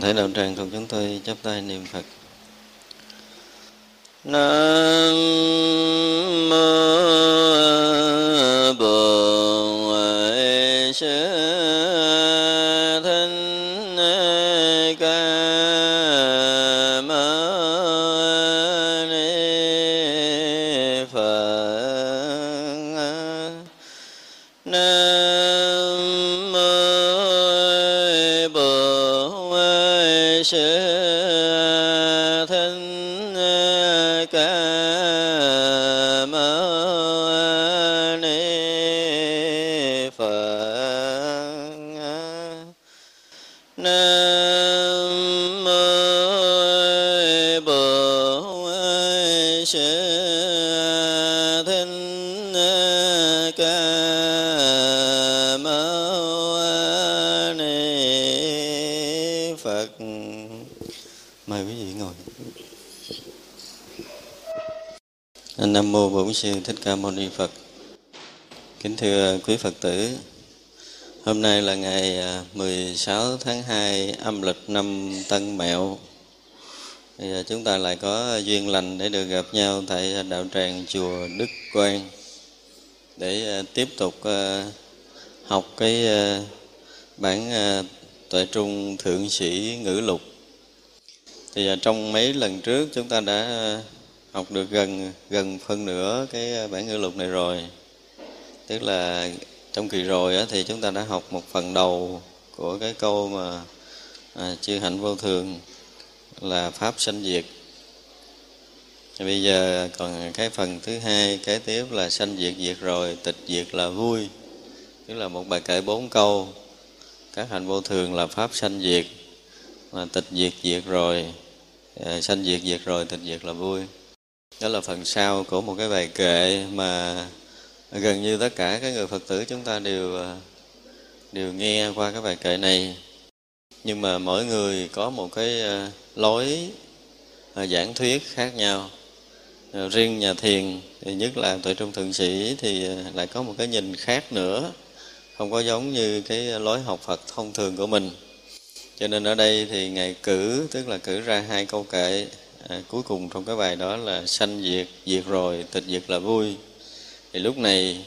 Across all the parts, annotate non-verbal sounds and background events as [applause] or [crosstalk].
thể đạo tràng cùng chúng tôi chắp tay niệm Phật. Nam Nam mô Bổn Sư Thích Ca Mâu Ni Phật. Kính thưa quý Phật tử, hôm nay là ngày à, 16 tháng 2 âm lịch năm Tân Mẹo. Bây giờ chúng ta lại có duyên lành để được gặp nhau tại đạo tràng chùa Đức Quang để à, tiếp tục à, học cái bản tuệ trung thượng sĩ ngữ lục. Thì trong mấy lần trước chúng ta đã học được gần gần phân nửa cái à, bản ngữ lục này rồi. Tức là trong kỳ rồi á, thì chúng ta đã học một phần đầu của cái câu mà à, chư hạnh vô thường là pháp sanh diệt. Bây giờ còn cái phần thứ hai kế tiếp là sanh diệt diệt rồi tịch diệt là vui. Tức là một bài kể bốn câu. Các hạnh vô thường là pháp sanh diệt mà tịch diệt diệt rồi à, sanh diệt diệt rồi tịch diệt là vui đó là phần sau của một cái bài kệ mà gần như tất cả các người phật tử chúng ta đều à, đều nghe qua cái bài kệ này. Nhưng mà mỗi người có một cái à, lối à, giảng thuyết khác nhau. Riêng nhà thiền, thì nhất là tuệ trung thượng sĩ thì lại có một cái nhìn khác nữa. Không có giống như cái lối học phật thông thường của mình. Cho nên ở đây thì ngài cử, tức là cử ra hai câu kệ à, cuối cùng trong cái bài đó là sanh diệt diệt rồi tịch diệt là vui. Thì lúc này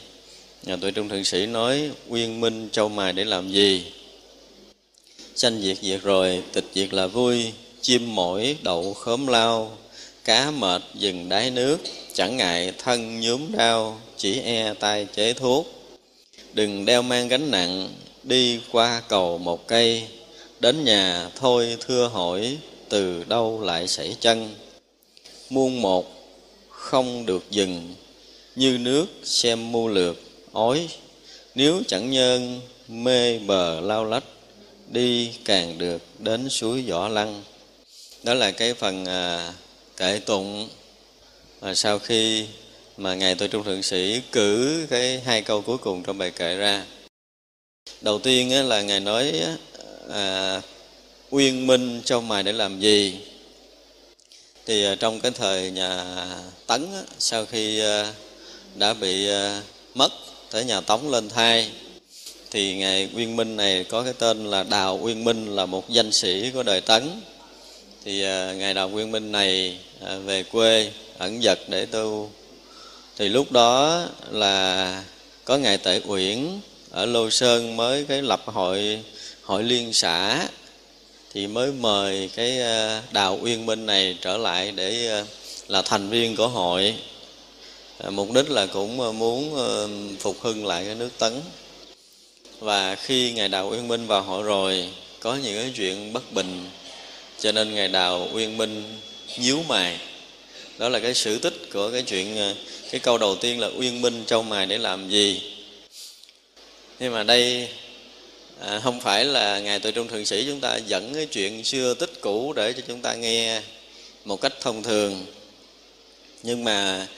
nhà tuệ trung thượng sĩ nói uyên minh châu mài để làm gì? Sanh diệt diệt rồi tịch diệt là vui. Chim mỏi đậu khóm lao. Cá mệt dừng đáy nước. Chẳng ngại thân nhúm đau chỉ e tay chế thuốc. Đừng đeo mang gánh nặng đi qua cầu một cây. Đến nhà thôi thưa hỏi từ đâu lại xảy chân? Muôn một không được dừng như nước xem mưu lược ói. Nếu chẳng nhân mê bờ lao lách đi càng được đến suối võ lăng. Đó là cái phần à, kệ tụng à, sau khi mà ngài tôi trung thượng sĩ cử cái hai câu cuối cùng trong bài kệ ra. Đầu tiên á, là ngài nói à, uyên minh trong mài để làm gì? Thì à, trong cái thời nhà tấn sau khi à, đã bị à, mất, tới nhà tống lên thay thì ngài uyên minh này có cái tên là đào uyên minh, là một danh sĩ của đời tấn. Thì ngài đào uyên minh này về quê ẩn dật để tu. Thì lúc đó là có ngài tể uyển ở lô sơn mới cái lập hội hội liên xã thì mới mời cái ờ, đào uyên minh này trở lại để ờ, là thành viên của hội. Ờ, mục đích là cũng muốn phục hưng lại cái nước tấn. Và khi ngài đào uyên minh vào hội rồi, có những cái chuyện bất bình, cho nên ngài đào uyên minh nhíu mày. Đó là cái sử tích của cái chuyện cái câu đầu tiên là uyên minh châu mài để làm gì. Nhưng mà đây à, không phải là ngài tự trung thượng sĩ chúng ta dẫn cái chuyện xưa tích cũ để cho chúng ta nghe một cách thông thường. Nhưng mà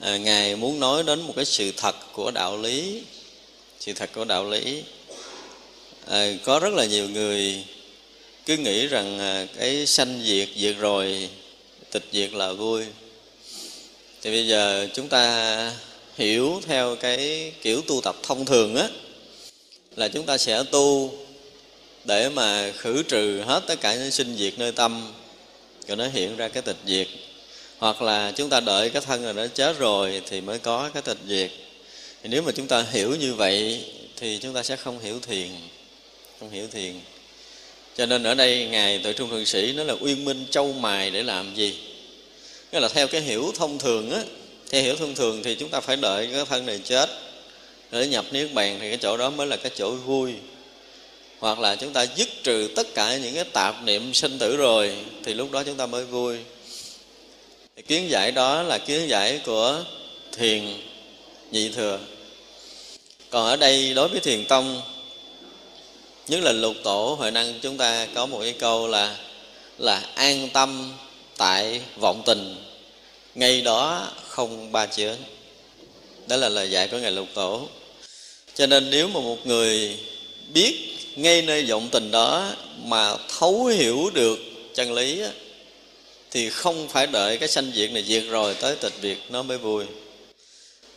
à, ngài muốn nói đến một cái sự thật của đạo lý sự thật của đạo lý. À, có rất là nhiều người cứ nghĩ rằng à, cái sanh diệt diệt rồi tịch diệt là vui. Thì bây giờ chúng ta hiểu theo cái kiểu tu tập thông thường á là chúng ta sẽ tu để mà khử trừ hết tất cả những sinh diệt nơi tâm rồi nó hiện ra cái tịch diệt. Hoặc là chúng ta đợi cái thân này nó chết rồi thì mới có cái tịch diệt. Thì nếu mà chúng ta hiểu như vậy thì chúng ta sẽ không hiểu thiền, không hiểu thiền. Cho nên ở đây ngài tự trung thượng sĩ nó là uyên minh châu mài để làm gì? Nghĩa là theo cái hiểu thông thường á, theo hiểu thông thường thì chúng ta phải đợi cái thân này chết để nhập niết bàn thì cái chỗ đó mới là cái chỗ vui. Hoặc là chúng ta dứt trừ tất cả những cái tạp niệm sinh tử rồi, thì lúc đó chúng ta mới vui. Thì kiến giải đó là kiến giải của thiền nhị thừa. Còn ở đây đối với thiền tông, nhất là lục tổ, huệ năng, chúng ta có một cái câu là là an tâm tại vọng tình. Ngay đó không ba chướng. Đó là lời dạy của ngài lục tổ cho nên nếu mà một người biết ngay nơi vọng tình đó mà thấu hiểu được chân lý á, thì không phải đợi cái sanh diệt này diệt rồi tới tịch diệt nó mới vui.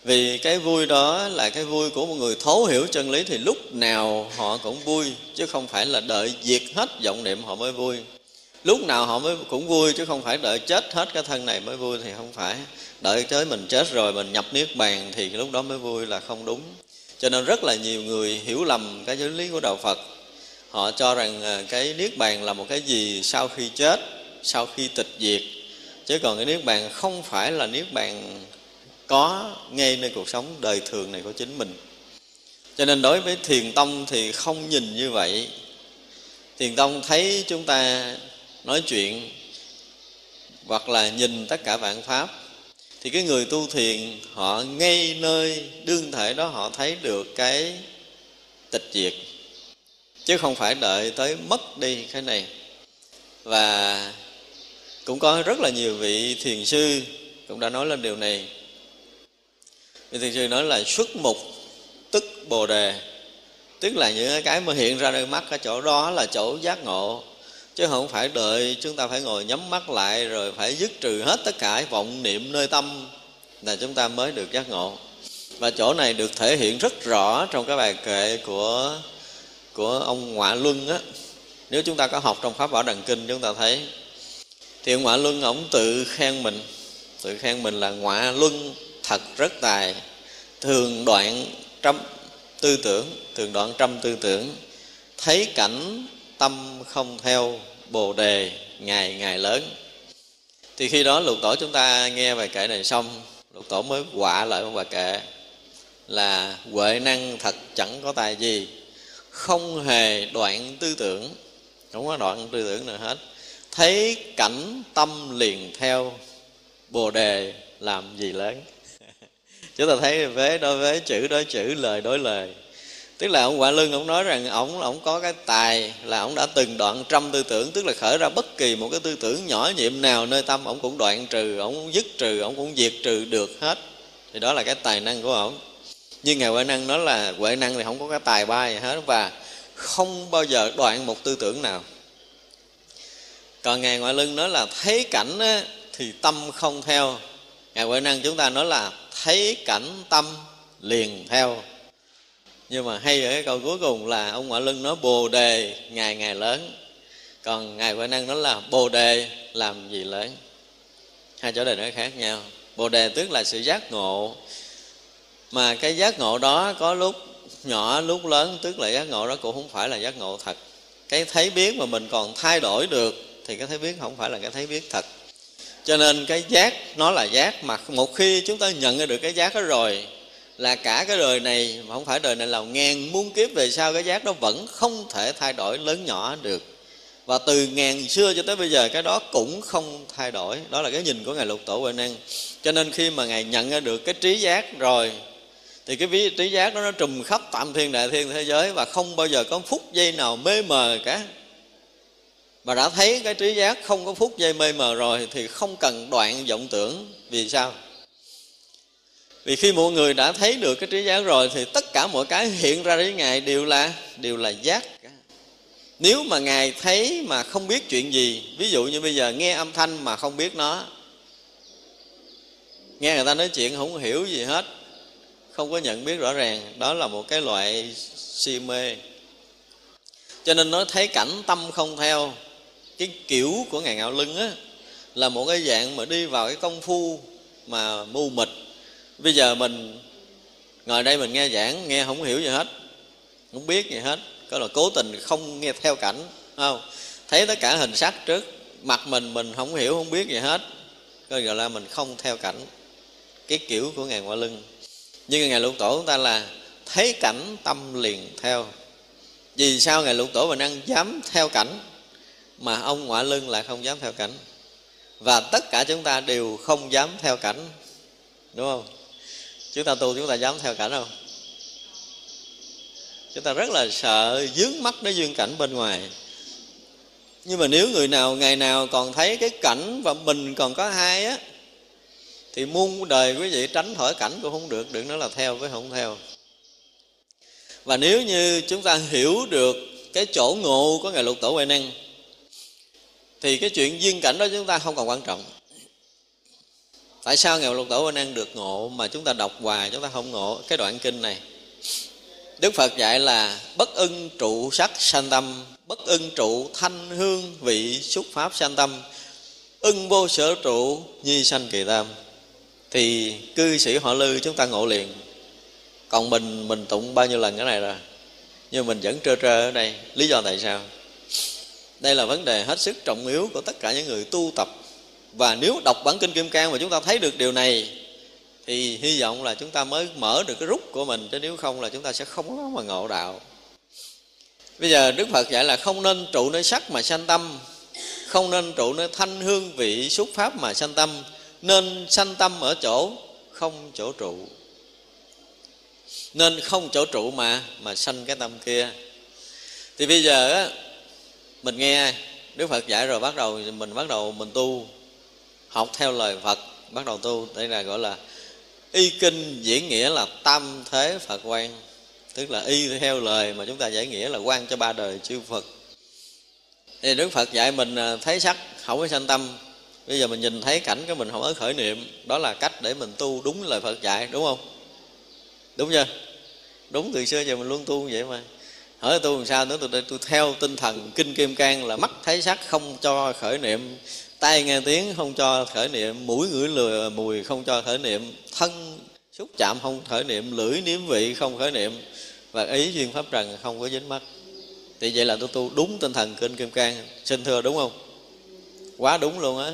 Vì cái vui đó là cái vui của một người thấu hiểu chân lý thì lúc nào họ cũng vui chứ không phải là đợi diệt hết vọng niệm họ mới vui. Lúc nào họ mới cũng vui chứ không phải đợi chết hết cái thân này mới vui thì không phải. Đợi tới mình chết rồi mình nhập niết bàn thì lúc đó mới vui là không đúng cho nên rất là nhiều người hiểu lầm cái giáo lý của đạo phật. Họ cho rằng à, cái niết bàn là một cái gì sau khi chết, sau khi tịch diệt. Chứ còn cái niết bàn không phải là niết bàn có ngay nơi cuộc sống đời thường này của chính mình. Cho nên đối với thiền tông thì không nhìn như vậy. Thiền tông thấy chúng ta nói chuyện hoặc là nhìn tất cả vạn pháp thì cái người tu thiền, họ ngay nơi đương thể đó, họ thấy được cái tịch diệt. Chứ không phải đợi tới mất đi cái này. Và cũng có rất là nhiều vị thiền sư cũng đã nói lên điều này. Vị thiền sư nói là xuất mục tức bồ đề, tức là những cái mà hiện ra nơi mắt ở chỗ đó là chỗ giác ngộ chứ không phải đợi chúng ta phải ngồi nhắm mắt lại rồi phải dứt trừ hết tất cả vọng niệm nơi tâm là chúng ta mới được giác ngộ. Và chỗ này được thể hiện rất rõ trong cái bài kệ của của ông ngoại luân á. Nếu chúng ta có học trong pháp bảo đằng kinh, chúng ta thấy thì ông ngoại luân ổng tự khen mình. Tự khen mình là ngoại luân thật rất tài, thường đoạn trăm tư tưởng, thường đoạn trăm tư tưởng, thấy cảnh tâm không theo bồ đề ngày ngày lớn. Thì khi đó lục tổ chúng ta nghe bài kệ này xong, lục tổ mới quạ lại một bài kệ là huệ năng thật chẳng có tài gì. Không hề đoạn tư tưởng, không có đoạn tư tưởng nào hết. Thấy cảnh tâm liền theo bồ đề làm gì lớn. [laughs] Chúng ta thấy vế đối với chữ đối chữ, lời đối lời tức là ông quả lưng ông nói rằng ông ông có cái tài là ông đã từng đoạn trăm tư tưởng tức là khởi ra bất kỳ một cái tư tưởng nhỏ nhiệm nào nơi tâm ông cũng đoạn trừ ông dứt trừ ông cũng diệt trừ được hết. Thì đó là cái tài năng của ông. Nhưng ngài huệ năng nói là huệ năng thì không có cái tài ba gì hết và không bao giờ đoạn một tư tưởng nào. Còn ngài ngoại lưng nói là thấy cảnh á, thì tâm không theo. Ngài huệ năng chúng ta nói là thấy cảnh tâm liền theo nhưng mà hay ở cái câu cuối cùng là ông ngoại lưng nói, bồ đề ngày ngày lớn. Còn ngài huệ năng nói là, bồ đề, làm gì lớn? Hai chỗ đề nó khác nhau. Bồ đề tức là sự giác ngộ. Mà cái giác ngộ đó có lúc nhỏ, lúc lớn tức là giác ngộ đó cũng không phải là giác ngộ thật. Cái thấy biết mà mình còn thay đổi được thì cái thấy biết không phải là cái thấy biết thật. Cho nên cái giác, nó là giác mà một khi chúng ta nhận ra được cái giác đó rồi là cả cái đời này, mà không phải đời này, là ngàn muôn kiếp về sau, cái giác đó vẫn không thể thay đổi lớn nhỏ được. Và từ ngàn xưa cho tới bây giờ, cái đó cũng không thay đổi. Đó là cái nhìn của ngài lục tổ huệ năng. Cho nên khi mà ngài nhận ra được cái trí giác rồi, thì cái ví trí giác đó nó trùm khắp tạm thiên đại thiên thế giới và không bao giờ có phút giây nào mê mờ cả. Mà đã thấy cái trí giác không có phút giây mê mờ rồi thì không cần đoạn vọng tưởng vì sao? Vì khi mọi người đã thấy được cái trí giác rồi thì tất cả mọi cái hiện ra với ngài đều là đều là giác nếu mà ngài thấy mà không biết chuyện gì, ví dụ như bây giờ nghe âm thanh mà không biết nó, nghe người ta nói chuyện không hiểu gì hết, không có nhận biết rõ ràng, đó là một cái loại si mê. Cho nên nói thấy cảnh tâm không theo, cái kiểu của ngài ngạo lưng á, là một cái dạng mà đi vào cái công phu mà mù mịt bây giờ mình, ngồi đây mình nghe giảng, nghe không hiểu gì hết, không biết gì hết. Có là cố tình không nghe theo cảnh không? Thấy tất cả hình sắc trước, mặt mình mình không hiểu, không biết gì hết. Coi gọi là mình không theo cảnh. Cái kiểu của ngài ngoại lưng. Nhưng ngài lục tổ chúng ta là thấy cảnh tâm liền theo. Vì sao ngài lục tổ mình ăn dám theo cảnh, mà ông ngoại lưng lại không dám theo cảnh? Và tất cả chúng ta đều không dám theo cảnh, đúng không? Chúng ta tu chúng ta dám theo cảnh không? Chúng ta rất là sợ dướng mắt đến duyên cảnh bên ngoài. Nhưng mà nếu người nào, ngày nào còn thấy cái cảnh và mình còn có hai á, thì muôn đời quý vị tránh khỏi cảnh cũng không được, đừng nói là theo với không theo. Và nếu như chúng ta hiểu được cái chỗ ngộ của ngài lục tổ huệ năng, thì cái chuyện duyên cảnh đó chúng ta không còn quan trọng tại sao ngài lục tổ Quan năng được ngộ mà chúng ta đọc hoài, chúng ta không ngộ? Cái đoạn kinh này. Đức phật dạy là bất ưng trụ sắc sanh tâm, bất ưng trụ thanh hương vị xúc pháp sanh tâm, ưng vô sở trụ nhi sanh kỳ tam. Thì cư sĩ họ lư chúng ta ngộ liền. Còn mình mình tụng bao nhiêu lần cái này rồi? Nhưng mình vẫn trơ trơ ở đây. Lý do tại sao? Đây là vấn đề hết sức trọng yếu của tất cả những người tu tập và nếu đọc bản kinh kim cang mà chúng ta thấy được điều này, thì hy vọng là chúng ta mới mở được cái rút của mình, chứ nếu không là chúng ta sẽ không có mà ngộ đạo. Bây giờ đức phật dạy là không nên trụ nơi sắc mà sanh tâm, không nên trụ nơi thanh hương vị xuất pháp mà sanh tâm, nên sanh tâm ở chỗ không chỗ trụ. Nên không chỗ trụ mà mà sanh cái tâm kia. Thì bây giờ á, mình nghe đức phật dạy rồi bắt đầu, mình bắt đầu mình tu học theo lời phật bắt đầu tu. Đây là gọi là y kinh diễn nghĩa là tam thế phật quan tức là y theo lời mà chúng ta giải nghĩa là quan cho ba đời chư phật. Thì đức phật dạy mình à, thấy sắc không có sanh tâm. Bây giờ mình nhìn thấy cảnh cái mình không có khởi niệm đó là cách để mình tu đúng lời phật dạy đúng không? Đúng chưa? Đúng từ xưa giờ mình luôn tu vậy mà. Hỏi tu làm sao nữa tôi, tôi theo tinh thần kinh kim cang là mắt thấy sắc không cho khởi niệm tai nghe tiếng không cho khởi niệm, mũi ngửi lừa, mùi không cho khởi niệm, thân xúc chạm không khởi niệm, lưỡi nếm vị không khởi niệm. Và ý duyên pháp trần không có dính mắt thì vậy là tôi tu đúng tinh thần kinh kim cang. Xin thưa đúng không? Quá đúng luôn á.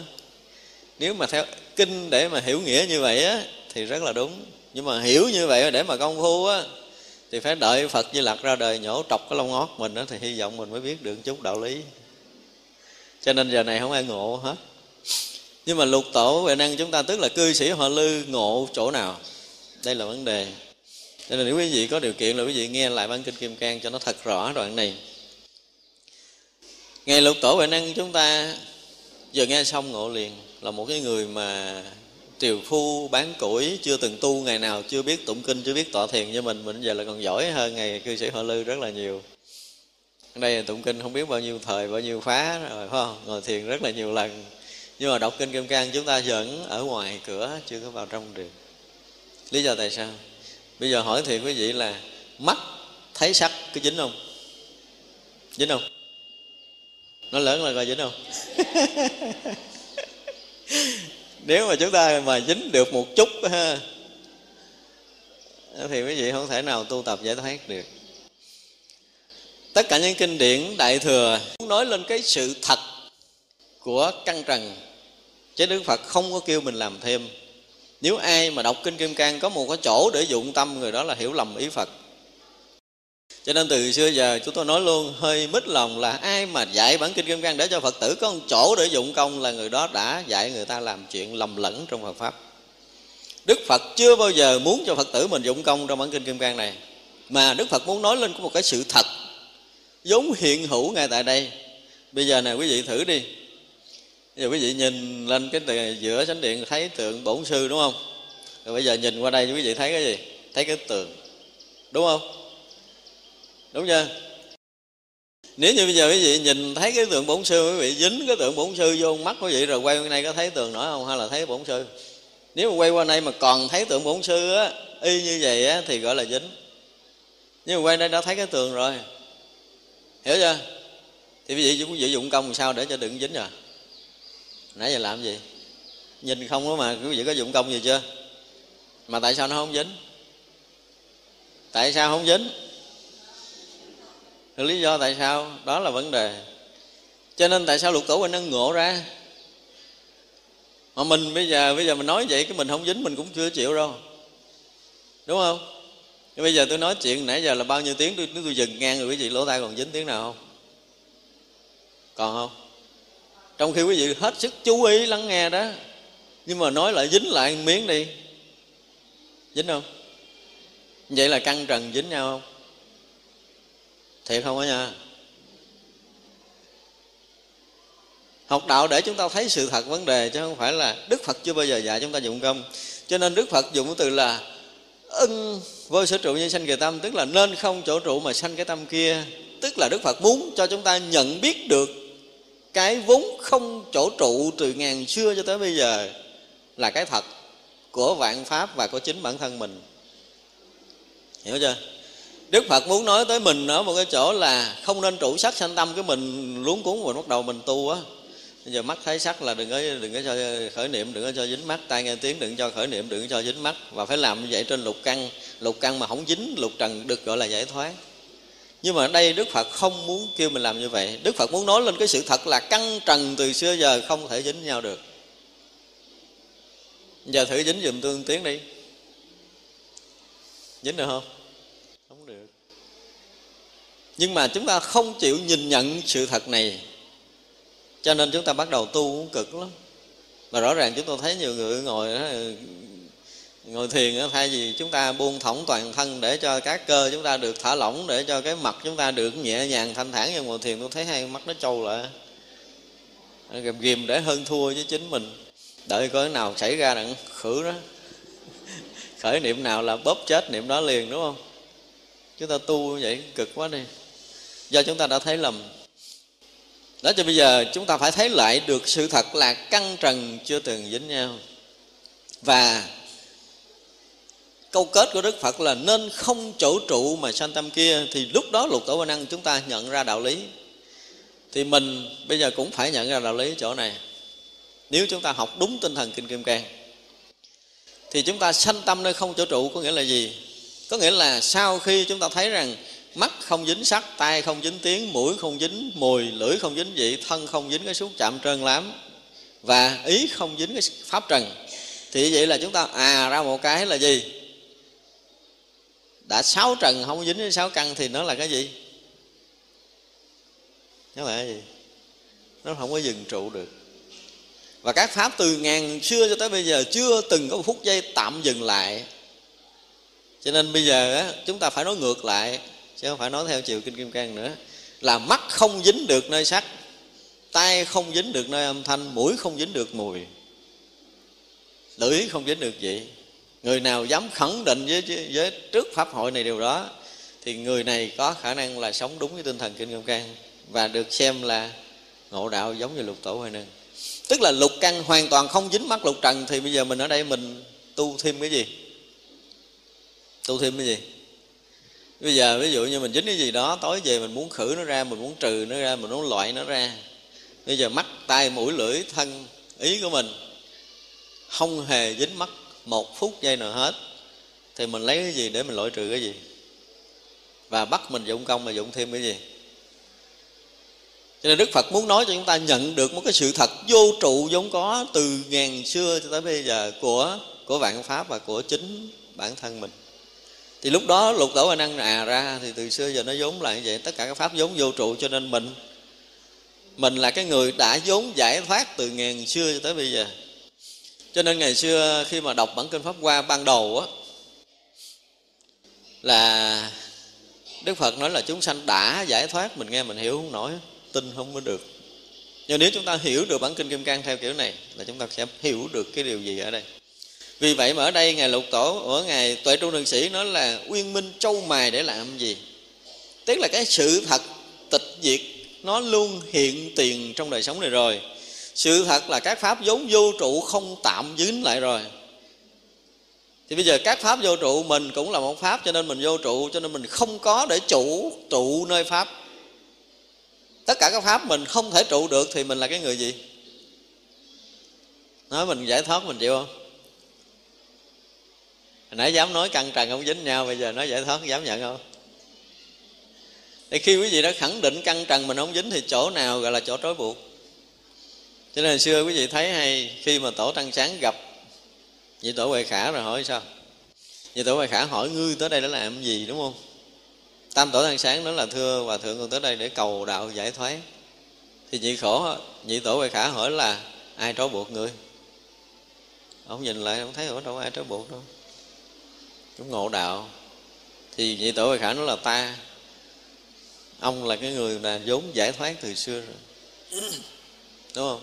Nếu mà theo kinh để mà hiểu nghĩa như vậy á, thì rất là đúng. Nhưng mà hiểu như vậy để mà công phu á, thì phải đợi phật di lặc ra đời nhổ trọc cái lông ngót mình đó thì hy vọng mình mới biết được chút đạo lý cho nên giờ này không ai ngộ hết. Nhưng mà lục tổ huệ năng chúng ta tức là cư sĩ họ lư ngộ chỗ nào? Đây là vấn đề. Cho nên nếu quý vị có điều kiện là quý vị nghe lại văn kinh kim cang cho nó thật rõ đoạn này. Ngày lục tổ huệ năng chúng ta vừa nghe xong ngộ liền, là một cái người mà triều phu bán củi, chưa từng tu ngày nào, chưa biết tụng kinh, chưa biết tọa thiền như mình mình giờ là còn giỏi hơn ngày cư sĩ họ lư rất là nhiều ở đây tụng kinh không biết bao nhiêu thời, bao nhiêu phá rồi, phải không? Ngồi thiền rất là nhiều lần. Nhưng mà đọc kinh kim cang chúng ta vẫn ở ngoài cửa, chưa có vào trong được. Lý do tại sao? Bây giờ hỏi thiệt quý vị là mắt thấy sắc có dính không? Dính không? Nó lớn là coi dính không? [laughs] Nếu mà chúng ta mà dính được một chút, ha, thì quý vị không thể nào tu tập giải thoát được tất cả những kinh điển đại thừa nói lên cái sự thật của căn trần. Chứ đức phật không có kêu mình làm thêm. Nếu ai mà đọc kinh kim cang có một cái chỗ để dụng tâm, người đó là hiểu lầm ý phật. Cho nên từ xưa giờ chúng tôi nói luôn, hơi mít lòng là ai mà dạy bản kinh kim cang để cho phật tử có một chỗ để dụng công là người đó đã dạy người ta làm chuyện lầm lẫn trong phật pháp. Đức phật chưa bao giờ muốn cho phật tử mình dụng công trong bản kinh kim cang này. Mà đức phật muốn nói lên có một cái sự thật vốn hiện hữu ngay tại đây. Bây giờ này quý vị thử đi. Bây giờ quý vị nhìn lên cái giữa sánh điện thấy tượng bổn sư, đúng không? Rồi bây giờ nhìn qua đây, quý vị thấy cái gì? Thấy cái tượng, đúng không? Đúng chưa? Nếu như bây giờ quý vị nhìn thấy cái tượng bổn sư, quý vị dính cái tượng bổn sư vô mắt quý vị rồi quay qua đây có thấy tượng nữa không? Hay là thấy bổn sư? Nếu mà quay qua đây mà còn thấy tượng bổn sư á, y như vậy á, thì gọi là dính. Nhưng mà quay đây đã thấy cái tường rồi hiểu chưa? Thì quý vị quý vị dụng công làm sao để cho đừng dính rồi nãy giờ làm gì? Nhìn không đó mà, quý vị có dụng công gì chưa? Mà tại sao nó không dính? Tại sao không dính? Lý do tại sao, đó là vấn đề. Cho nên tại sao lục tổ huynh nó ngộ ra? Mà mình bây giờ bây giờ mình nói vậy, cái mình không dính, mình cũng chưa chịu đâu. Đúng không? Nhưng bây giờ tôi nói chuyện, nãy giờ là bao nhiêu tiếng tôi nếu tôi dừng ngang rồi, quý vị lỗ tai còn dính tiếng nào không? Còn không? Trong khi quý vị hết sức chú ý lắng nghe đó, nhưng mà nói lại dính lại miếng đi. Dính không? Vậy là căng trần dính nhau không? Thiệt không á nha? Học đạo để chúng ta thấy sự thật vấn đề, chứ không phải là đức phật chưa bao giờ dạy chúng ta dụng công. Cho nên đức phật dùng cái từ là ân vô sở trụ như sanh kỳ tâm, tức là nên không chỗ trụ mà sanh cái tâm kia. Tức là đức phật muốn cho chúng ta nhận biết được cái vốn không chỗ trụ từ ngàn xưa cho tới bây giờ là cái thật của vạn pháp và của chính bản thân mình. Hiểu chưa? Đức phật muốn nói tới mình ở một cái chỗ là không nên trụ sắc sanh tâm cái mình, luống cuốn rồi bắt đầu mình tu á. Bây giờ mắt thấy sắc là đừng có đừng có cho khởi niệm, đừng có cho dính mắt. Tai nghe tiếng đừng cho khởi niệm, đừng có cho dính mắt. Và phải làm như vậy trên lục căn lục căn mà không dính, lục trần được gọi là giải thoát. Nhưng mà ở đây đức phật không muốn kêu mình làm như vậy. Đức phật muốn nói lên cái sự thật là căn trần từ xưa giờ không thể dính nhau được. Giờ thử dính dùm tương tiến đi. Dính được không? Không được. Nhưng mà chúng ta không chịu nhìn nhận sự thật này. Cho nên chúng ta bắt đầu tu cũng cực lắm. Và rõ ràng chúng tôi thấy nhiều người ngồi ngồi thiền thay vì chúng ta buông thõng toàn thân để cho các cơ chúng ta được thả lỏng, để cho cái mặt chúng ta được nhẹ nhàng, thanh thản nhưng ngồi thiền, tôi thấy hai mắt nó trâu lại. Ghìm ghìm để hơn thua với chính mình. Đợi coi cái nào xảy ra đặng khử đó [laughs] khởi niệm nào là bóp chết niệm đó liền, đúng không? Chúng ta tu như vậy, cực quá đi. Do chúng ta đã thấy lầm. Đó cho bây giờ, chúng ta phải thấy lại được sự thật là căng trần chưa từng dính nhau. Và câu kết của đức phật là nên không chỗ trụ mà sanh tâm kia, thì lúc đó lục tổ năng chúng ta nhận ra đạo lý. Thì mình bây giờ cũng phải nhận ra đạo lý chỗ này. Nếu chúng ta học đúng tinh thần kinh kim cang, thì chúng ta sanh tâm nơi không chỗ trụ có nghĩa là gì? Có nghĩa là sau khi chúng ta thấy rằng mắt không dính sắc tay không dính tiếng, mũi không dính mùi, lưỡi không dính vị, thân không dính cái xúc chạm trơn lắm và ý không dính cái pháp trần, thì vậy là chúng ta à ra một cái là gì? Đã sáu trần không dính với sáu căn thì nó là cái gì? Nó là cái gì? Nó không có dừng trụ được. Và các pháp từ ngàn xưa cho tới bây giờ chưa từng có một phút giây tạm dừng lại. Cho nên bây giờ á, chúng ta phải nói ngược lại chứ không phải nói theo chiều kinh kim cang nữa. Là mắt không dính được nơi sắc tay không dính được nơi âm thanh mũi không dính được mùi lưỡi không dính được vị người nào dám khẳng định với, với trước pháp hội này điều đó thì người này có khả năng là sống đúng với tinh thần kinh kim cang và được xem là ngộ đạo giống như lục tổ huệ nương tức là lục căn hoàn toàn không dính mắt lục trần thì bây giờ mình ở đây mình tu thêm cái gì? Tu thêm cái gì? Bây giờ ví dụ như mình dính cái gì đó tối về mình muốn khử nó ra mình muốn trừ nó ra mình muốn loại nó ra. Bây giờ mắt tai mũi lưỡi thân ý của mình không hề dính mắt một phút giây nào hết, thì mình lấy cái gì để mình loại trừ cái gì? Và bắt mình dụng công mà dụng thêm cái gì? Cho nên đức phật muốn nói cho chúng ta nhận được một cái sự thật vô trụ vốn có từ ngàn xưa cho tới bây giờ của của vạn pháp và của chính bản thân mình. Thì lúc đó lục tổ anh năng à ra thì từ xưa giờ nó vốn là như vậy. Tất cả các pháp vốn vô trụ cho nên mình mình là cái người đã vốn giải thoát từ ngàn xưa cho tới bây giờ cho nên ngày xưa khi mà đọc bản kinh pháp hoa ban đầu á, là đức phật nói là chúng sanh đã giải thoát, mình nghe mình hiểu không nổi, tin không có được. Nhưng nếu chúng ta hiểu được bản kinh kim cang theo kiểu này, là chúng ta sẽ hiểu được cái điều gì ở đây. Vì vậy mà ở đây ngài lục tổ, ở ngài tuệ trung đường sĩ nói là uyên minh châu mài để làm gì? Tức là cái sự thật tịch diệt nó luôn hiện tiền trong đời sống này rồi sự thật là các pháp vốn vô trụ không tạm dính lại rồi. Thì bây giờ các pháp vô trụ mình cũng là một pháp cho nên mình vô trụ, cho nên mình không có để chủ trụ nơi pháp. Tất cả các pháp mình không thể trụ được thì mình là cái người gì? Nói mình giải thoát mình chịu không? Hồi nãy dám nói căng trần không dính nhau, bây giờ nói giải thoát dám nhận không? Thì khi quý vị đã khẳng định căng trần mình không dính thì chỗ nào gọi là chỗ trói buộc? Cho nên hồi xưa quý vị thấy hay khi mà tổ tăng sáng gặp vị tổ huệ khả rồi hỏi sao? Vị tổ huệ khả hỏi, ngươi tới đây để làm gì? Đúng không? Tam tổ tăng sáng nói là thưa hòa thượng con tới đây để cầu đạo giải thoát thì nhị khổ nhị tổ huệ khả hỏi là, ai trói buộc ngươi? Ông nhìn lại, ông thấy ở đâu ai trói buộc đâu. Chúng ngộ đạo. Thì nhị tổ huệ khả nói là, ta, ông là cái người là vốn giải thoát từ xưa rồi. Đúng không?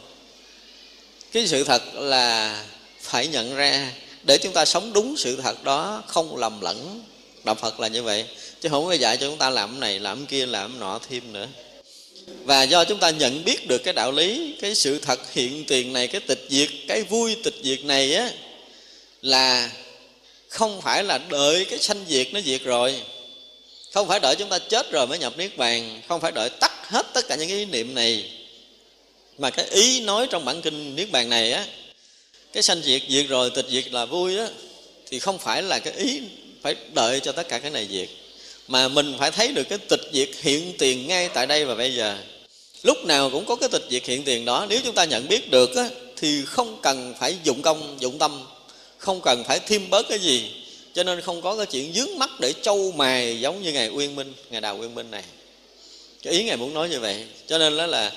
Cái sự thật là phải nhận ra, để chúng ta sống đúng sự thật đó, không lầm lẫn. Đạo phật là như vậy, chứ không có dạy cho chúng ta làm này, làm kia, làm nọ thêm nữa. Và do chúng ta nhận biết được cái đạo lý, cái sự thật hiện tiền này, cái tịch diệt, cái vui tịch diệt này á, là không phải là đợi cái sanh diệt nó diệt rồi. Không phải đợi chúng ta chết rồi mới nhập niết bàn, không phải đợi tắt hết tất cả những cái ý niệm này mà cái ý nói trong bản kinh niết bàn này á cái sanh diệt diệt rồi tịch diệt là vui á thì không phải là cái ý phải đợi cho tất cả cái này diệt. Mà mình phải thấy được cái tịch diệt hiện tiền ngay tại đây và bây giờ. Lúc nào cũng có cái tịch diệt hiện tiền đó. Nếu chúng ta nhận biết được á, thì không cần phải dụng công dụng tâm không cần phải thêm bớt cái gì. Cho nên không có cái chuyện dướng mắt để châu mài giống như ngày uyên minh ngày đào uyên minh này. Cái ý ngài muốn nói như vậy. Cho nên đó là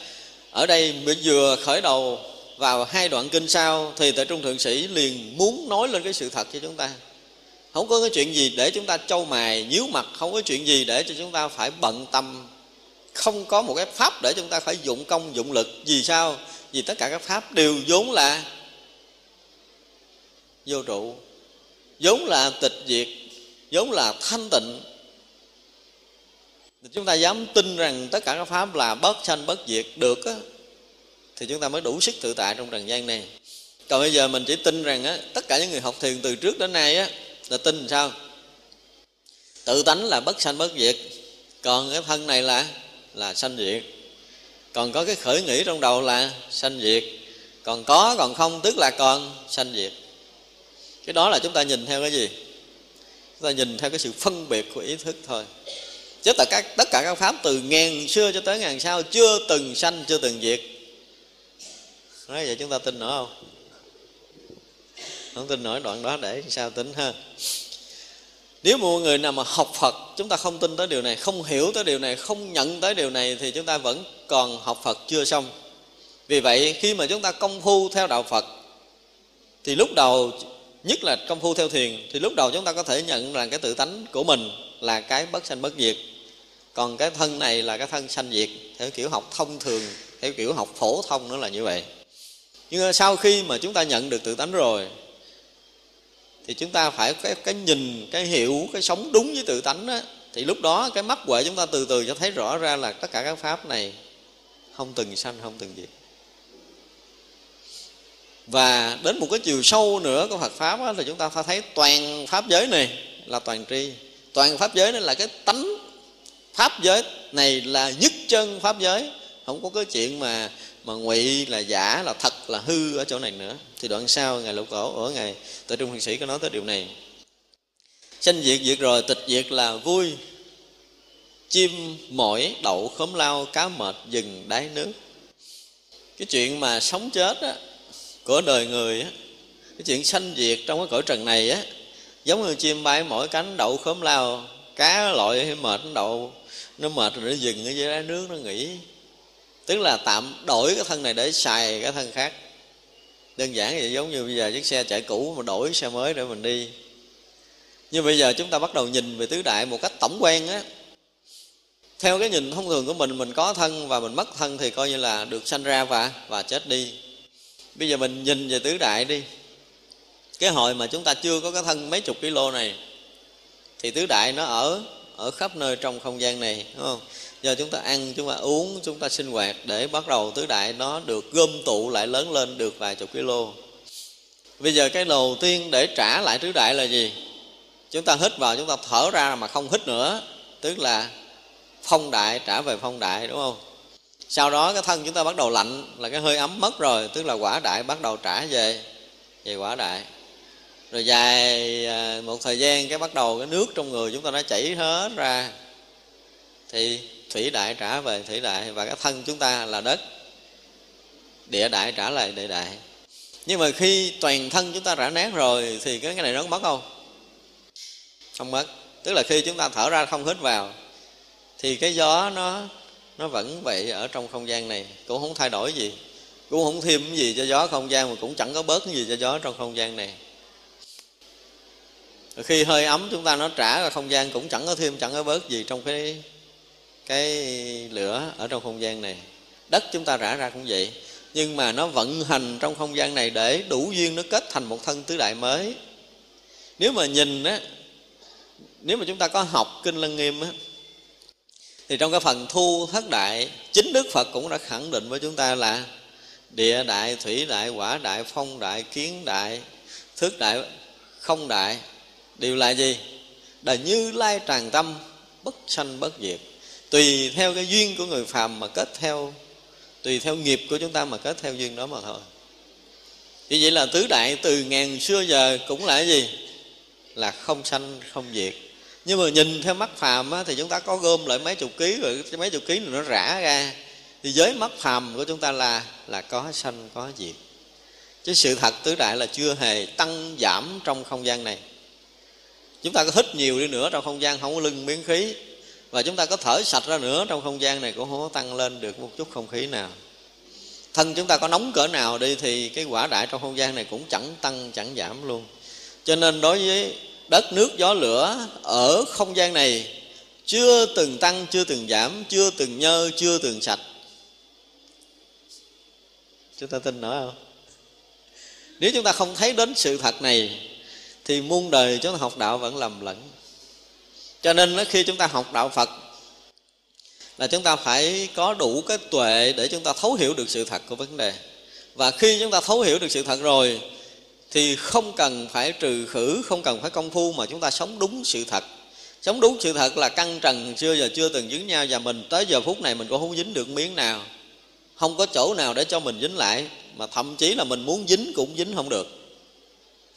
ở đây vừa khởi đầu vào hai đoạn kinh sau, thì tại trung thượng sĩ liền muốn nói lên cái sự thật cho chúng ta. Không có cái chuyện gì để chúng ta trâu mài, nhíu mặt, không có chuyện gì để cho chúng ta phải bận tâm. Không có một cái pháp để chúng ta phải dụng công, dụng lực. Vì sao? Vì tất cả các pháp đều vốn là vô trụ, vốn là tịch diệt, vốn là thanh tịnh chúng ta dám tin rằng tất cả các pháp là bất sanh bất diệt được á, thì chúng ta mới đủ sức tự tại trong trần gian này. Còn bây giờ mình chỉ tin rằng á, tất cả những người học thiền từ trước đến nay á, là tin sao? Tự tánh là bất sanh bất diệt. Còn cái thân này là là sanh diệt. Còn có cái khởi nghĩ trong đầu là sanh diệt. Còn có còn không tức là còn sanh diệt. Cái đó là chúng ta nhìn theo cái gì? Chúng ta nhìn theo cái sự phân biệt của ý thức thôi chứ tất cả tất cả các pháp từ ngàn xưa cho tới ngàn sau chưa từng sanh, chưa từng diệt. Nói vậy chúng ta tin nữa không? Không tin nổi đoạn đó để sao tính ha. Nếu một người nào mà học Phật, chúng ta không tin tới điều này, không hiểu tới điều này, không nhận tới điều này thì chúng ta vẫn còn học Phật chưa xong. Vì vậy, khi mà chúng ta công phu theo đạo Phật, thì lúc đầu, nhất là công phu theo thiền, thì lúc đầu chúng ta có thể nhận rằng cái tự tánh của mình là cái bất sanh bất diệt còn cái thân này là cái thân sanh diệt theo kiểu học thông thường theo kiểu học phổ thông nữa là như vậy. Nhưng sau khi mà chúng ta nhận được tự tánh rồi thì chúng ta phải cái, cái nhìn cái hiểu cái sống đúng với tự tánh đó, thì lúc đó cái mắt huệ chúng ta từ từ cho thấy rõ ra là tất cả các pháp này không từng sanh không từng diệt. Và đến một cái chiều sâu nữa của Phật pháp đó, thì chúng ta phải thấy toàn pháp giới này là toàn tri. Toàn pháp giới này là cái tánh pháp giới này là nhất chân pháp giới. Không có cái chuyện mà mà ngụy là giả là thật là hư ở chỗ này nữa. Thì đoạn sau ngài lục tổ ở ngài tại trung thiền sĩ có nói tới điều này. Sanh diệt diệt rồi tịch diệt là vui. Chim mỏi đậu khóm lao cá mệt dừng đáy nước. Cái chuyện mà sống chết á, của đời người á, cái chuyện sanh diệt trong cái cõi trần này á giống như chim bay mỗi cánh đậu khóm lao cá loại mệt đậu nó mệt rồi nó dừng ở dưới đáy nước, nó nghỉ. Tức là tạm đổi cái thân này để xài cái thân khác. Đơn giản vậy, giống như bây giờ chiếc xe chạy cũ mà đổi xe mới để mình đi. Nhưng bây giờ chúng ta bắt đầu nhìn về tứ đại một cách tổng quan á. Theo cái nhìn thông thường của mình mình có thân và mình mất thân thì coi như là được sanh ra và và chết đi. Bây giờ mình nhìn về tứ đại đi. Cái hồi mà chúng ta chưa có cái thân mấy chục kg này, thì tứ đại nó ở ở khắp nơi trong không gian này, đúng không? Giờ chúng ta ăn, chúng ta uống, chúng ta sinh hoạt để bắt đầu tứ đại nó được gom tụ lại lớn lên được vài chục kg bây giờ cái đầu tiên để trả lại tứ đại là gì? Chúng ta hít vào, chúng ta thở ra mà không hít nữa, tức là phong đại trả về phong đại, đúng không? Sau đó cái thân chúng ta bắt đầu lạnh, là cái hơi ấm mất rồi, tức là quả đại bắt đầu trả về về quả đại rồi dài à, một thời gian cái bắt đầu cái nước trong người chúng ta nó chảy hết ra. Thì thủy đại trả về thủy đại và cái thân chúng ta là đất. Địa đại trả lại địa đại. Nhưng mà khi toàn thân chúng ta rã nát rồi thì cái cái này nó mất không? Không mất. Tức là khi chúng ta thở ra không hít vào, thì cái gió nó nó vẫn vậy ở trong không gian này. Cũng không thay đổi gì. Cũng không thêm cái gì cho gió không gian mà cũng chẳng có bớt cái gì cho gió trong không gian này khi hơi ấm chúng ta nó trả ra không gian cũng chẳng có thêm, chẳng có bớt gì trong cái cái lửa ở trong không gian này. Đất chúng ta rã ra cũng vậy. Nhưng mà nó vận hành trong không gian này để đủ duyên nó kết thành một thân tứ đại mới. Nếu mà nhìn á, nếu mà chúng ta có học kinh lăng nghiêm á, thì trong cái phần thu thất đại, chính đức phật cũng đã khẳng định với chúng ta là địa đại, thủy đại, quả đại, phong đại, kiến đại thức đại, không đại đều là gì? Là như lai tràng tâm bất sanh bất diệt. Tùy theo cái duyên của người phàm mà kết theo tùy theo nghiệp của chúng ta mà kết theo duyên đó mà thôi. Như vậy là tứ đại từ ngàn xưa giờ cũng là cái gì? Là không sanh không diệt. Nhưng mà nhìn theo mắt phàm á, thì chúng ta có gom lại mấy chục ký rồi mấy chục ký nó rã ra. Thì giới mắt phàm của chúng ta là là có sanh có diệt. Chứ sự thật tứ đại là chưa hề tăng giảm trong không gian này chúng ta có hít nhiều đi nữa trong không gian, không có lưng miếng khí. Và chúng ta có thở sạch ra nữa trong không gian này cũng không có tăng lên được một chút không khí nào. Thân chúng ta có nóng cỡ nào đi thì cái quả đại trong không gian này cũng chẳng tăng, chẳng giảm luôn. Cho nên đối với đất nước gió lửa ở không gian này, chưa từng tăng, chưa từng giảm, chưa từng nhơ, chưa từng sạch. Chúng ta tin nữa không? Nếu chúng ta không thấy đến sự thật này thì muôn đời chúng ta học đạo vẫn lầm lẫn. Cho nên khi chúng ta học đạo phật, là chúng ta phải có đủ cái tuệ để chúng ta thấu hiểu được sự thật của vấn đề. Và khi chúng ta thấu hiểu được sự thật rồi, thì không cần phải trừ khử, không cần phải công phu mà chúng ta sống đúng sự thật. Sống đúng sự thật là căng trần chưa giờ chưa từng dính nhau, và mình tới giờ phút này mình cũng không dính được miếng nào. Không có chỗ nào để cho mình dính lại, mà thậm chí là mình muốn dính cũng dính không được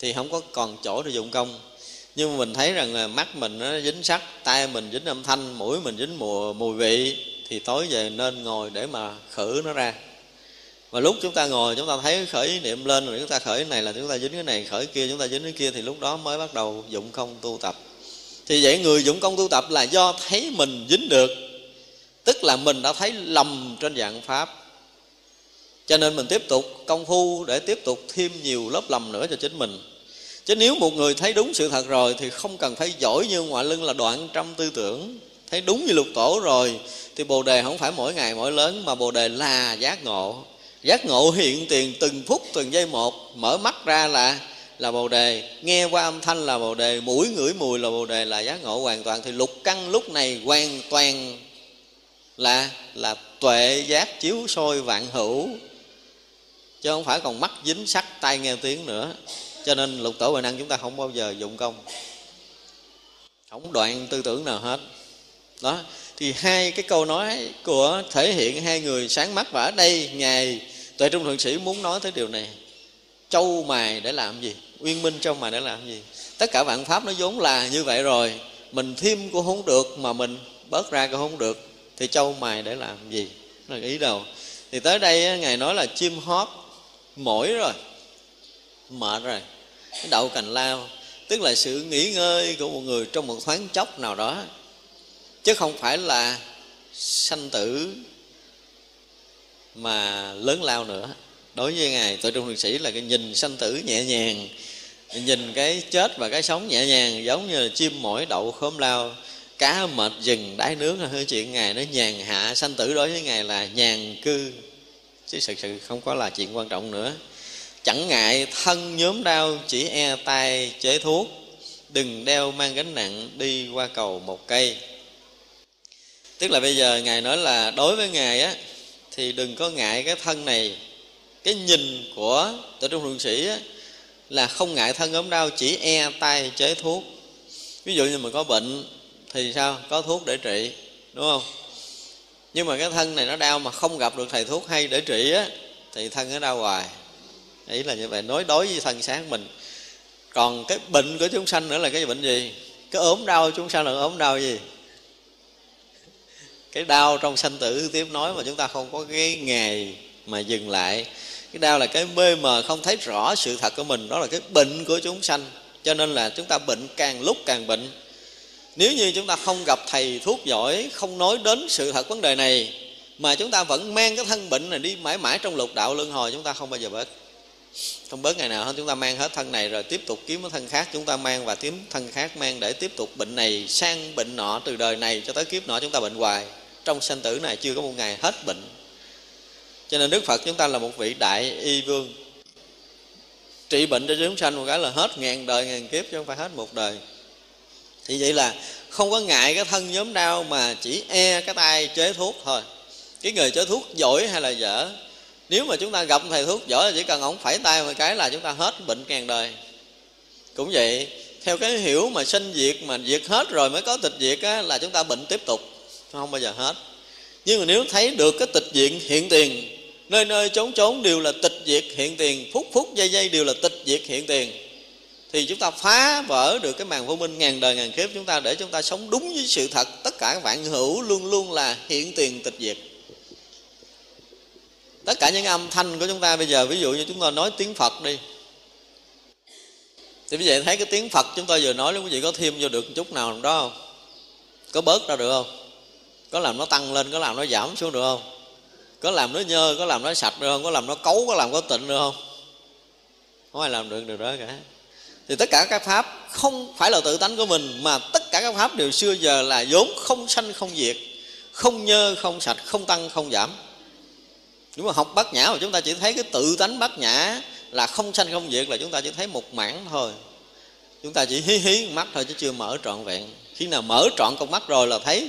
thì không có còn chỗ để dụng công. Nhưng mà mình thấy rằng mắt mình nó dính sắc tay mình dính âm thanh mũi mình dính mùi, mùi vị thì tối về nên ngồi để mà khử nó ra. Và lúc chúng ta ngồi chúng ta thấy khởi niệm lên rồi chúng ta khởi cái này là chúng ta dính cái này khởi kia chúng ta dính cái kia thì lúc đó mới bắt đầu dụng công tu tập. Thì vậy người dụng công tu tập là do thấy mình dính được tức là mình đã thấy lầm trên dạng pháp cho nên mình tiếp tục công phu để tiếp tục thêm nhiều lớp lầm nữa cho chính mình. Chứ nếu một người thấy đúng sự thật rồi thì không cần phải giỏi như ngoại lưng là đoạn trăm tư tưởng. Thấy đúng như lục tổ rồi thì bồ đề không phải mỗi ngày mỗi lớn mà bồ đề là giác ngộ. Giác ngộ hiện tiền từng phút, từng giây một. Mở mắt ra là là bồ đề. Nghe qua âm thanh là bồ đề. Mũi ngửi mùi là bồ đề là giác ngộ hoàn toàn. Thì lục căn lúc này hoàn toàn là là tuệ giác chiếu soi vạn hữu chứ không phải còn mắt dính sắt tay nghe tiếng nữa. Cho nên lục tổ huệ năng chúng ta không bao giờ dụng công. Không đoạn tư tưởng nào hết. Đó, thì hai cái câu nói của thể hiện hai người sáng mắt và ở đây, ngài tuệ trung thượng sĩ muốn nói tới điều này. Châu mài để làm gì? Uyên minh châu mài để làm gì? Tất cả vạn pháp nó vốn là như vậy rồi. Mình thêm cũng không được mà mình bớt ra cũng không được. Thì châu mài để làm gì? Là ý đầu. Thì tới đây ngài nói là chim hót mỏi rồi, mệt rồi. Cái đậu cành lao, tức là sự nghỉ ngơi của một người trong một thoáng chốc nào đó, chứ không phải là sanh tử mà lớn lao nữa. Đối với ngài tội trung liệt sĩ là cái nhìn sanh tử nhẹ nhàng, nhìn cái chết và cái sống nhẹ nhàng, giống như là chim mỏi đậu khóm lao, cá mệt rừng đáy nước là hơi chuyện ngài nó nhàn hạ sanh tử đối với ngài là nhàn cư chứ thực sự không có là chuyện quan trọng nữa. Chẳng ngại thân nhóm đau chỉ e tay chế thuốc. Đừng đeo mang gánh nặng đi qua cầu một cây. Tức là bây giờ ngài nói là đối với ngài á thì đừng có ngại cái thân này. Cái nhìn của tổ trung thượng sĩ á, là không ngại thân ốm đau chỉ e tay chế thuốc. Ví dụ như mình có bệnh thì sao? Có thuốc để trị đúng không? Nhưng mà cái thân này nó đau mà không gặp được thầy thuốc hay để trị á, thì thân nó đau hoài. Ý là như vậy nói đối với thân sáng mình. Còn cái bệnh của chúng sanh nữa là cái bệnh gì? Cái ốm đau, chúng sanh là ốm đau gì? Cái đau trong sanh tử tiếp nói mà chúng ta không có cái ngày mà dừng lại. Cái đau là cái mê mờ, không thấy rõ sự thật của mình. Đó là cái bệnh của chúng sanh. Cho nên là chúng ta bệnh càng lúc càng bệnh nếu như chúng ta không gặp thầy thuốc giỏi, không nói đến sự thật vấn đề này, mà chúng ta vẫn mang cái thân bệnh này đi mãi mãi trong lục đạo luân hồi, chúng ta không bao giờ bớt. Không bớt ngày nào hết, chúng ta mang hết thân này rồi tiếp tục kiếm cái thân khác chúng ta mang và kiếm thân khác mang để tiếp tục bệnh này sang bệnh nọ từ đời này cho tới kiếp nọ chúng ta bệnh hoài. Trong sanh tử này chưa có một ngày hết bệnh. Cho nên đức phật chúng ta là một vị đại y vương. Trị bệnh cho chúng sanh một cái là hết ngàn đời, ngàn kiếp chứ không phải hết một đời thì vậy là không có ngại cái thân nhóm đau mà chỉ e cái tay chế thuốc thôi. Cái người chế thuốc giỏi hay là dở nếu mà chúng ta gặp thầy thuốc giỏi chỉ cần ổng phải tay một cái là chúng ta hết bệnh ngàn đời. Cũng vậy theo cái hiểu mà sinh diệt mà diệt hết rồi mới có tịch diệt á, là chúng ta bệnh tiếp tục không bao giờ hết. Nhưng mà nếu thấy được cái tịch diệt hiện tiền nơi nơi trốn trốn đều là tịch diệt hiện tiền phút phút giây giây đều là tịch diệt hiện tiền thì chúng ta phá vỡ được cái màn vô minh ngàn đời ngàn kiếp chúng ta để chúng ta sống đúng với sự thật. Tất cả các vạn hữu luôn luôn là hiện tiền tịch diệt. Tất cả những âm thanh của chúng ta bây giờ, ví dụ như chúng ta nói tiếng phật đi. Thì bây giờ thấy cái tiếng phật chúng ta vừa nói, quý vị có thêm vô được chút nào đó không? Có bớt ra được không? Có làm nó tăng lên, có làm nó giảm xuống được không? Có làm nó nhơ, có làm nó sạch được không? Có làm nó cấu, có làm có tịnh được không? Không ai làm được được đó cả thì tất cả các pháp không phải là tự tánh của mình, mà tất cả các pháp đều xưa giờ là vốn không sanh không diệt, không nhơ không sạch, không tăng không giảm. Nếu mà học bát nhã mà chúng ta chỉ thấy cái tự tánh bát nhã là không sanh không diệt là chúng ta chỉ thấy một mảng thôi. Chúng ta chỉ hí hí mắt thôi chứ chưa mở trọn vẹn. Khi nào mở trọn con mắt rồi là thấy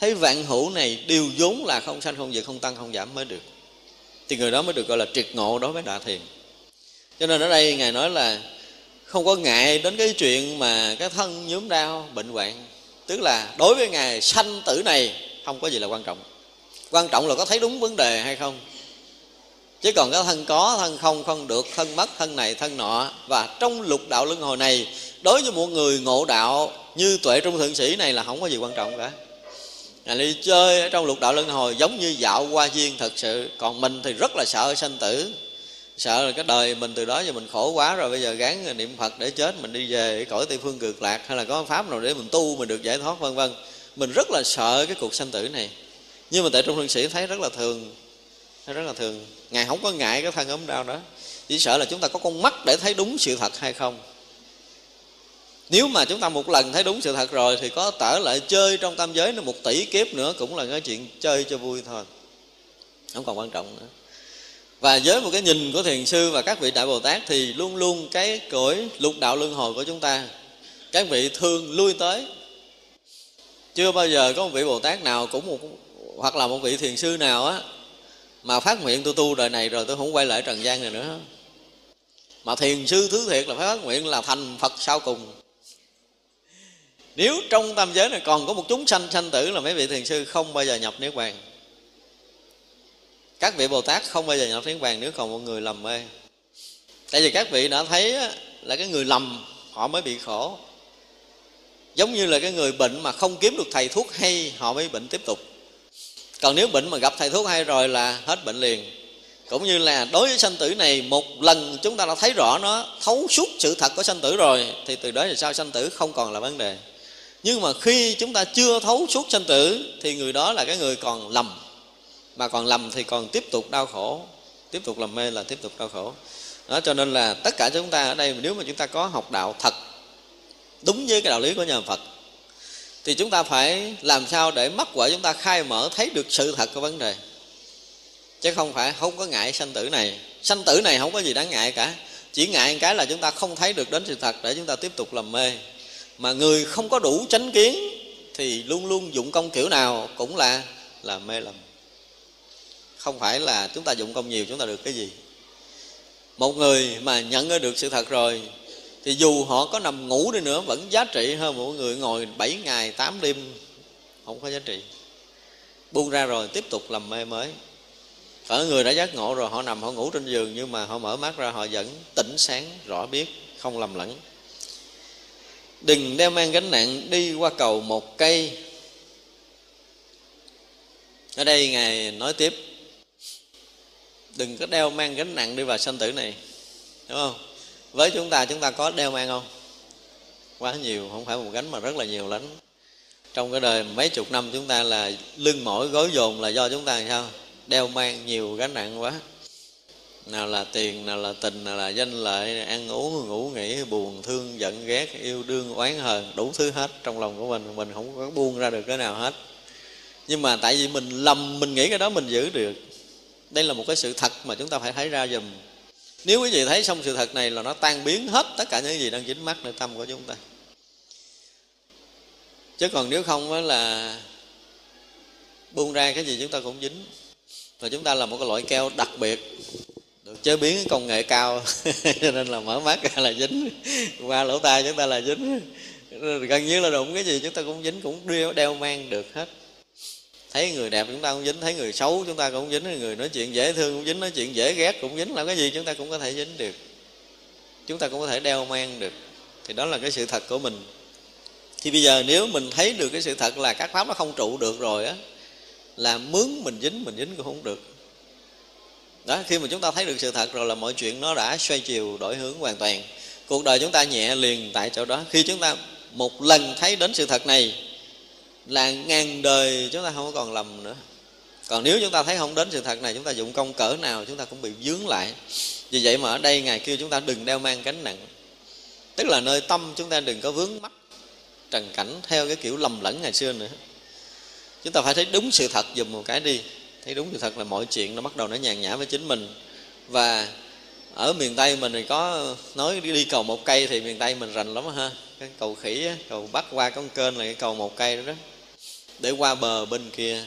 thấy vạn hữu này đều vốn là không sanh không diệt, không tăng không giảm mới được. Thì người đó mới được gọi là triệt ngộ đối với đại thiền. Cho nên ở đây ngài nói là không có ngại đến cái chuyện mà cái thân nhúm đau, bệnh hoạn. Tức là đối với ngài sanh tử này, không có gì là quan trọng. Quan trọng là có thấy đúng vấn đề hay không. Chứ còn cái thân có, thân không không được, thân mất, thân này, thân nọ. Và trong lục đạo luân hồi này, đối với một người ngộ đạo như tuệ trung thượng sĩ này là không có gì quan trọng cả. Ngài đi chơi ở trong lục đạo luân hồi giống như dạo qua duyên thật sự. Còn mình thì rất là sợ sanh tử. Sợ là cái đời mình từ đó giờ mình khổ quá rồi, Bây giờ gán niệm Phật để chết, Mình đi về cõi Tây Phương cực lạc, Hay là có pháp nào để mình tu mình được giải thoát, vân vân. Mình rất là sợ cái cuộc sanh tử này. Nhưng mà tại Trung Lương Sĩ thấy rất là thường, thấy Rất là thường. Ngài không có ngại cái thân ốm đau đó. Chỉ sợ là chúng ta có con mắt để thấy đúng sự thật hay không. Nếu mà chúng ta một lần thấy đúng sự thật rồi thì có tở lại chơi trong tam giới nó một tỷ kiếp nữa cũng là cái chuyện chơi cho vui thôi. Không còn quan trọng nữa và với một cái nhìn của thiền sư và các vị đại bồ tát thì luôn luôn cái cõi lục đạo luân hồi của chúng ta, các vị thương lui tới. Chưa bao giờ có một vị bồ tát nào cũng một, hoặc là một vị thiền sư nào á, mà phát nguyện tôi tu đời này rồi tôi không quay lại trần gian này nữa. Mà thiền sư thứ thiệt là phải phát nguyện là thành phật sau cùng. Nếu trong tam giới này còn có một chúng sanh sanh tử là mấy vị thiền sư không bao giờ nhập niết bàn các vị bồ tát không bao giờ nhập niết bàn nếu còn một người lầm mê. Tại vì các vị đã thấy là cái người lầm, họ mới bị khổ. Giống như là cái người bệnh mà không kiếm được thầy thuốc hay, họ mới bệnh tiếp tục. Còn nếu bệnh mà gặp thầy thuốc hay rồi là hết bệnh liền. Cũng như là đối với sanh tử này, một lần chúng ta đã thấy rõ nó, thấu suốt sự thật của sanh tử rồi, thì từ đó thì sao? Sanh tử không còn là vấn đề. Nhưng mà khi chúng ta chưa thấu suốt sanh tử, thì người đó là cái người còn lầm mà còn lầm thì còn tiếp tục đau khổ. Tiếp tục làm mê là tiếp tục đau khổ. Đó, cho nên là tất cả chúng ta ở đây, nếu mà chúng ta có học đạo thật, đúng với cái đạo lý của nhà Phật, thì chúng ta phải làm sao để mắt quả chúng ta khai mở, thấy được sự thật của vấn đề. Chứ không phải, không có ngại sanh tử này. Sanh tử này không có gì đáng ngại cả. Chỉ ngại cái là chúng ta không thấy được đến sự thật để chúng ta tiếp tục làm mê. Mà người không có đủ chánh kiến thì luôn luôn dụng công kiểu nào cũng là là mê lầm không phải là chúng ta dụng công nhiều, chúng ta được cái gì? Một người mà nhận được sự thật rồi, thì dù họ có nằm ngủ đi nữa, vẫn giá trị hơn một người ngồi 7 ngày 8 đêm, không có giá trị. Buông ra rồi, tiếp tục làm mê mới. Ở người đã giác ngộ rồi, họ nằm, họ ngủ trên giường, nhưng mà họ mở mắt ra, họ vẫn tỉnh sáng, rõ biết, không lầm lẫn. Đừng đeo mang gánh nặng đi qua cầu một cây. Ở đây ngài nói tiếp đừng có đeo mang gánh nặng đi vào sanh tử này. Đúng không? Với chúng ta chúng ta có đeo mang không? Quá nhiều, không phải một gánh mà rất là nhiều lắm. Trong cái đời mấy chục năm chúng ta là lưng mỏi, gối dồn là do chúng ta làm sao? Đeo mang nhiều gánh nặng quá. Nào là tiền, nào là tình, nào là danh lợi, ăn uống, ngủ nghỉ, buồn, thương, giận, ghét, yêu, đương, oán, hờn, đủ thứ hết trong lòng của mình. Mình không có buông ra được cái nào hết. Nhưng mà tại vì mình lầm, mình nghĩ cái đó mình giữ được đây là một cái sự thật mà chúng ta phải thấy ra dùm nếu quý vị thấy xong sự thật này là nó tan biến hết tất cả những gì đang dính mắt nơi tâm của chúng ta. Chứ còn nếu không á là buông ra cái gì chúng ta cũng dính. Và chúng ta là một cái loại keo đặc biệt được chế biến công nghệ cao [laughs] cho nên là mở mắt ra là dính. Qua lỗ tai chúng ta là dính. Gần như là đụng cái gì chúng ta cũng dính cũng đeo, đeo mang được hết thấy người đẹp chúng ta cũng dính, thấy người xấu chúng ta cũng dính, người nói chuyện dễ thương cũng dính, nói chuyện dễ ghét cũng dính là cái gì chúng ta cũng có thể dính được. Chúng ta cũng có thể đeo mang được. Thì đó là cái sự thật của mình. Thì bây giờ nếu mình thấy được cái sự thật là các pháp nó không trụ được rồi á, là mướn mình dính mình dính cũng không được. Đó, khi mà chúng ta thấy được sự thật rồi là mọi chuyện nó đã xoay chiều, đổi hướng hoàn toàn. Cuộc đời chúng ta nhẹ liền tại chỗ đó. Khi chúng ta một lần thấy đến sự thật này là ngàn đời chúng ta không còn lầm nữa. Còn nếu chúng ta thấy không đến sự thật này chúng ta dụng công cỡ nào chúng ta cũng bị vướng lại. Vì vậy mà ở đây ngài kêu chúng ta đừng đeo mang gánh nặng. Tức là nơi tâm chúng ta đừng có vướng mắt trần cảnh theo cái kiểu lầm lẫn ngày xưa nữa. Chúng ta phải thấy đúng sự thật dùm một cái đi. Thấy đúng sự thật là mọi chuyện nó bắt đầu nó nhàn nhã với chính mình. Và ở miền tây mình thì có nói đi cầu một cây thì miền tây mình rành lắm ha. Cái cầu khỉ cầu bắc qua con kênh là cái cầu một cây đó, đó để qua bờ bên kia.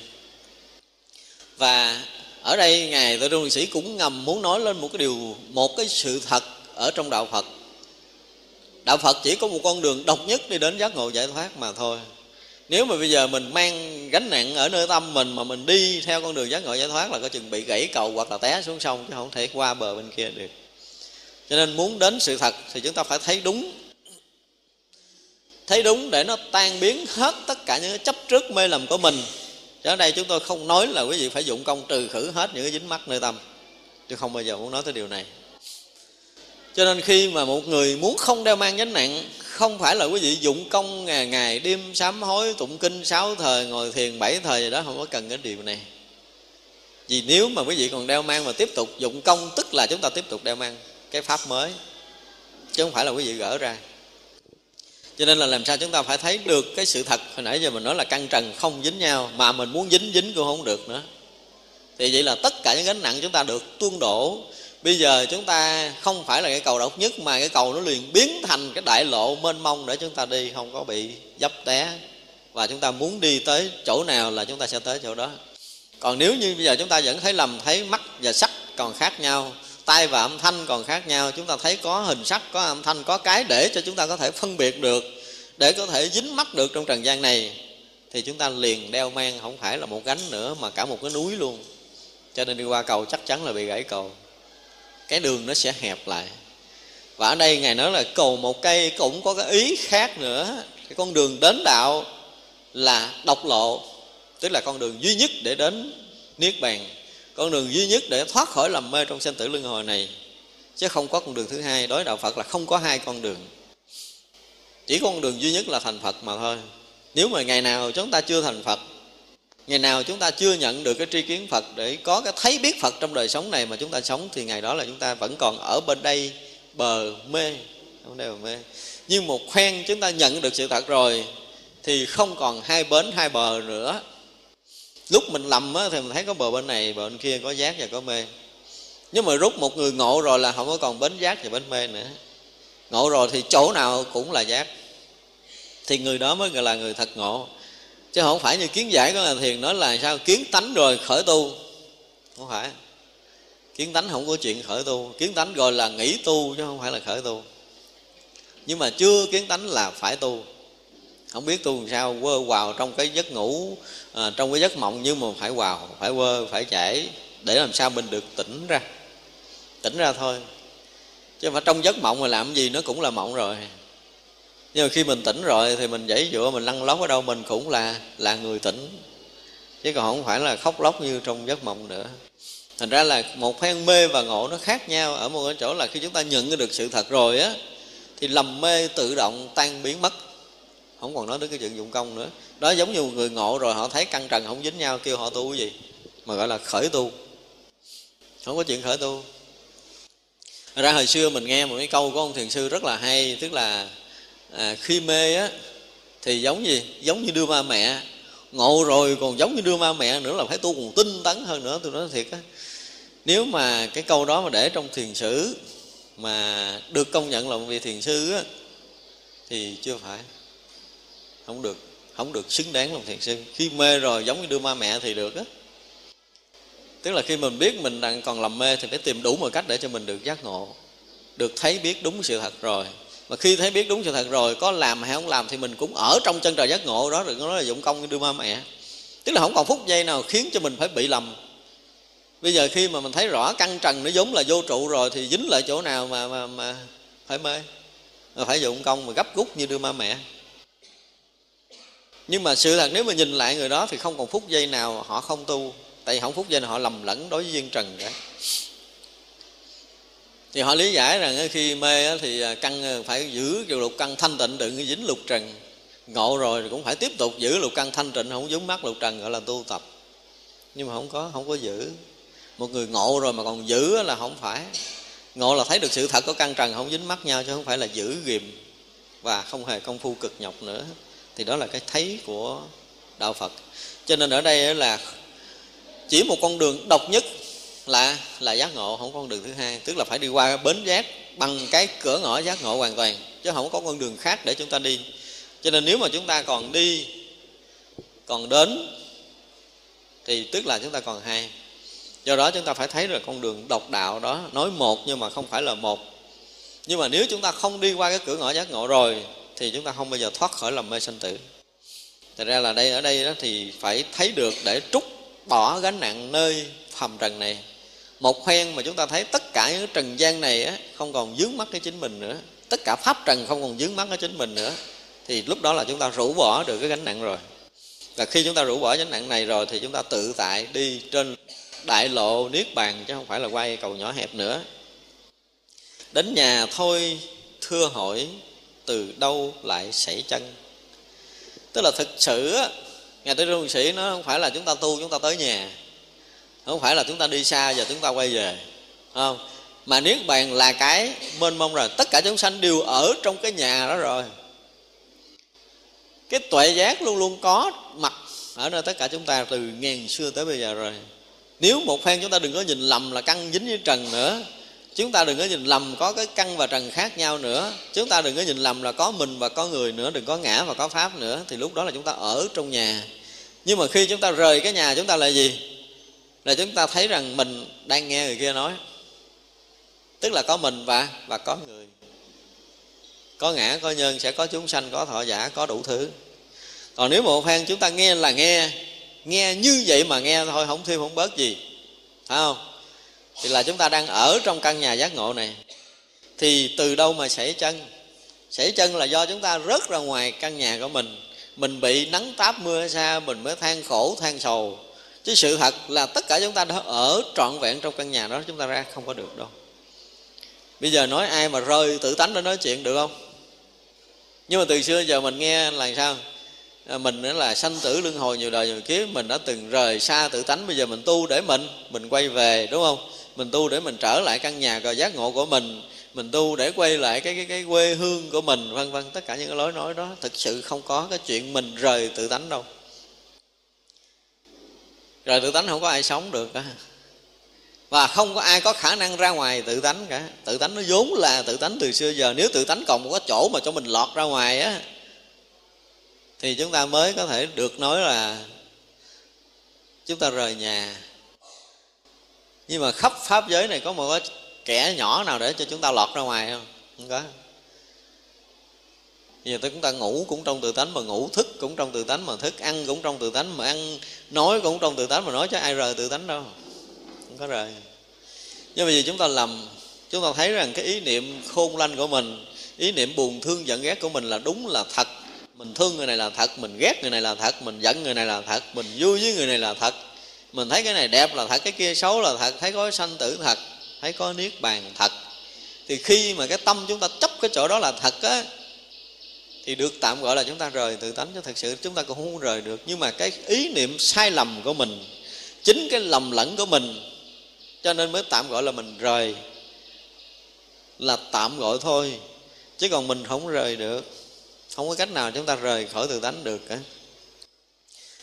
Và ở đây ngài tôi trung sĩ cũng ngầm muốn nói lên một cái điều, một cái sự thật ở trong đạo phật. Đạo phật chỉ có một con đường độc nhất đi đến giác ngộ giải thoát mà thôi. Nếu mà bây giờ mình mang gánh nặng ở nơi tâm mình mà mình đi theo con đường giác ngộ giải thoát là có chừng bị gãy cầu hoặc là té xuống sông chứ không thể qua bờ bên kia được. Cho nên muốn đến sự thật thì chúng ta phải thấy đúng thấy đúng để nó tan biến hết tất cả những cái chấp trước mê lầm của mình. Cho ở đây chúng tôi không nói là quý vị phải dụng công trừ khử hết những cái dính mắc nơi tâm. Tôi không bao giờ muốn nói tới điều này. Cho nên khi mà một người muốn không đeo mang gánh nặng, không phải là quý vị dụng công ngày ngày, đêm, sám hối, tụng kinh, sáu thời ngồi thiền, bảy thời gì đó, không có cần cái điều này. Vì nếu mà quý vị còn đeo mang mà tiếp tục dụng công, tức là chúng ta tiếp tục đeo mang cái pháp mới, chứ không phải là quý vị gỡ ra cho nên là làm sao chúng ta phải thấy được cái sự thật. Hồi nãy giờ mình nói là căn trần không dính nhau, mà mình muốn dính dính cũng không được nữa. Thì vậy là tất cả những gánh nặng chúng ta được tuôn đổ. Bây giờ chúng ta không phải là cái cầu độc nhất, mà cái cầu nó liền biến thành cái đại lộ mênh mông để chúng ta đi, không có bị dấp té. Và chúng ta muốn đi tới chỗ nào là chúng ta sẽ tới chỗ đó. Còn nếu như bây giờ chúng ta vẫn thấy lầm, thấy mắt và sắc còn khác nhau tay và âm thanh còn khác nhau. Chúng ta thấy có hình sắc, có âm thanh, có cái để cho chúng ta có thể phân biệt được, để có thể dính mắt được trong trần gian này, thì chúng ta liền đeo mang không phải là một gánh nữa, mà cả một cái núi luôn. Cho nên đi qua cầu chắc chắn là bị gãy cầu. Cái đường nó sẽ hẹp lại. Và ở đây ngài nói là cầu một cây cũng có cái ý khác nữa. Cái con đường đến đạo là độc lộ, tức là con đường duy nhất để đến niết bàn con đường duy nhất để thoát khỏi lầm mê trong sinh tử luân hồi này, chứ không có con đường thứ hai, đối đạo phật là không có hai con đường. Chỉ có con đường duy nhất là thành phật mà thôi. Nếu mà ngày nào chúng ta chưa thành phật, ngày nào chúng ta chưa nhận được cái tri kiến phật để có cái thấy biết phật trong đời sống này mà chúng ta sống, thì ngày đó là chúng ta vẫn còn ở bên đây bờ mê, không đây bờ mê. Nhưng một khoen chúng ta nhận được sự thật rồi, thì không còn hai bến, hai bờ nữa lúc mình lầm á, thì mình thấy có bờ bên này bờ bên kia có giác và có mê. Nhưng mà rút một người ngộ rồi là không có còn bến giác và bến mê nữa. Ngộ rồi thì chỗ nào cũng là giác. Thì người đó mới gọi là người thật ngộ. Chứ không phải như kiến giải của là thiền nói là sao? Kiến tánh rồi khởi tu. Không phải. Kiến tánh không có chuyện khởi tu. Kiến tánh gọi là nghỉ tu chứ không phải là khởi tu. Nhưng mà chưa kiến tánh là phải tu không biết tu làm sao quơ vào trong cái giấc ngủ à, trong cái giấc mộng nhưng mà phải vào phải quơ phải chảy để làm sao mình được tỉnh ra. Tỉnh ra thôi. Chứ mà trong giấc mộng mà làm gì nó cũng là mộng rồi. Nhưng mà khi mình tỉnh rồi thì mình dãy dụa mình lăn lóc ở đâu mình cũng là là người tỉnh. Chứ còn không phải là khóc lóc như trong giấc mộng nữa. Thành ra là một phen mê và ngộ nó khác nhau. Ở một cái chỗ là khi chúng ta nhận được sự thật rồi á thì lầm mê tự động tan biến mất không còn nói đến cái chuyện dụng công nữa. Đó giống như một người ngộ rồi họ thấy căn trần không dính nhau kêu họ tu cái gì? Mà gọi là khởi tu. Không có chuyện khởi tu. Ra hồi xưa mình nghe một cái câu của ông thiền sư rất là hay tức là à, khi mê á thì giống gì? Giống như đưa ma mẹ. Ngộ rồi còn giống như đưa ma mẹ nữa là phải tu còn tinh tấn hơn nữa tôi nói thiệt á. Nếu mà cái câu đó mà để trong thiền sử mà được công nhận là một vị thiền sư á thì chưa phải không được không được xứng đáng làm thiền sư. Khi mê rồi giống như đưa ma mẹ thì được á. Tức là khi mình biết mình đang còn làm mê thì phải tìm đủ mọi cách để cho mình được giác ngộ được thấy biết đúng sự thật rồi. Mà khi thấy biết đúng sự thật rồi có làm hay không làm thì mình cũng ở trong chân trời giác ngộ đó đừng có nói là dụng công như đưa ma mẹ. Tức là không còn phút giây nào khiến cho mình phải bị lầm. Bây giờ khi mà mình thấy rõ căn trần nó giống là vô trụ rồi thì dính lại chỗ nào mà mà, mà phải mê? Mà phải dụng công mà gấp rút như đưa ma mẹ nhưng mà sự thật nếu mà nhìn lại người đó thì không còn phút giây nào họ không tu. Tại vì không phút giây nào họ lầm lẫn đối với duyên trần cả. Thì họ lý giải rằng khi mê thì à, căn à, phải giữ lục căn thanh tịnh đừng dính lục trần. Ngộ rồi cũng phải tiếp tục giữ lục căn thanh tịnh, không dính mắt lục trần, gọi là tu tập. Nhưng mà không có không có giữ. Một người ngộ rồi mà còn giữ là không phải. Ngộ là thấy được sự thật của căn trần, không dính mắt nhau, chứ không phải là giữ ghìm và không hề công phu cực nhọc nữa thì đó là cái thấy của đạo phật. Cho nên ở đây là chỉ một con đường độc nhất là là giác ngộ, không có con đường thứ hai. Tức là phải đi qua bến giác bằng cái cửa ngõ giác ngộ hoàn toàn, chứ không có con đường khác để chúng ta đi. Cho nên nếu mà chúng ta còn đi, còn đến, thì tức là chúng ta còn hai do đó chúng ta phải thấy là con đường độc đạo đó nói một nhưng mà không phải là một. Nhưng mà nếu chúng ta không đi qua cái cửa ngõ giác ngộ rồi thì chúng ta không bao giờ thoát khỏi lòng mê sanh tử. Thật ra là đây ở đây đó thì phải thấy được để trút bỏ gánh nặng nơi phàm trần này. Một khoen mà chúng ta thấy tất cả những trần gian này á, không còn dướng mắt cái chính mình nữa. Tất cả pháp trần không còn dướng mắt cái chính mình nữa. Thì lúc đó là chúng ta rũ bỏ được cái gánh nặng rồi. Và khi chúng ta rũ bỏ gánh nặng này rồi thì chúng ta tự tại đi trên đại lộ niết bàn chứ không phải là quay cầu nhỏ hẹp nữa. Đến nhà thôi thưa hỏi từ đâu lại xảy chân? Tức là thực sự á, ngài tới trung sĩ nó không phải là chúng ta tu, chúng ta tới nhà. Không phải là chúng ta đi xa và chúng ta quay về. Không? Mà niết bàn là cái mênh mông rồi. Tất cả chúng sanh đều ở trong cái nhà đó rồi. Cái tuệ giác luôn luôn có mặt ở nơi tất cả chúng ta từ ngàn xưa tới bây giờ rồi. Nếu một phen chúng ta đừng có nhìn lầm là căn dính với trần nữa chúng ta đừng có nhìn lầm có cái căn và trần khác nhau nữa. Chúng ta đừng có nhìn lầm là có mình và có người nữa, đừng có ngã và có pháp nữa. Thì lúc đó là chúng ta ở trong nhà. Nhưng mà khi chúng ta rời cái nhà, chúng ta là gì? Là chúng ta thấy rằng mình đang nghe người kia nói. Tức là có mình và và có người. Có ngã, có nhân sẽ có chúng sanh, có thọ giả, có đủ thứ. Còn nếu một phen chúng ta nghe là nghe nghe như vậy mà nghe thôi, không thêm, không bớt gì. Phải không? Thì là chúng ta đang ở trong căn nhà giác ngộ này. Thì từ đâu mà xảy chân? Xảy chân là do chúng ta rớt ra ngoài căn nhà của mình. Mình bị nắng táp mưa xa mình mới than khổ, than sầu. Chứ sự thật là tất cả chúng ta đã ở trọn vẹn trong căn nhà đó, chúng ta ra không có được đâu. Bây giờ nói ai mà rơi tự tánh để nói chuyện được không? Nhưng mà từ xưa giờ mình nghe là sao? À, mình nữa là sanh tử luân hồi nhiều đời nhiều kiếp, mình đã từng rời xa tự tánh, bây giờ mình tu để mình mình quay về, đúng không? Mình tu để mình trở lại căn nhà cờ giác ngộ của mình. Mình tu để quay lại cái cái cái quê hương của mình, vân vân. Tất cả những cái lối nói đó, thực sự không có cái chuyện mình rời tự tánh đâu. Rời tự tánh không có ai sống được cả và không có ai có khả năng ra ngoài tự tánh cả. Tự tánh nó vốn là tự tánh từ xưa giờ. Nếu tự tánh còn một cái chỗ mà cho mình lọt ra ngoài á, thì chúng ta mới có thể được nói là chúng ta rời nhà nhưng mà khắp pháp giới này có một cái kẻ nhỏ nào để cho chúng ta lọt ra ngoài không? Không có. Giờ chúng ta ngủ cũng trong tự tánh mà ngủ, thức cũng trong tự tánh mà thức, ăn cũng trong tự tánh mà ăn, nói cũng trong tự tánh mà nói, chứ ai rời tự tánh đâu. Không có rời. Nhưng mà vì chúng ta lầm. Chúng ta thấy rằng cái ý niệm khôn lanh của mình, ý niệm buồn thương giận ghét của mình là đúng là thật. Mình thương người này là thật, mình ghét người này là thật, mình giận người này là thật, mình vui với người này là thật mình thấy cái này đẹp là thật, cái kia xấu là thật, thấy có sanh tử thật, thấy có niết bàn thật. Thì khi mà cái tâm chúng ta chấp cái chỗ đó là thật á, thì được tạm gọi là chúng ta rời tự tánh. Chứ thật sự chúng ta cũng không rời được. Nhưng mà cái ý niệm sai lầm của mình, chính cái lầm lẫn của mình, cho nên mới tạm gọi là mình rời. Là tạm gọi thôi, chứ còn mình không rời được. Không có cách nào chúng ta rời khỏi tự tánh được cả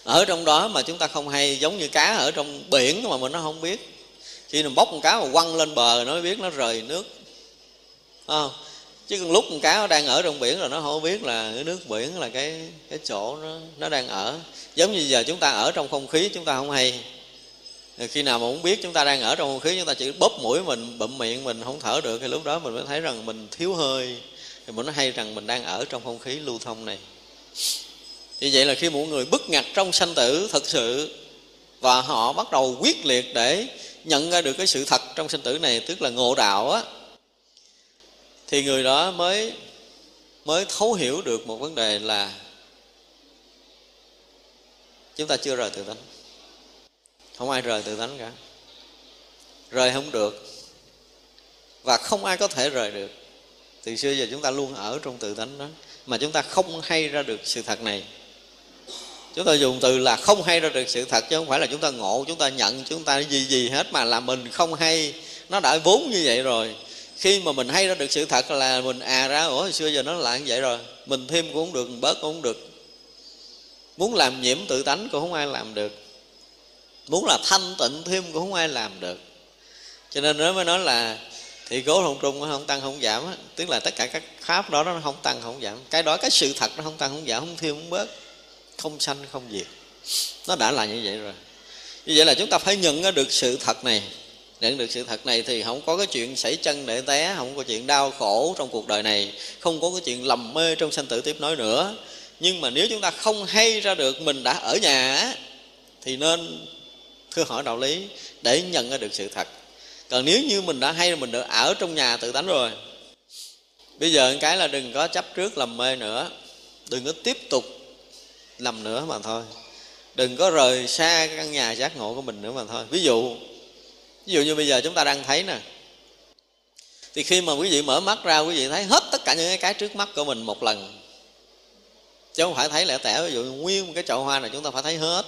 ở trong đó mà chúng ta không hay giống như cá ở trong biển mà mình nó không biết. Khi mình bóc con cá mà quăng lên bờ nó mới biết nó rời nước. Không? Chứ còn lúc con cá nó đang ở trong biển rồi nó không biết là cái nước biển là cái cái chỗ nó nó đang ở. Giống như giờ chúng ta ở trong không khí chúng ta không hay. Khi nào mà muốn biết chúng ta đang ở trong không khí, chúng ta chỉ bóp mũi mình, bụm miệng mình, không thở được. Thì lúc đó mình mới thấy rằng mình thiếu hơi. Thì mình nó hay rằng mình đang ở trong không khí lưu thông này vì vậy là khi một người bức ngặt trong sanh tử thật sự và họ bắt đầu quyết liệt để nhận ra được cái sự thật trong sinh tử này, tức là ngộ đạo á, thì người đó mới mới thấu hiểu được một vấn đề là chúng ta chưa rời tự tánh. Không ai rời tự tánh cả. Rời không được. Và không ai có thể rời được. Từ xưa giờ chúng ta luôn ở trong tự tánh đó, mà chúng ta không hay ra được sự thật này chúng ta dùng từ là không hay ra được sự thật, chứ không phải là chúng ta ngộ, chúng ta nhận, chúng ta gì gì hết mà là mình không hay. Nó đã vốn như vậy rồi. Khi mà mình hay ra được sự thật là mình à ra, ủa hồi xưa giờ nó lại như vậy rồi, mình thêm cũng không được, mình bớt cũng không được. Muốn làm nhiễm tự tánh cũng không ai làm được. Muốn là thanh tịnh thêm cũng không ai làm được. Cho nên nó mới nói là thì cố không trung nó không tăng, không giảm tức là tất cả các pháp đó nó không tăng, không giảm. Cái đó, cái sự thật nó không tăng, không giảm, không thêm, không bớt không sanh, không diệt. Nó đã là như vậy rồi. Như vậy là chúng ta phải nhận được sự thật này. Nhận được sự thật này thì không có cái chuyện xảy chân để té, không có chuyện đau khổ trong cuộc đời này, không có cái chuyện lầm mê trong sanh tử tiếp nối nữa. Nhưng mà nếu chúng ta không hay ra được mình đã ở nhà thì nên thưa hỏi đạo lý để nhận ra được sự thật. Còn nếu như mình đã hay mình đã ở trong nhà tự tánh rồi, bây giờ cái là đừng có chấp trước lầm mê nữa. Đừng có tiếp tục lầm nữa mà thôi. Đừng có rời xa căn nhà giác ngộ của mình nữa mà thôi. Ví dụ ví dụ như bây giờ chúng ta đang thấy nè. Thì khi mà quý vị mở mắt ra, quý vị thấy hết tất cả những cái trước mắt của mình một lần. Chứ không phải thấy lẻ tẻ, ví dụ nguyên một cái chậu hoa này chúng ta phải thấy hết.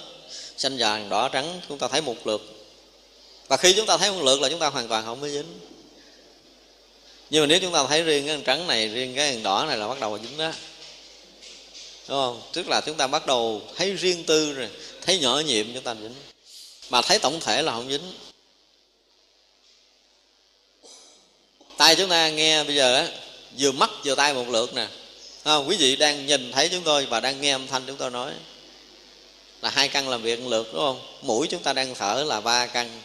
Xanh vàng, đỏ, trắng, chúng ta thấy một lượt. Và khi chúng ta thấy một lượt là chúng ta hoàn toàn không có dính. Nhưng mà nếu chúng ta thấy riêng cái trắng này, riêng cái đỏ này là bắt đầu dính đó đúng không? Tức là chúng ta bắt đầu thấy riêng tư rồi, thấy nhỏ nhiệm chúng ta dính. Mà thấy tổng thể là không dính. Tay chúng ta nghe bây giờ á, vừa mắt vừa tay một lượt nè. Không? Quý vị đang nhìn thấy chúng tôi và đang nghe âm thanh chúng tôi nói. Là hai căn làm việc một lượt, đúng không? Mũi chúng ta đang thở là ba căn.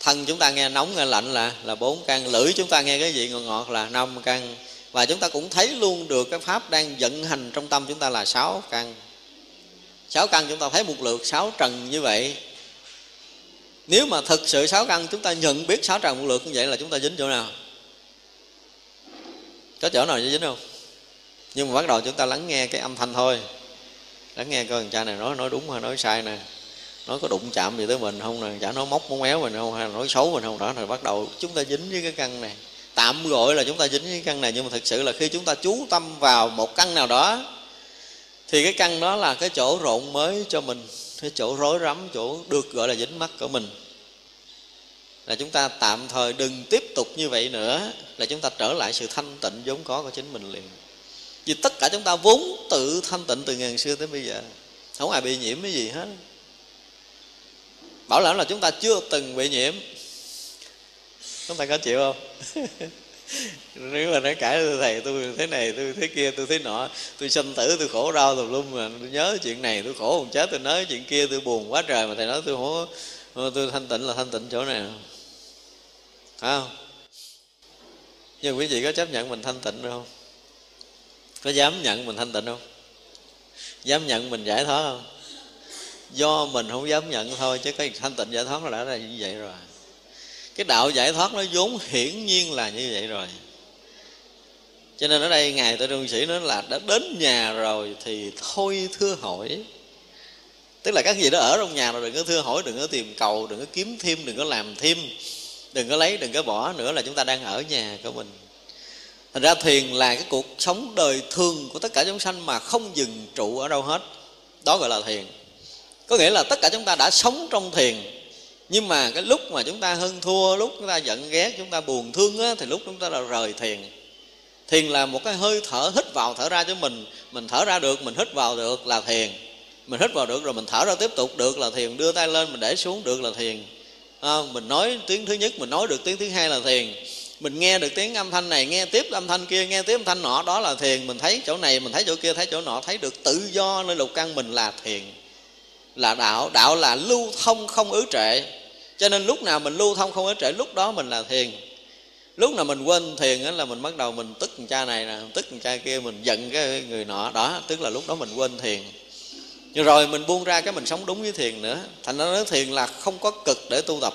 Thân chúng ta nghe nóng nghe lạnh là là bốn căn. Lưỡi chúng ta nghe cái gì ngọt ngọt là năm căn và chúng ta cũng thấy luôn được cái pháp đang vận hành trong tâm chúng ta là sáu căn. Sáu căn chúng ta thấy một lượt sáu trần như vậy. Nếu mà thực sự sáu căn chúng ta nhận biết sáu trần một lượt như vậy là chúng ta dính chỗ nào? Có chỗ nào dính không? Nhưng mà bắt đầu chúng ta lắng nghe cái âm thanh thôi. Lắng nghe coi thằng cha này nói nói đúng hay nói sai nè. Nó có đụng chạm gì tới mình không nè? Chả nó móc móng éo mình không hay là nói xấu mình không? Đó, rồi bắt đầu chúng ta dính với cái căn này tạm gọi là chúng ta dính với cái căn này, nhưng mà thực sự là khi chúng ta chú tâm vào một căn nào đó, thì cái căn đó là cái chỗ rộn mới cho mình, cái chỗ rối rắm, chỗ được gọi là dính mắt của mình. Là chúng ta tạm thời đừng tiếp tục như vậy nữa, là chúng ta trở lại sự thanh tịnh vốn có của chính mình liền. Vì tất cả chúng ta vốn tự thanh tịnh từ ngàn xưa tới bây giờ, không ai bị nhiễm cái gì hết. Bảo lãnh là chúng ta chưa từng bị nhiễm chúng ta có chịu không? [laughs] Nếu mà nói cãi tôi thầy, tôi thế này, tôi thế kia, tôi thế nọ, tôi sanh tử, tôi khổ đau tùm lum mà tôi nhớ chuyện này, tôi khổ còn chết, tôi nói chuyện kia, tôi buồn quá trời mà thầy nói tôi không ờ, tôi thanh tịnh là thanh tịnh chỗ này. Phải không nhưng quý vị có chấp nhận mình thanh tịnh được không? Có dám nhận mình thanh tịnh không? Dám nhận mình giải thoát không? Do mình không dám nhận thôi, chứ cái thanh tịnh giải thoát là đã là như vậy rồi cái đạo giải thoát nó vốn hiển nhiên là như vậy rồi. Cho nên ở đây ngài tôi trung sĩ nói là đã đến nhà rồi thì thôi thưa hỏi. Tức là các gì đó ở trong nhà rồi đừng có thưa hỏi, đừng có tìm cầu, đừng có kiếm thêm, đừng có làm thêm, đừng có lấy, đừng có bỏ nữa là chúng ta đang ở nhà của mình. Thành ra thiền là cái cuộc sống đời thường của tất cả chúng sanh mà không dừng trụ ở đâu hết. Đó gọi là thiền. Có nghĩa là tất cả chúng ta đã sống trong thiền nhưng mà cái lúc mà chúng ta hơn thua lúc chúng ta giận ghét chúng ta buồn thương á, thì lúc chúng ta là rời thiền. Thiền là một cái hơi thở hít vào thở ra cho mình. Mình thở ra được mình hít vào được là thiền. Mình hít vào được rồi mình thở ra tiếp tục được là thiền. Đưa tay lên mình để xuống được là thiền. À, mình nói tiếng thứ nhất mình nói được tiếng thứ hai là thiền. Mình nghe được tiếng âm thanh này nghe tiếp âm thanh kia nghe tiếp âm thanh nọ đó là thiền. Mình thấy chỗ này mình thấy chỗ kia thấy chỗ nọ thấy được tự do nơi lục căn mình là thiền là đạo đạo là lưu thông không ứ trệ. Cho nên lúc nào mình lưu thông không ứ trệ, lúc đó mình là thiền. Lúc nào mình quên thiền là mình bắt đầu mình tức cha này nè tức cha kia, mình giận cái người nọ. Đó, tức là lúc đó mình quên thiền. Rồi mình buông ra cái mình sống đúng với thiền nữa. Thành ra nói thiền là không có cực để tu tập.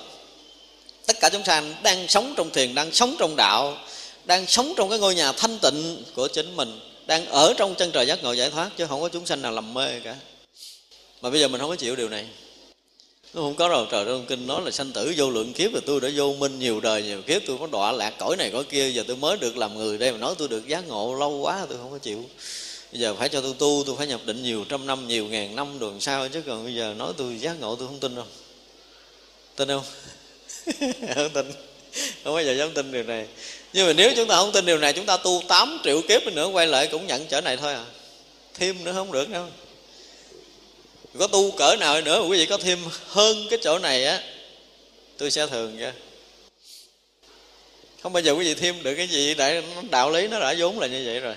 Tất cả chúng sanh đang sống trong thiền, đang sống trong đạo, đang sống trong cái ngôi nhà thanh tịnh của chính mình, đang ở trong chân trời giác ngộ giải thoát chứ không có chúng sanh nào làm mê cả mà bây giờ mình không có chịu điều này. Nó không có rồi trời trong kinh nói là sanh tử vô lượng kiếp rồi tôi đã vô minh nhiều đời, nhiều kiếp, tôi có đọa lạc cõi này cõi kia, giờ tôi mới được làm người đây mà nói tôi được giác ngộ lâu quá, tôi không có chịu. Bây giờ phải cho tôi tu, tôi phải nhập định nhiều trăm năm, nhiều ngàn năm rồi sao chứ, còn bây giờ nói tôi giác ngộ tôi không tin đâu. Tin không? [laughs] Không tin. Không bao giờ dám tin điều này. Nhưng mà nếu chúng ta không tin điều này, chúng ta tu 8 triệu kiếp nữa, quay lại cũng nhận trở này thôi à. Thêm nữa không được đâu có tu cỡ nào nữa mà quý vị có thêm hơn cái chỗ này á tôi sẽ thường ra, không bao giờ quý vị thêm được cái gì đã đạo lý nó đã vốn là như vậy rồi.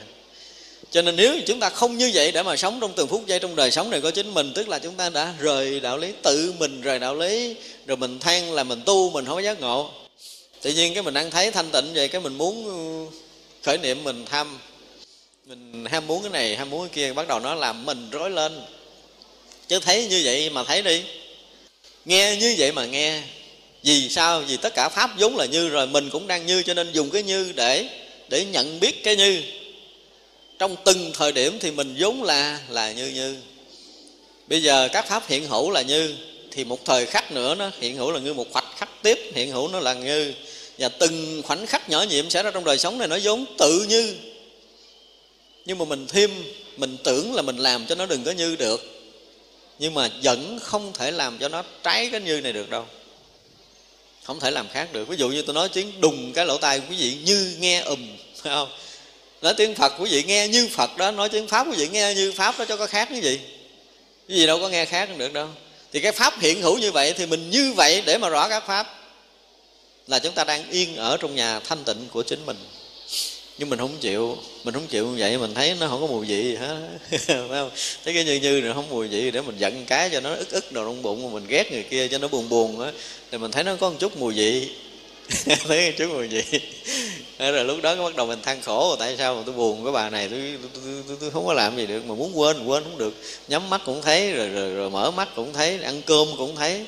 Cho nên nếu chúng ta không như vậy để mà sống trong từng phút giây trong đời sống này của chính mình tức là chúng ta đã rời đạo lý tự mình rời đạo lý rồi mình than là mình tu mình không có giác ngộ. Tự nhiên cái mình đang thấy thanh tịnh vậy cái mình muốn uh, khởi niệm mình tham mình ham muốn cái này ham muốn cái kia bắt đầu nó làm mình rối lên chứ thấy như vậy mà thấy đi. Nghe như vậy mà nghe. Vì sao? Vì tất cả pháp vốn là như rồi, mình cũng đang như, cho nên dùng cái như để để nhận biết cái như. Trong từng thời điểm thì mình vốn là là như như. Bây giờ các pháp hiện hữu là như, thì một thời khắc nữa nó hiện hữu là như, một khoảnh khắc tiếp hiện hữu nó là như. Và từng khoảnh khắc nhỏ nhiệm xảy ra trong đời sống này, nó vốn tự như. Nhưng mà mình thêm, mình tưởng là mình làm cho nó đừng có như được nhưng mà vẫn không thể làm cho nó trái cái như này được đâu. Không thể làm khác được. Ví dụ như tôi nói tiếng đùng cái lỗ tai quý vị, như nghe ùm, [laughs] phải không? Nói tiếng phật quý vị nghe như phật đó, nói tiếng pháp quý vị nghe như pháp đó, cho có khác cái gì? Cái gì đâu có nghe khác được đâu. Thì cái pháp hiện hữu như vậy thì mình như vậy để mà rõ các pháp. Là chúng ta đang yên ở trong nhà thanh tịnh của chính mình nhưng mình không chịu mình không chịu như vậy mình thấy nó không có mùi vị gì hết. [laughs] Phải không? Thấy cái như như này không mùi vị để mình giận cái cho nó ức ức đồ trong bụng mà mình ghét người kia cho nó buồn buồn á thì mình thấy nó có một chút mùi vị. [laughs] Thấy một chút mùi vị. Rồi lúc đó bắt đầu mình than khổ tại sao mà tôi buồn với bà này tôi tôi, tôi, tôi, tôi không có làm gì được mà muốn quên quên không được. Nhắm mắt cũng thấy rồi rồi, rồi mở mắt cũng thấy ăn cơm cũng thấy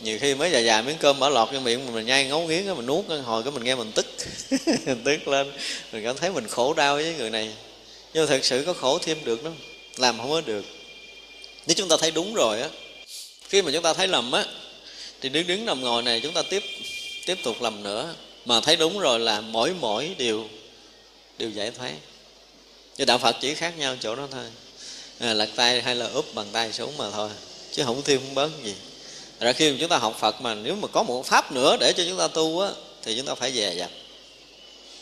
nhiều khi mới dài dài miếng cơm bỏ lọt trong miệng mình nhai ngấu nghiến mình nuốt hồi cái mình nghe mình tức. [laughs] Mình tức lên mình cảm thấy mình khổ đau với người này. Nhưng mà thật sự có khổ thêm được đó làm không có được. Nếu chúng ta thấy đúng rồi á khi mà chúng ta thấy lầm á thì đứng đứng nằm ngồi này chúng ta tiếp tiếp tục lầm nữa. Mà thấy đúng rồi là mỗi mỗi điều đều giải thoát. Chứ đạo phật chỉ khác nhau chỗ đó thôi. À, lật tay hay là úp bàn tay xuống mà thôi chứ không thêm không bớt gì ra khi mà chúng ta học phật mà nếu mà có một pháp nữa để cho chúng ta tu á, thì chúng ta phải dè dặt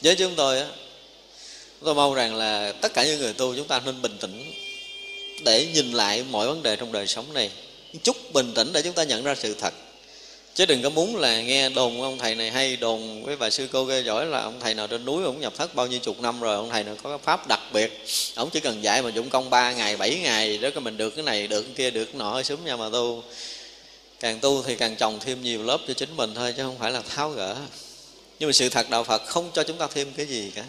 với chúng tôi á tôi mong rằng là tất cả những người tu chúng ta nên bình tĩnh để nhìn lại mọi vấn đề trong đời sống này. Chút bình tĩnh để chúng ta nhận ra sự thật. Chứ đừng có muốn là nghe đồn ông thầy này hay đồn với bà sư cô ghê giỏi là ông thầy nào trên núi ông nhập thất bao nhiêu chục năm rồi, ông thầy nào có cái pháp đặc biệt. Ông chỉ cần dạy mà dụng công 3 ngày 7 ngày đó cái mình được cái này, được cái kia, được cái nọ sớm nhau mà tu càng tu thì càng trồng thêm nhiều lớp cho chính mình thôi, chứ không phải là tháo gỡ. Nhưng mà sự thật đạo phật không cho chúng ta thêm cái gì cả.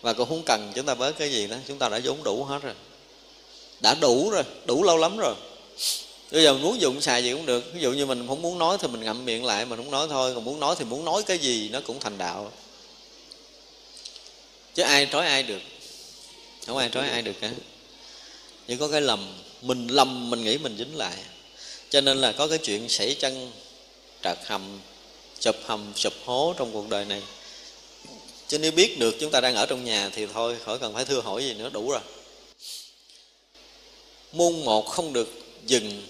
Và cũng không cần chúng ta bớt cái gì đó chúng ta đã vốn đủ hết rồi. Đã đủ rồi, đủ lâu lắm rồi. Bây giờ muốn dụng xài gì cũng được. Ví dụ như mình không muốn nói thì mình ngậm miệng lại, mình không nói thôi. Còn muốn nói thì muốn nói cái gì nó cũng thành đạo. Chứ ai trói ai được. Không ai trói ai được cả. Chỉ có cái lầm. Mình lầm, mình nghĩ mình dính lại cho nên là có cái chuyện xảy chân trật hầm sụp hầm sụp hố trong cuộc đời này. Chứ nếu biết được chúng ta đang ở trong nhà thì thôi, khỏi cần phải thưa hỏi gì nữa, đủ rồi. Môn một không được dừng,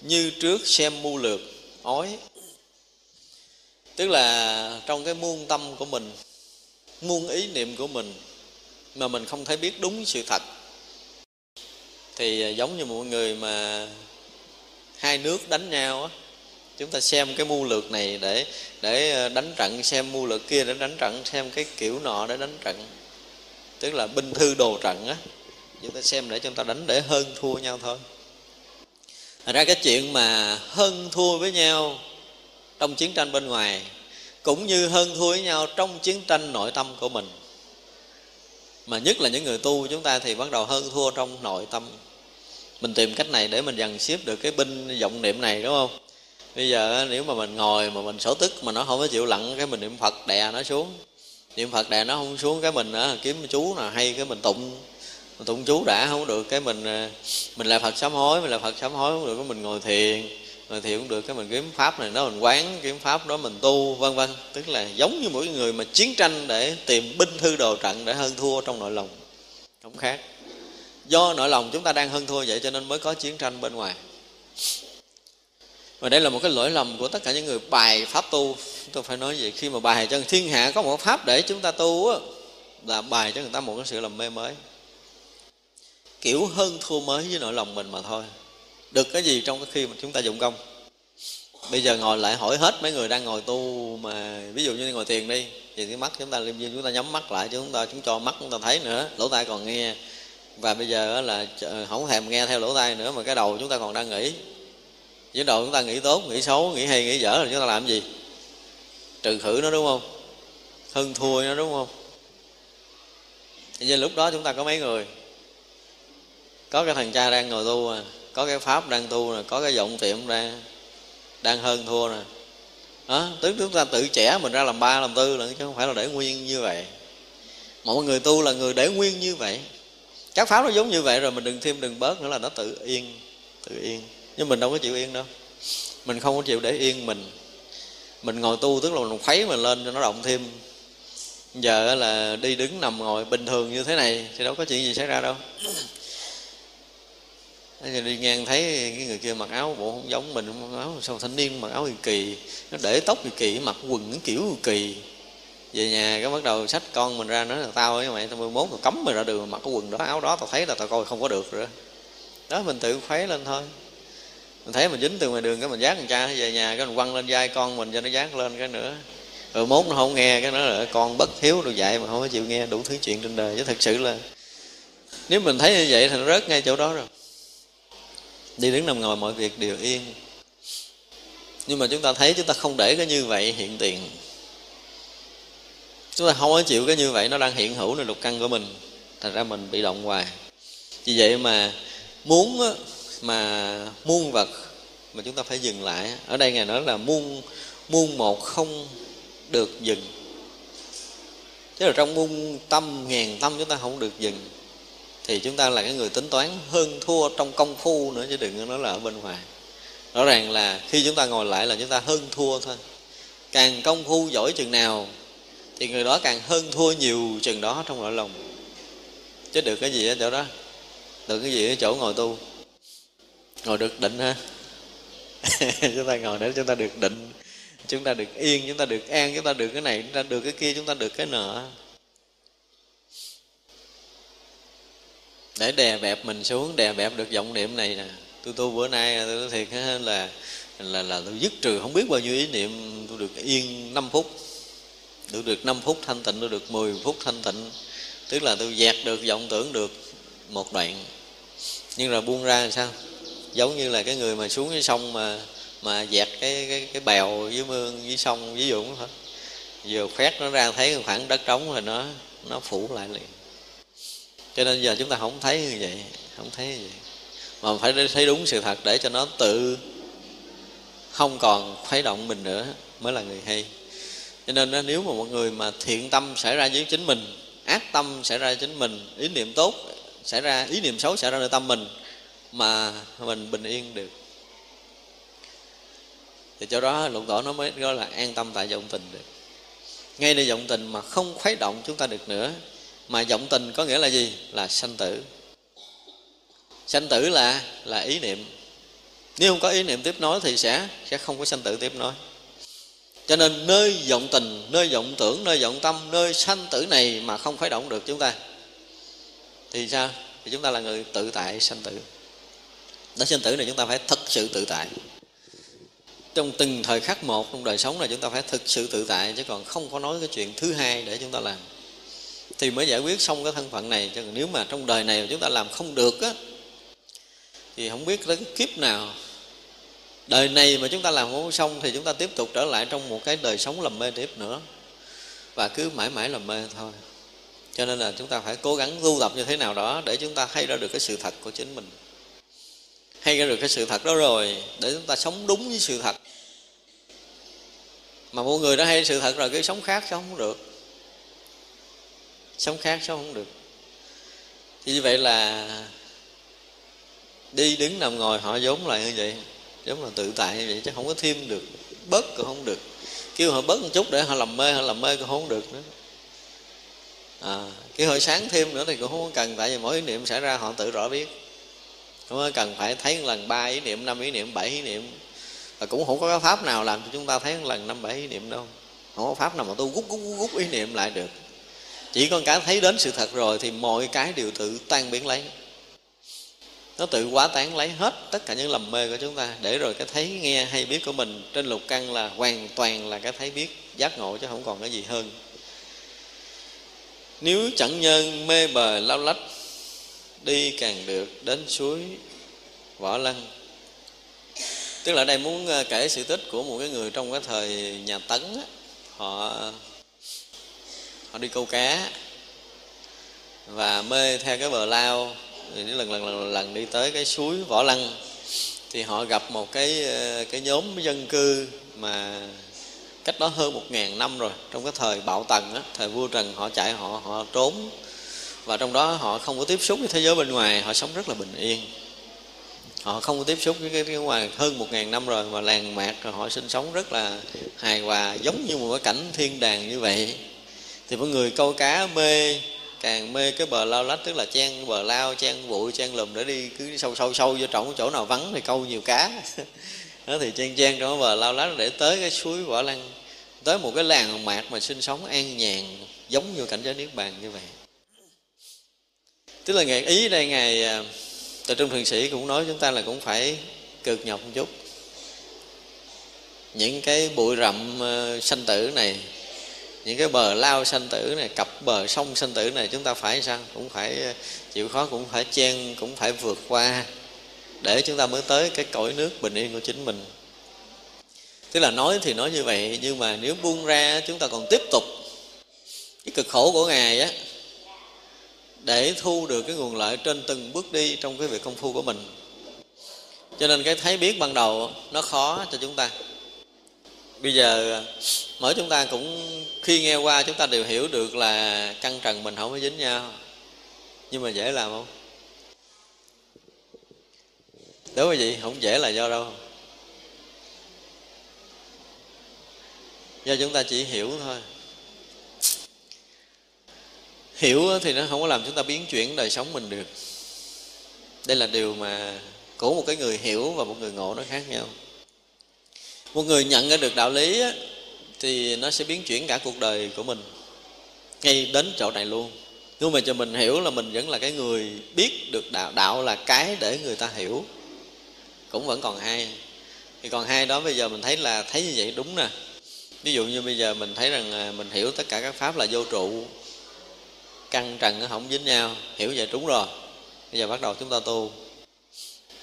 như trước xem mưu lược, ói. Tức là trong cái muôn tâm của mình, muôn ý niệm của mình, mà mình không thấy biết đúng sự thật, thì giống như một người mà hai nước đánh nhau á, chúng ta xem cái mưu lược này để để ờ, đánh trận, xem mưu lược kia để đánh trận, xem cái kiểu nọ để đánh trận. Tức là binh thư đồ trận á, chúng ta xem để chúng ta đánh để hơn thua nhau thôi. Thật ra cái chuyện mà hơn thua với nhau trong chiến tranh bên ngoài, cũng như hơn thua với nhau trong chiến tranh nội tâm của mình. Mà nhất là những người tu chúng ta thì bắt đầu hơn thua trong nội tâm mình tìm cách này để mình dần xếp được cái binh vọng niệm này, đúng không? Bây giờ nếu mà mình ngồi mà mình sổ tức mà nó không có chịu lặng cái mình niệm phật đè nó xuống. Niệm phật đè nó không xuống, cái mình kiếm chú nào hay, cái mình tụng mình tụng chú đã không được, cái mình à, mình là phật sám hối, mình là phật sám hối không được, cái mình ngồi thiền ngồi thiền cũng được, cái mình kiếm pháp này, đó mình quán, kiếm pháp đó mình tu, vân vân. Tức là giống như mỗi người mà chiến tranh để tìm binh thư đồ trận để hơn thua trong nội lòng. Không khác do nội lòng chúng ta đang hơn thua vậy cho nên mới có chiến tranh bên ngoài. Và đây là một cái lỗi lầm của tất cả những người bài pháp tu. Tôi phải nói vậy khi mà bài cho thiên hạ có một pháp để chúng ta tu á, là bài cho người ta một cái sự làm mê mới. Kiểu hơn thua mới với nội lòng mình mà thôi. Được cái gì trong cái khi mà chúng ta dụng công? Bây giờ ngồi lại hỏi hết mấy người đang ngồi tu mà ví dụ như ngồi thiền đi thì cái mắt chúng ta liêm chúng ta nhắm mắt lại chứ chúng ta chúng cho mắt chúng ta thấy nữa lỗ tai còn nghe và bây giờ là không thèm nghe theo lỗ tai nữa mà cái đầu chúng ta còn đang nghĩ. Những đầu chúng ta nghĩ tốt, nghĩ xấu, nghĩ hay, nghĩ dở là chúng ta làm gì? Trừ khử nó đúng không? Hơn thua nó đúng không? Nên lúc đó chúng ta có mấy người? Có cái thằng cha đang ngồi tu à có cái pháp đang tu nè, có cái vọng tiệm đang đang hơn thua nè. Đó tức chúng ta tự trẻ mình ra làm ba, làm tư là chứ không phải là để nguyên như vậy. Mọi người tu là người để nguyên như vậy các pháp nó giống như vậy rồi mình đừng thêm đừng bớt nữa là nó tự yên tự yên. Nhưng mình đâu có chịu yên đâu. Mình không có chịu để yên mình. Mình ngồi tu tức là mình khuấy mình lên cho nó động thêm. Giờ là đi đứng nằm ngồi bình thường như thế này thì đâu có chuyện gì xảy ra đâu. [coughs] Thế đi ngang thấy cái người kia mặc áo bộ không giống mình mặc áo sao thanh niên mặc áo kỳ. Nó để tóc kỳ kỳ mặc quần kiểu kỳ về nhà cái bắt đầu sách con mình ra nói là tao với mày tao mười mốt tao cấm mày ra đường mặc cái quần đó áo đó tao thấy là tao coi không có được rồi đó, mình tự khuấy lên thôi. Mình thấy mình dính từ ngoài đường cái mình dán thằng cha về nhà cái mình quăng lên vai con mình cho nó dán lên cái nữa. Rồi mốt nó không nghe cái nó là con bất hiếu được dạy mà không có chịu nghe đủ thứ chuyện trên đời chứ thật sự là nếu mình thấy như vậy thì nó rớt ngay chỗ đó rồi. Đi đứng nằm ngồi mọi việc đều yên. Nhưng mà chúng ta thấy chúng ta không để cái như vậy hiện tiền chúng ta không có chịu cái như vậy, nó đang hiện hữu nền lục căn của mình. Thành ra mình bị động hoài. Vì vậy mà muốn mà muôn vật mà chúng ta phải dừng lại ở đây ngài nói là muôn muôn một không được dừng. Chứ là trong muôn tâm, ngàn tâm chúng ta không được dừng, thì chúng ta là cái người tính toán hơn thua trong công phu nữa, chứ đừng nói là ở bên ngoài. Rõ ràng là khi chúng ta ngồi lại là chúng ta hơn thua thôi. Càng công phu giỏi chừng nào thì người đó càng hơn thua nhiều chừng đó trong nội lòng. Chứ được cái gì ở chỗ đó? Được cái gì ở chỗ ngồi tu? Ngồi được định ha [laughs] chúng ta ngồi để chúng ta được định. Chúng ta được yên, chúng ta được an, chúng ta được cái này, chúng ta được cái kia, chúng ta được cái nọ. Để đè bẹp mình xuống, đè bẹp được vọng niệm này nè. Tôi tu bữa nay, tôi nói thiệt là là là tôi dứt trừ, không biết bao nhiêu ý niệm, tôi được yên 5 phút tôi được 5 phút thanh tịnh, tôi được 10 phút thanh tịnh. Tức là tôi dẹt được, vọng tưởng được một đoạn. Nhưng rồi buông ra làm sao? Giống như là cái người mà xuống cái sông mà mà dẹt cái cái cái bèo dưới mương, dưới sông, dưới dũng thôi vừa khoét nó ra, thấy khoảng đất trống rồi nó nó phủ lại liền. Cho nên giờ chúng ta không thấy như vậy, không thấy như vậy. Mà phải thấy đúng sự thật để cho nó tự không còn khuấy động mình nữa mới là người hay cho nên nếu mà một người mà thiện tâm xảy ra với chính mình, ác tâm xảy ra chính mình, ý niệm tốt xảy ra, ý niệm xấu xảy ra nơi tâm mình, mà mình bình yên được. Thì chỗ đó lục tổ nó mới gọi là an tâm tại vọng tình được. Ngay nơi vọng tình mà không khuấy động chúng ta được nữa, mà vọng tình có nghĩa là gì? Là sanh tử. Sanh tử là là ý niệm. Nếu không có ý niệm tiếp nối thì sẽ sẽ không có sanh tử tiếp nối cho nên nơi vọng tình, nơi vọng tưởng, nơi vọng tâm, nơi sanh tử này mà không khởi động được chúng ta, thì sao? Thì chúng ta là người tự tại sanh tử. Đó sanh tử này chúng ta phải thật sự tự tại. Trong từng thời khắc một trong đời sống này chúng ta phải thực sự tự tại, chứ còn không có nói cái chuyện thứ hai để chúng ta làm. Thì mới giải quyết xong cái thân phận này, chứ nếu mà trong đời này chúng ta làm không được á, thì không biết đến kiếp nào đời này mà chúng ta làm không xong thì chúng ta tiếp tục trở lại trong một cái đời sống lầm mê tiếp nữa. Và cứ mãi mãi lầm mê thôi. Cho nên là chúng ta phải cố gắng tu tập như thế nào đó để chúng ta hay ra được cái sự thật của chính mình. Hay ra được cái sự thật đó rồi, để chúng ta sống đúng với sự thật. Mà một người đã hay sự thật rồi, cái sống khác sống không được. Sống khác sống không được. Thì như vậy là đi đứng nằm ngồi, họ vốn lại như vậy giống là tự tại như vậy chứ không có thêm được bớt cũng không được. Kêu họ bớt một chút để họ làm mê họ làm mê cũng không được nữa. À, kêu họ sáng thêm nữa thì cũng không cần tại vì mỗi ý niệm xảy ra họ tự rõ biết. Không cần phải thấy một lần ba ý niệm năm ý niệm bảy ý niệm. Và cũng không có cái pháp nào làm cho chúng ta thấy một lần năm bảy ý niệm đâu. Không có pháp nào mà tu gút gút gút ý niệm lại được. Chỉ con cái thấy đến sự thật rồi thì mọi cái đều tự tan biến lấy nó tự quá tán lấy hết tất cả những lầm mê của chúng ta để rồi cái thấy nghe hay biết của mình trên lục căn là hoàn toàn là cái thấy biết giác ngộ chứ không còn cái gì hơn. Nếu chẳng nhân mê bờ lao lách đi càng được đến suối võ lăng. Tức là đây muốn ờ, kể sự tích của một cái người trong cái thời nhà tấn á, họ họ đi câu cá và mê theo cái bờ lao thì lần lần lần lần đi tới cái suối võ lăng thì họ gặp một cái ờ, cái nhóm dân cư mà cách đó hơn một ngàn năm rồi. Trong cái thời bạo tần á thời vua trần họ chạy họ họ trốn. Và trong đó họ không có tiếp xúc với thế giới bên ngoài họ sống rất là bình yên. Họ không có tiếp xúc với cái, cái ngoài hơn một ngàn năm rồi mà làng mạc rồi họ sinh sống rất là hài hòa giống như một cái cảnh thiên đàng như vậy. Thì mọi người câu cá mê càng mê cái bờ lao lách tức là chen bờ lao chen bụi chen lùm để đi cứ sâu sâu sâu vô trọng chỗ nào vắng thì câu nhiều cá. [laughs] Đó thì chen chen trong bờ lao lách để tới cái suối võ lăng tới một cái làng mạc mà sinh sống an nhàn giống như cảnh giới niết bàn như vậy. Tức là ngày ý đây ngày à, từ trung thượng sĩ cũng nói chúng ta là cũng phải cực nhọc một chút. Những cái bụi rậm uh, sanh tử này những cái bờ lao sanh tử này, cặp bờ sông sanh tử này chúng ta phải sao? Cũng phải ờ, chịu khó, cũng phải chen, cũng phải vượt qua để chúng ta mới tới cái cõi nước bình yên của chính mình. Tức là nói thì nói như vậy, nhưng mà nếu buông ra, chúng ta còn tiếp tục cái cực khổ của ngài á, để thu được cái nguồn lợi trên từng bước đi trong cái việc công phu của mình. Cho nên cái thấy biết ban đầu, nó khó cho chúng ta. Bây giờ ờ, mỗi chúng ta cũng khi nghe qua chúng ta đều hiểu được là căn trần mình không có dính nhau. Nhưng mà dễ làm không? Đúng không vậy không dễ là do đâu? Do chúng ta chỉ hiểu thôi. Hiểu thì nó không có làm chúng ta biến chuyển đời sống mình được. Đây là điều mà của một cái người hiểu và một người ngộ nó khác nhau. Một người nhận ra được đạo lý thì nó sẽ biến chuyển cả cuộc đời của mình, ngay đến chỗ này luôn. Nhưng mà cho mình hiểu là mình vẫn là cái người biết được đạo đạo là cái để người ta hiểu, cũng vẫn còn hai thì còn hai đó bây giờ mình thấy là thấy như vậy đúng nè. Ví dụ như bây giờ mình thấy rằng à, mình hiểu tất cả các pháp là vô trụ, căn trần nó không dính nhau, hiểu vậy đúng rồi. Bây giờ bắt đầu chúng ta tu,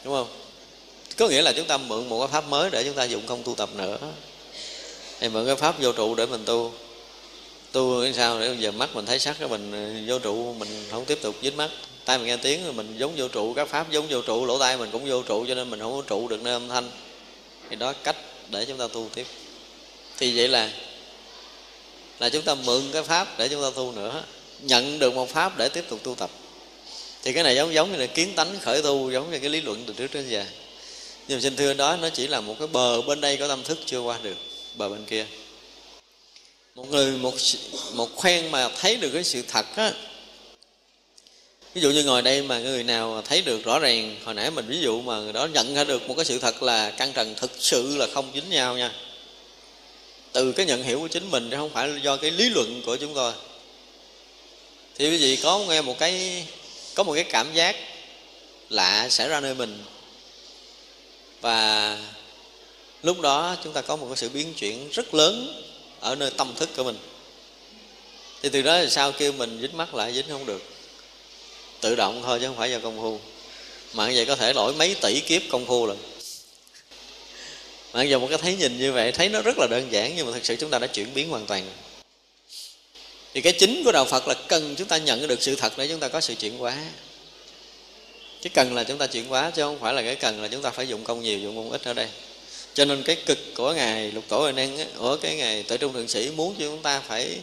đúng không? Có nghĩa là chúng ta mượn một cái pháp mới để chúng ta dụng công tu tập nữa thì mượn cái pháp vô trụ để mình tu. Tu sao để giờ mắt mình thấy sắc, cái mình ờ, vô trụ, mình không tiếp tục dính mắt. Tai mình nghe tiếng rồi mình giống vô trụ, các pháp giống vô trụ, lỗ tai mình cũng vô trụ, cho nên mình không có trụ được nơi âm thanh. Thì đó, cách để chúng ta tu tiếp. Thì vậy là là chúng ta mượn cái pháp để chúng ta tu nữa, nhận được một pháp để tiếp tục tu tập. Thì cái này giống giống như là kiến tánh khởi tu, giống như cái lý luận từ trước đến giờ. Nhưng mà xin thưa đó, nó chỉ là một cái bờ bên đây có tâm thức chưa qua được bờ bên kia. Một người, một một khoen mà thấy được cái sự thật á. Ví dụ như ngồi đây mà người nào thấy được rõ ràng, hồi nãy mình ví dụ mà người đó nhận ra được một cái sự thật là căn trần thực sự là không dính nhau nha. Từ cái nhận hiểu của chính mình chứ không phải do cái lý luận của chúng tôi. Thì quý vị có nghe một cái, có một cái cảm giác lạ xảy ra nơi mình. Và lúc đó chúng ta có một cái sự biến chuyển rất lớn ở nơi tâm thức của mình. Thì từ đó là sau kêu mình dính mắt lại, dính không được. Tự động thôi chứ không phải do công phu. Mà như vậy có thể lỗi mấy tỷ kiếp công phu rồi mà giờ một cái thấy nhìn như vậy, thấy nó rất là đơn giản nhưng mà thực sự chúng ta đã chuyển biến hoàn toàn. Thì cái chính của đạo phật là cần chúng ta nhận được sự thật để chúng ta có sự chuyển hóa. Cái cần là chúng ta chuyển hóa chứ không phải là cái cần là chúng ta phải dụng công nhiều, dụng công ít ở đây cho nên cái cực của ngài, lục tổ huệ năng ở cái ngày tự trung thượng sĩ muốn cho chúng ta phải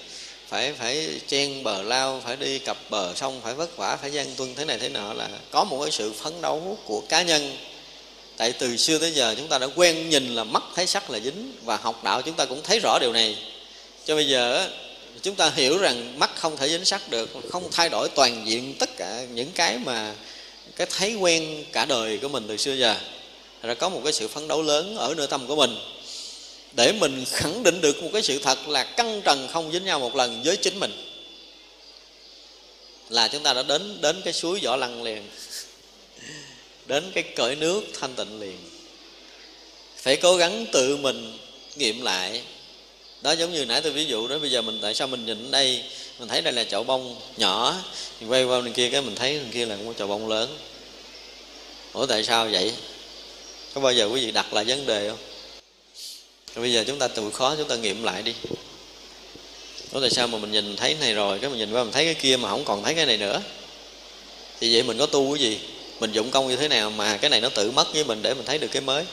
phải phải chen bờ lao, phải đi cặp bờ sông, phải vất vả, phải gian tuân thế này thế nọ là có một cái sự phấn đấu của cá nhân. Tại từ xưa tới giờ chúng ta đã quen nhìn là mắt thấy sắc là dính và học đạo chúng ta cũng thấy rõ điều này. Cho bây giờ chúng ta hiểu rằng mắt không thể dính sắc được, không thay đổi toàn diện tất cả những cái mà cái thấy quen cả đời của mình từ xưa giờ là có một cái sự phấn đấu lớn ở nơi tâm của mình. Để mình [laughs] khẳng định được một cái sự thật là căng trần không dính nhau một lần với chính mình, là chúng ta đã đến đến cái suối võ lăng liền, [laughs] đến cái cởi nước thanh tịnh liền. Phải cố gắng tự mình nghiệm lại. Đó giống như nãy tôi ví dụ đó, bây giờ mình tại sao mình nhìn đây, mình thấy đây là chậu bông nhỏ quay qua bên kia cái mình thấy bên kia là một chậu bông lớn. Ủa tại sao vậy? Có bao giờ quý vị đặt lại vấn đề không? Bây giờ chúng ta tự khó chúng ta nghiệm lại đi. Đó tại sao mà mình nhìn thấy này rồi, Cái mình nhìn qua mình thấy cái kia mà không còn thấy cái này nữa? Thì vậy mình có tu cái gì? Mình dụng công như thế nào mà cái này nó tự mất với mình Để mình thấy được cái mới?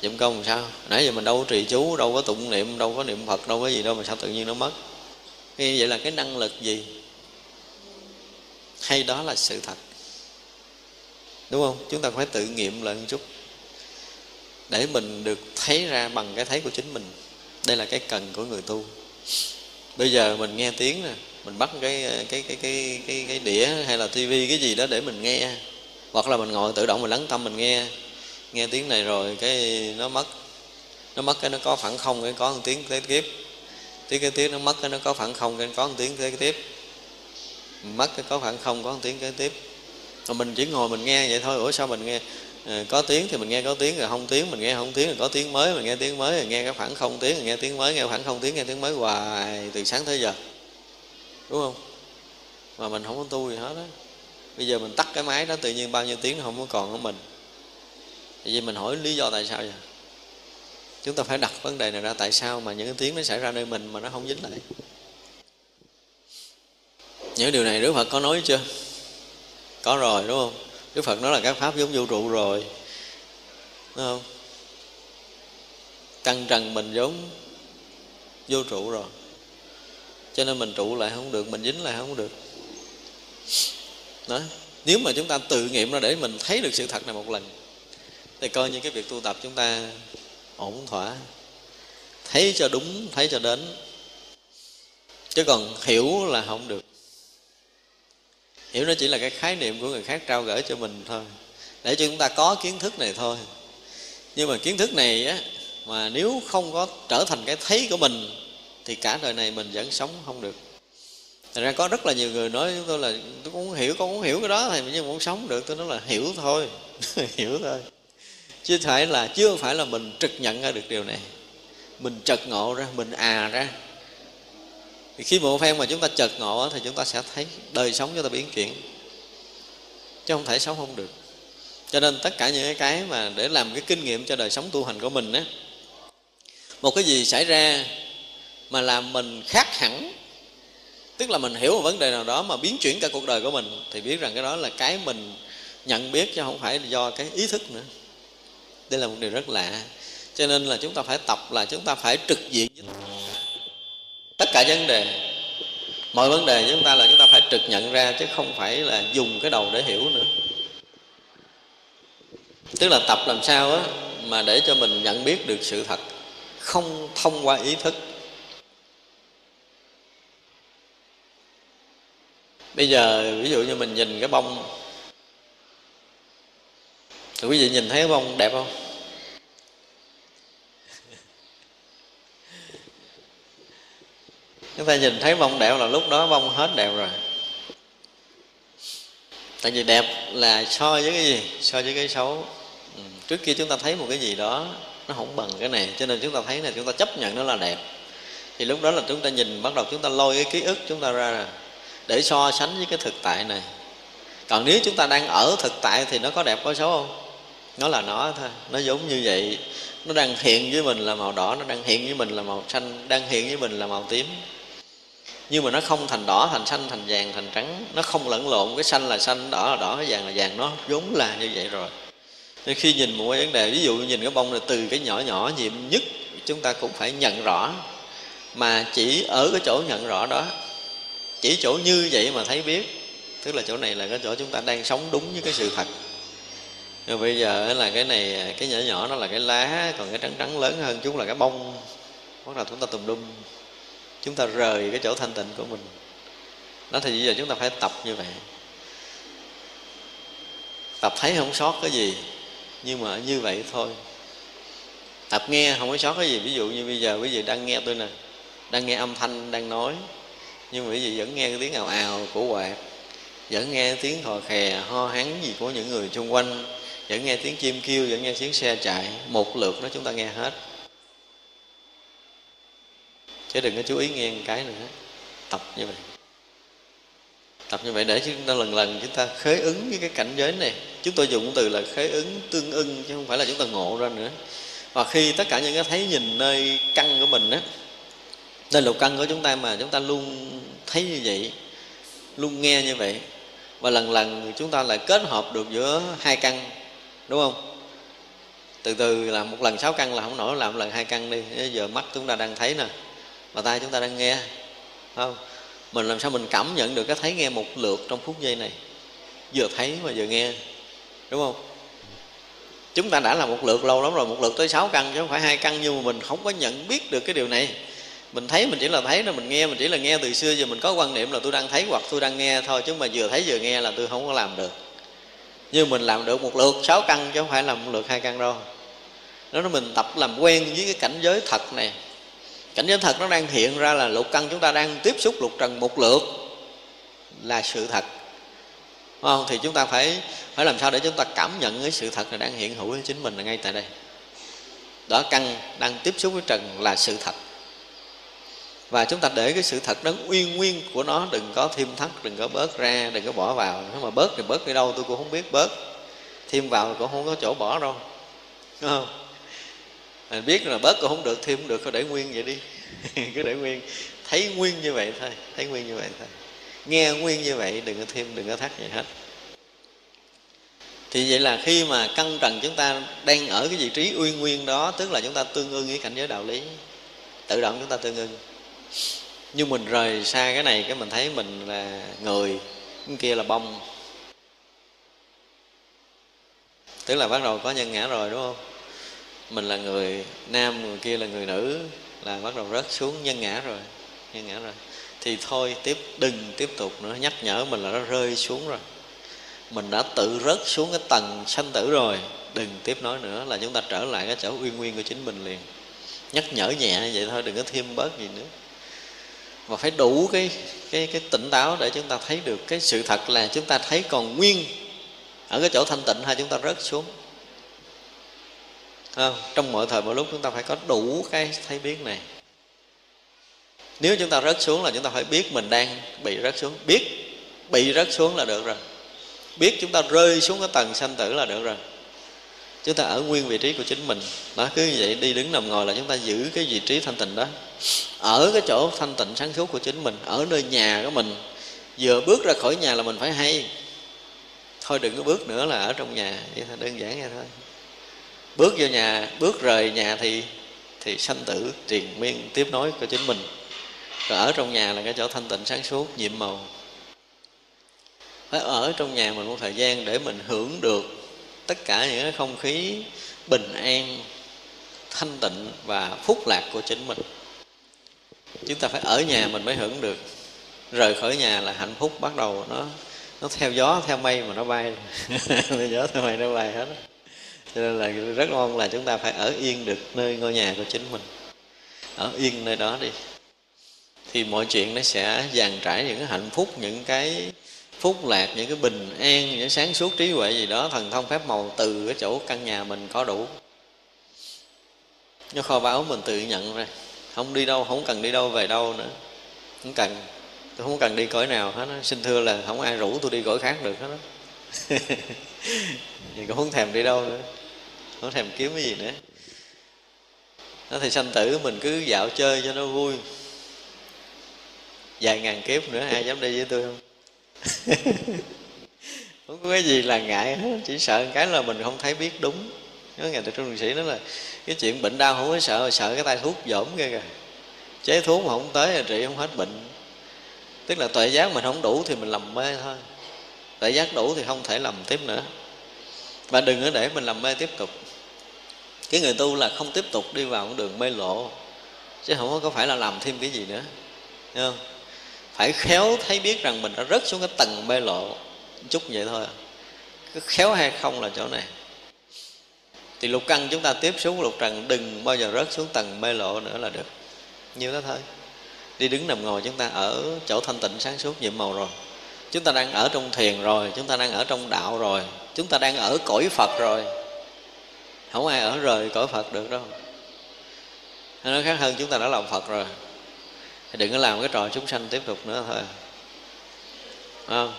Dụng công làm sao? Nãy giờ mình đâu có trì chú, Đâu có tụng niệm, Đâu có niệm Phật, Đâu có gì đâu Mà sao tự nhiên nó mất? Như vậy là cái năng lực gì? Hay đó là sự thật. Đúng không? Chúng ta phải tự nghiệm lại một chút. Để mình được thấy ra bằng cái thấy của chính mình. Đây là cái cần của người tu. Bây giờ mình nghe tiếng nè mình bắt cái cái cái cái cái, cái đĩa hay là tivi cái gì đó để mình nghe. Hoặc là mình ngồi tự động mình lắng tâm mình nghe. Nghe tiếng này rồi cái nó mất. Nó mất cái nó có phản không cái có một tiếng kế tiếp. Tiếng kế tiếp nó mất cái nó có phản không cái có một tiếng kế tiếp. Mất cái có phản không có một tiếng kế tiếp mà mình chỉ ngồi mình nghe vậy thôi. Ủa sao mình nghe à, có tiếng thì mình nghe có tiếng rồi không tiếng mình nghe không tiếng rồi có tiếng mới mình nghe tiếng mới rồi nghe cái khoảng không tiếng rồi nghe tiếng mới nghe khoảng không tiếng nghe tiếng mới hoài từ sáng tới giờ. Đúng không? Mà mình không có tu gì hết á. Bây giờ mình tắt cái máy đó tự nhiên bao nhiêu tiếng nó không có còn ở mình. Vì mình hỏi lý do tại sao vậy? Chúng ta phải đặt vấn đề này ra tại sao mà những cái tiếng nó xảy ra nơi mình mà nó không dính lại? Những điều này Đức Phật có nói chưa? Có rồi, đúng không? Đức phật nói là các pháp giống vũ trụ rồi. Đúng không? Căn trần mình giống vô trụ rồi. Cho nên mình trụ lại không được, mình dính lại không được. Đó. Nếu mà chúng ta tự nghiệm ra để mình thấy được sự thật này một lần, thì coi như cái việc tu tập chúng ta ổn thỏa. Thấy cho đúng, thấy cho đến. Chứ còn hiểu là không được hiểu nó chỉ là cái khái niệm của người khác trao gửi cho mình thôi. Để cho chúng ta có kiến thức này thôi. Nhưng mà kiến thức này á, mà nếu không có trở thành cái thấy của mình, thì cả đời này mình vẫn sống không được. Thành ra có rất là nhiều người nói với tôi là, tôi cũng hiểu, con cũng hiểu cái đó thì nhưng mà không sống được. Tôi nói là, hiểu thôi [laughs] hiểu thôi. Chứ phải là chưa phải là mình trực nhận ra được điều này. Mình chợt ngộ ra, mình à ra thì khi một phen mà chúng ta chợt ngộ thì chúng ta sẽ thấy đời sống chúng ta biến chuyển, chứ không thể sống không được. Cho nên tất cả những cái mà để làm cái kinh nghiệm cho đời sống tu hành của mình á, một cái gì xảy ra mà làm mình khác hẳn, tức là mình hiểu một vấn đề nào đó mà biến chuyển cả cuộc đời của mình, thì biết rằng cái đó là cái mình nhận biết chứ không phải do cái ý thức nữa. Đây là một điều rất lạ. Cho nên là chúng ta phải tập là chúng ta phải trực diện tất cả vấn đề, mọi vấn đề chúng ta là chúng ta phải trực nhận ra chứ không phải là dùng cái đầu để hiểu nữa. Tức là tập làm sao á mà để cho mình nhận biết được sự thật, không thông qua ý thức. Bây giờ ví dụ như mình nhìn cái bông. Thì quý vị nhìn thấy cái bông đẹp không? Chúng ta nhìn thấy bông đẹp là lúc đó bông hết đẹp rồi. Tại vì đẹp là so với cái gì? So với cái xấu. Ừ. trước kia chúng ta thấy một cái gì đó, nó không bằng cái này, cho nên chúng ta thấy là chúng ta chấp nhận nó là đẹp. Thì lúc đó là chúng ta nhìn, bắt đầu chúng ta lôi cái ký ức chúng ta ra rồi, để so sánh với cái thực tại này. Còn nếu chúng ta đang ở thực tại thì nó có đẹp, có xấu không? Nó là nó thôi, nó giống như vậy. Nó đang hiện với mình là màu đỏ, nó đang hiện với mình là màu xanh, đang hiện với mình là màu tím nhưng mà nó không thành đỏ, thành xanh, thành vàng, thành trắng. Nó không lẫn lộn, cái xanh là xanh, đỏ là đỏ, cái vàng là vàng. Nó vốn là như vậy rồi. Nên khi nhìn một cái vấn đề, ví dụ nhìn cái bông này từ cái nhỏ nhỏ, nhiệm nhất chúng ta cũng phải nhận rõ. Mà chỉ ở cái chỗ nhận rõ đó, chỉ chỗ như vậy mà thấy biết. Tức là chỗ này là cái chỗ chúng ta đang sống đúng với cái sự thật. Rồi bây giờ là cái này, cái nhỏ nhỏ, nó là cái lá, còn cái trắng trắng lớn hơn chúng là cái bông. Bắt đầu chúng ta tùm lum chúng ta rời cái chỗ thanh tịnh của mình. Đó thì bây giờ chúng ta phải tập như vậy. Tập thấy không sót cái gì, nhưng mà như vậy thôi. Tập nghe không có sót cái gì. Ví dụ như bây giờ, quý vị đang nghe tôi nè, đang nghe âm thanh đang nói, nhưng mà quý vị vẫn nghe cái tiếng ào ào của quạt, vẫn nghe tiếng thò khè, ho hắn gì của những người xung quanh, vẫn nghe tiếng chim kêu, vẫn nghe tiếng xe chạy, một lượt đó chúng ta nghe hết chứ đừng có chú ý nghe một cái nữa. Tập như vậy. Tập như vậy để chúng ta lần lần chúng ta khế ứng với cái cảnh giới này. Chúng tôi dùng từ là khế ứng tương ưng chứ không phải là chúng ta ngộ ra nữa. Và khi tất cả những cái thấy nhìn nơi căn của mình á, nơi lục căn của chúng ta mà chúng ta luôn thấy như vậy, luôn nghe như vậy, và lần lần chúng ta lại kết hợp được giữa hai căn, đúng không? Từ từ làm một lần sáu căn là không nổi, làm lần hai căn đi. Giờ mắt chúng ta đang thấy nè và tai chúng ta đang nghe không? Mình làm sao mình cảm nhận được cái thấy nghe một lượt trong phút giây này? Vừa thấy mà vừa nghe, đúng không? Chúng ta đã là một lượt lâu lắm rồi, một lượt tới sáu căn chứ không phải hai căn, nhưng mà mình không có nhận biết được cái điều này. Mình thấy mình chỉ là thấy rồi mình nghe, mình chỉ là nghe từ xưa, giờ mình có quan niệm là tôi đang thấy hoặc tôi đang nghe thôi, chứ mà vừa thấy vừa nghe là tôi không có làm được. Nhưng mình làm được một lượt sáu căn chứ không phải là một lượt hai căn đâu. Đó mình tập làm quen với cái cảnh giới thật này cảnh giới thật nó đang hiện ra là lục căn chúng ta đang tiếp xúc lục trần một lượt là sự thật. Đúng không? Thì chúng ta phải phải làm sao để chúng ta cảm nhận cái sự thật này đang hiện hữu với chính mình là ngay tại đây. Đó, căn đang tiếp xúc với trần là sự thật. Và chúng ta để cái sự thật đó uy nguyên của nó, đừng có thêm thắt, đừng có bớt ra, đừng có bỏ vào. Nếu mà bớt thì bớt đi đâu, tôi cũng không biết bớt. Thêm vào cũng không có chỗ bỏ đâu. Đúng không? Mình biết là bớt cũng không được thêm không được cứ để nguyên vậy đi. [laughs] Cứ để nguyên. Thấy nguyên như vậy thôi, thấy nguyên như vậy thôi. Nghe nguyên như vậy, đừng có thêm, đừng có thắt gì hết. Thì vậy là khi mà căn trần chúng ta đang ở cái vị trí uyên nguyên đó, tức là chúng ta tương ưng với cảnh giới đạo lý, tự động chúng ta tương ưng. Nhưng mình rời xa cái này, cái mình thấy mình là người, cái kia là bông. Tức là bắt đầu có nhân ngã rồi, đúng không? Mình là người nam, người kia là người nữ, là bắt đầu rớt xuống nhân ngã rồi, nhân ngã rồi. Thì thôi, tiếp, đừng tiếp tục nữa, nhắc nhở mình là nó rơi xuống rồi. Mình đã tự rớt xuống cái tầng sanh tử rồi, đừng tiếp nói nữa, là chúng ta trở lại cái chỗ uyên nguyên của chính mình liền. Nhắc nhở nhẹ vậy thôi, đừng có thêm bớt gì nữa. Và phải đủ cái cái cái tỉnh táo để chúng ta thấy được cái sự thật là chúng ta thấy còn nguyên ở cái chỗ thanh tịnh hay chúng ta rớt xuống không? trong mọi thời, mọi lúc chúng ta phải có đủ cái thấy biết này. Nếu chúng ta rớt xuống là chúng ta phải biết mình đang bị rớt xuống. Biết, bị rớt xuống là được rồi. Biết chúng ta rơi xuống cái tầng sanh tử là được rồi. Chúng ta ở nguyên vị trí của chính mình. Nó cứ như vậy đi đứng nằm ngồi là chúng ta giữ cái vị trí thanh tịnh đó. Ở cái chỗ thanh tịnh sáng suốt của chính mình, ở nơi nhà của mình. Vừa bước ra khỏi nhà là mình phải hay. Thôi đừng có bước nữa là ở trong nhà. Vậy thôi, đơn giản vậy thôi bước vô nhà, bước rời nhà thì thì sanh tử, triền miên, tiếp nối của chính mình. Rồi ở trong nhà là cái chỗ thanh tịnh sáng suốt, nhiệm màu. Phải ở trong nhà mình một thời gian để mình hưởng được tất cả những cái không khí bình an, thanh tịnh và phúc lạc của chính mình. Chúng ta phải ở nhà mình mới hưởng được. Rời khỏi nhà là hạnh phúc bắt đầu, nó nó theo gió, theo mây mà nó bay. [laughs] Gió, theo mây nó bay hết cho nên là rất mong là chúng ta phải ở yên được nơi ngôi nhà của chính mình. Ở yên nơi đó đi. Thì mọi chuyện nó sẽ dàn trải những cái hạnh phúc, những cái phúc lạc, những cái bình an, những sáng suốt trí huệ gì đó, thần thông phép màu từ cái chỗ căn nhà mình có đủ. Nó kho báu mình tự nhận ra. Không đi đâu, không cần đi đâu, về đâu nữa. Không cần. Tôi không cần đi cõi nào hết đó. xin thưa là không ai rủ tôi đi cõi khác được hết đó [laughs] thì cũng không thèm đi đâu nữa không thèm kiếm cái gì nữa. Nó thì sanh tử mình cứ dạo chơi cho nó vui. Vài ngàn kiếp nữa, ai dám đi với tôi không? [laughs] Không có cái gì là ngại hết, chỉ sợ cái là mình không thấy biết đúng. Nhớ ngày từ trung sĩ nói là cái chuyện bệnh đau không có sợ sợ cái tay thuốc dỗm kia kìa. Chế thuốc mà không tới là trị không hết bệnh. Tức là tuệ giác mình không đủ thì mình lầm mê thôi. Tuệ giác đủ thì không thể lầm tiếp nữa. Và đừng có để mình làm mê tiếp tục cái người tu là không tiếp tục đi vào con đường mê lộ, chứ không có phải là làm thêm cái gì nữa. Thấy không? Phải khéo thấy biết rằng mình đã rớt xuống cái tầng mê lộ chút vậy thôi. Cứ khéo hay không là chỗ này. Thì lục căn chúng ta tiếp xuống lục trần, đừng bao giờ rớt xuống tầng mê lộ nữa là được. Như đó thôi. Đi đứng nằm ngồi chúng ta ở chỗ thanh tịnh sáng suốt nhiệm màu rồi. Chúng ta đang ở trong thiền rồi, chúng ta đang ở trong đạo rồi, chúng ta đang ở cõi phật rồi không ai ở rời cõi phật được đâu. Nó khác hơn, chúng ta đã làm phật rồi. Thì đừng có làm cái trò chúng sanh tiếp tục nữa thôi. Không?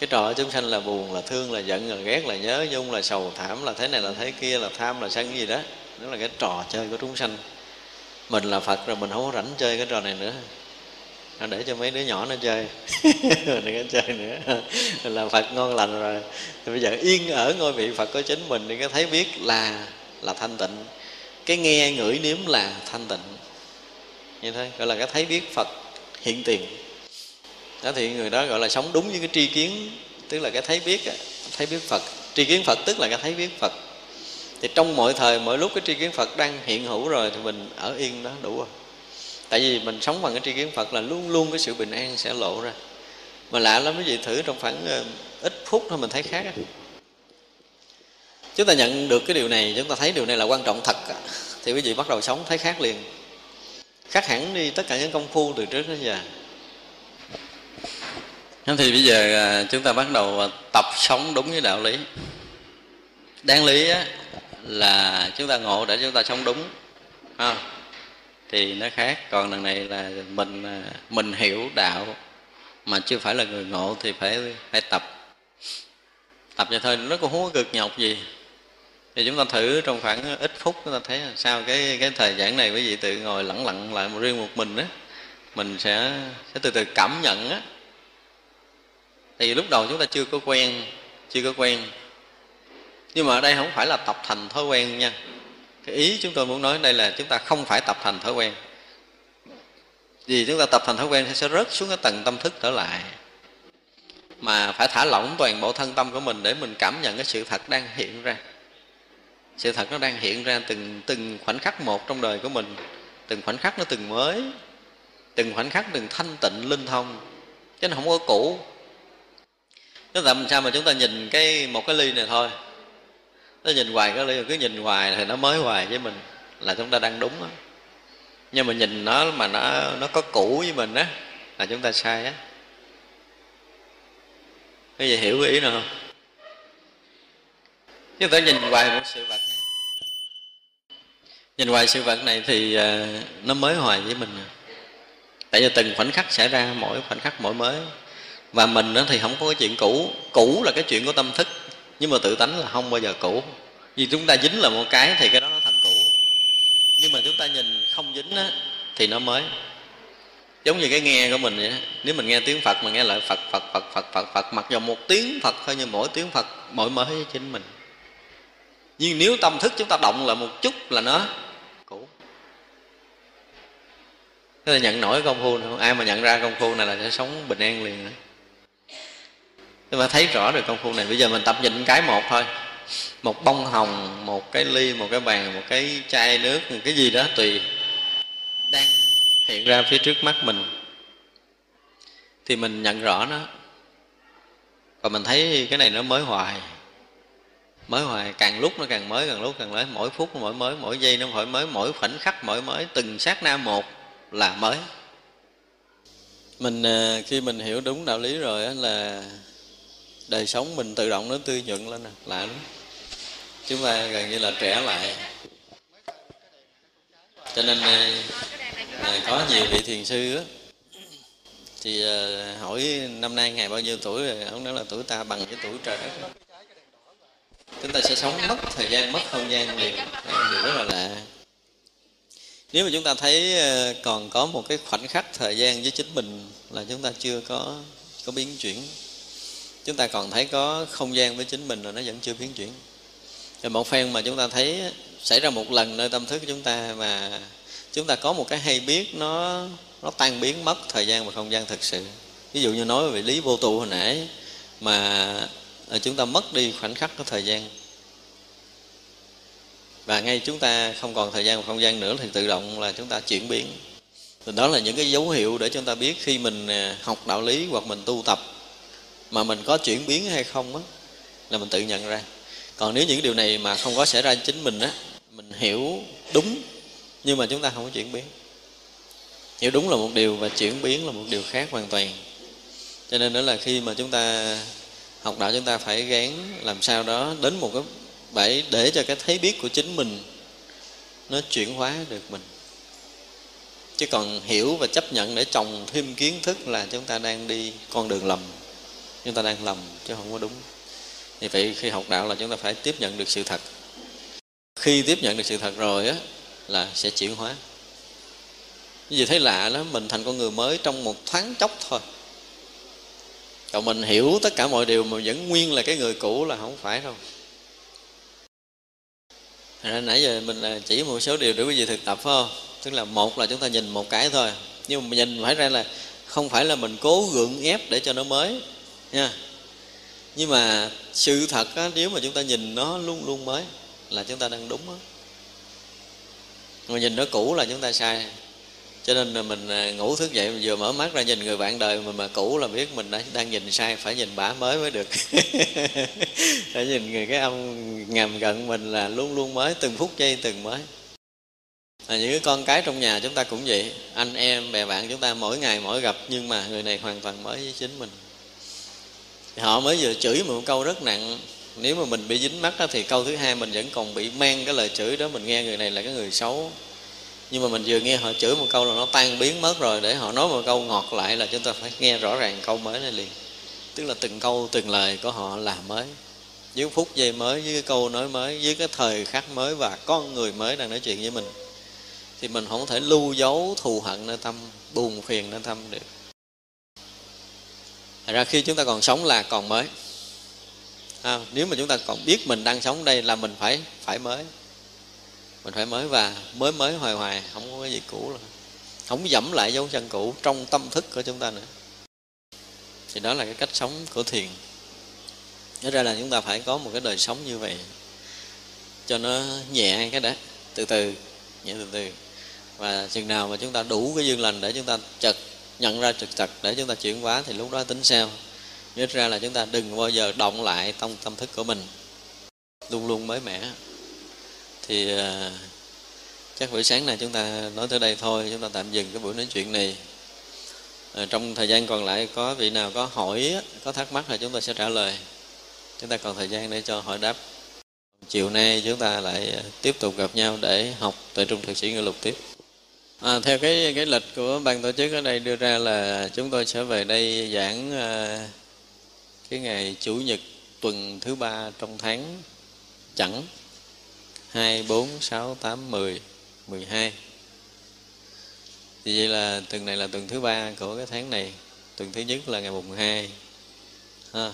Cái trò chúng sanh là buồn, là thương, là giận, là ghét, là nhớ nhung, là sầu thảm, là thế này, là thế kia, là tham, là sân gì đó. Đó là cái trò chơi của chúng sanh. Mình là phật rồi, mình không có rảnh chơi cái trò này nữa để cho mấy đứa nhỏ nó chơi. [laughs] Đừng có chơi nữa. Là làm phật ngon lành rồi. Thì bây giờ yên ở ngôi vị phật có chính mình thì có thấy biết là là thanh tịnh. Cái nghe ngửi nếm là thanh tịnh. Như thế gọi là cái thấy biết phật hiện tiền. Đó thì người đó gọi là sống đúng với cái tri kiến, tức là cái thấy biết thấy biết phật. Tri kiến phật tức là cái thấy biết phật. Thì trong mọi thời, mọi lúc cái tri kiến phật đang hiện hữu rồi thì mình ở yên đó đủ rồi tại vì mình sống bằng cái tri kiến phật là luôn luôn cái sự bình an sẽ lộ ra. Mà lạ lắm quý vị thử trong khoảng ờ, ít phút thôi mình thấy khác chúng ta nhận được cái điều này chúng ta thấy điều này là quan trọng thật thì quý vị bắt đầu sống thấy khác liền. Khác hẳn đi tất cả những công phu từ trước đến giờ. Thế thì bây giờ ờ, chúng ta bắt đầu ờ, tập sống đúng với đạo lý. Đáng lý á, là chúng ta ngộ để chúng ta sống đúng à, thì nó khác. Còn lần này là mình à, mình hiểu đạo, Mà chưa phải là người ngộ thì phải phải tập. Tập vậy thôi, nó cũng không có cực nhọc gì. Thì chúng ta thử trong khoảng ít phút, chúng ta thấy sao cái cái thời gian này, quý vị tự ngồi lẳng lặng lại một riêng một mình á, mình sẽ sẽ từ từ cảm nhận á. Thì lúc đầu chúng ta chưa có quen, chưa có quen. Nhưng mà ở đây không phải là tập thành thói quen nha cái ý chúng tôi muốn nói đây là chúng ta không phải tập thành thói quen. Vì chúng ta tập thành thói quen sẽ rớt xuống cái tầng tâm thức trở lại. Mà phải thả lỏng toàn bộ thân tâm của mình để mình cảm nhận cái sự thật đang hiện ra. Sự thật nó đang hiện ra từng từng khoảnh khắc một trong đời của mình. Từng khoảnh khắc nó từng mới. Từng khoảnh khắc từng thanh tịnh, linh thông. Chứ nó không có cũ. Nó làm sao mà chúng ta nhìn cái, một cái ly này thôi nó nhìn hoài cái lý cứ nhìn hoài thì nó mới hoài với mình, là chúng ta đang đúng đó. nhưng mà nhìn nó mà nó nó có cũ với mình á, là chúng ta sai á. Cái gì hiểu cái ý nào không? Chúng ta nhìn hoài một sự vật này. Nhìn hoài sự vật này thì à, nó mới hoài với mình. Tại vì từng khoảnh khắc xảy ra, mỗi khoảnh khắc mỗi mới. Và mình thì không có cái chuyện cũ. Cũ là cái chuyện của tâm thức nhưng mà tự tánh là không bao giờ cũ. Vì chúng ta dính là một cái thì cái đó nó thành cũ. Nhưng mà chúng ta nhìn không dính á, thì nó mới. Giống như cái nghe của mình vậy đó. nếu mình nghe tiếng phật mà nghe lại phật phật phật phật phật phật, mặc dù một tiếng phật thôi nhưng mỗi tiếng phật mỗi mới với chính mình. Nhưng nếu tâm thức chúng ta động là một chút là nó cũ. Thế là nhận nổi công phu này không ai mà nhận ra công phu này là sẽ sống bình an liền nữa nhưng mà thấy rõ được công phu này. Bây giờ mình tập nhìn cái một thôi. Một bông hồng, một cái ly, một cái bàn, một cái chai nước, một cái gì đó tùy đang hiện ra phía trước mắt mình. Thì mình nhận rõ nó. Và mình thấy cái này nó mới hoài. Mới hoài, càng lúc nó càng mới, càng lúc càng mới. Mỗi phút mỗi mới, mỗi giây nó mỗi mới, mỗi khoảnh khắc mỗi mới. Từng sát na một là mới. Mình ờ, khi mình hiểu đúng đạo lý rồi là đời sống mình tự động nó tươi nhuận lên nè lạ lắm chúng ta gần như là trẻ lại. Cho nên à, có nhiều vị thiền sư á. Thì à, hỏi năm nay ngày bao nhiêu tuổi rồi? Ông nói là tuổi ta bằng cái tuổi trời đất chúng ta sẽ sống mất thời gian mất không gian nhiều điều rất là lạ. Nếu mà chúng ta thấy ờ, còn có một cái khoảnh khắc thời gian với chính mình là chúng ta chưa có có biến chuyển chúng ta còn thấy có không gian với chính mình là nó vẫn chưa biến chuyển. Rồi một phen mà chúng ta thấy xảy ra một lần nơi tâm thức của chúng ta mà chúng ta có một cái hay biết nó nó tan biến mất thời gian và không gian thực sự. Ví dụ như nói về lý vô tụ hồi nãy mà à, chúng ta mất đi khoảnh khắc của thời gian. Và ngay chúng ta không còn thời gian và không gian nữa thì tự động là chúng ta chuyển biến. Thì đó là những cái dấu hiệu để chúng ta biết khi mình à, học đạo lý hoặc mình tu tập mà mình có chuyển biến hay không á, là mình tự nhận ra. Còn nếu những điều này mà không có xảy ra chính mình á, mình hiểu đúng, nhưng mà chúng ta không có chuyển biến. Hiểu đúng là một điều và chuyển biến là một điều khác hoàn toàn. Cho nên đó là khi mà chúng ta, học đạo chúng ta phải gán làm sao đó đến một cái bẫy để cho cái thấy biết của chính mình nó chuyển hóa được mình. Chứ còn hiểu và chấp nhận để trồng thêm kiến thức là chúng ta đang đi con đường lầm chúng ta đang lầm chứ không có đúng. Vì vậy khi học đạo là chúng ta phải tiếp nhận được sự thật. Khi tiếp nhận được sự thật rồi á, là sẽ chuyển hóa. Cái gì thấy lạ lắm, mình thành con người mới trong một thoáng chốc thôi. Còn mình hiểu tất cả mọi điều mà vẫn nguyên là cái người cũ là không phải đâu. Nãy giờ mình chỉ một số điều để quý vị thực tập, phải không? Tức là một là chúng ta nhìn một cái thôi. Nhưng mà nhìn phải ra là không phải là mình cố gượng ép để cho nó mới nha. Nhưng mà sự thật á, nếu mà chúng ta nhìn nó luôn luôn mới là chúng ta đang đúng á. Mà nhìn nó cũ là chúng ta sai. Cho nên là mình à, ngủ thức dậy vừa mở mắt ra nhìn người bạn đời mình mà cũ là biết mình đã, đang nhìn sai phải nhìn bả mới mới được. [laughs] Phải nhìn người cái ông ngầm gần mình là luôn luôn mới từng phút giây từng mới. À, những cái con cái trong nhà chúng ta cũng vậy. Anh em bè bạn chúng ta mỗi ngày mỗi gặp nhưng mà người này hoàn toàn mới với chính mình họ mới vừa chửi một câu rất nặng. Nếu mà mình bị dính mắt đó, thì câu thứ hai mình vẫn còn bị mang cái lời chửi đó mình nghe người này là cái người xấu. Nhưng mà mình vừa nghe họ chửi một câu là nó tan biến mất rồi để họ nói một câu ngọt lại là chúng ta phải nghe rõ ràng câu mới này liền. Tức là từng câu từng lời của họ là mới. Với phút giây mới với cái câu nói mới với cái thời khắc mới và con người mới đang nói chuyện với mình. Thì mình không thể lưu giấu thù hận nơi tâm buồn phiền nơi tâm được. Thật ra khi chúng ta còn sống là còn mới. À, nếu mà chúng ta còn biết mình đang sống đây là mình phải phải mới. Mình phải mới và mới mới hoài hoài không có cái gì cũ rồi không dẫm lại dấu chân cũ trong tâm thức của chúng ta nữa. Thì đó là cái cách sống của thiền. Nói ra là chúng ta phải có một cái đời sống như vậy cho nó nhẹ cái đã từ từ nhẹ từ từ. Và chừng nào mà chúng ta đủ cái duyên lành để chúng ta chật nhận ra trực trật để chúng ta chuyển hóa thì lúc đó tính sao. Nhớ ra là chúng ta đừng bao giờ động lại trong tâm thức của mình. Luôn luôn mới mẻ. Thì uh, chắc buổi sáng này chúng ta nói tới đây thôi chúng ta tạm dừng cái buổi nói chuyện này. À, trong thời gian còn lại có vị nào có hỏi có thắc mắc thì chúng ta sẽ trả lời. Chúng ta còn thời gian để cho hỏi đáp. Chiều nay chúng ta lại tiếp tục gặp nhau để học tại trung thực sĩ ngữ lục tiếp. À, theo cái cái lịch của ban tổ chức ở đây đưa ra là chúng tôi sẽ về đây giảng uh, cái ngày chủ nhật tuần thứ ba trong tháng chẳng hai bốn sáu tám mười mười hai. Thì vậy là tuần này là tuần thứ ba của cái tháng này. Tuần thứ nhất là ngày mùng hai ha.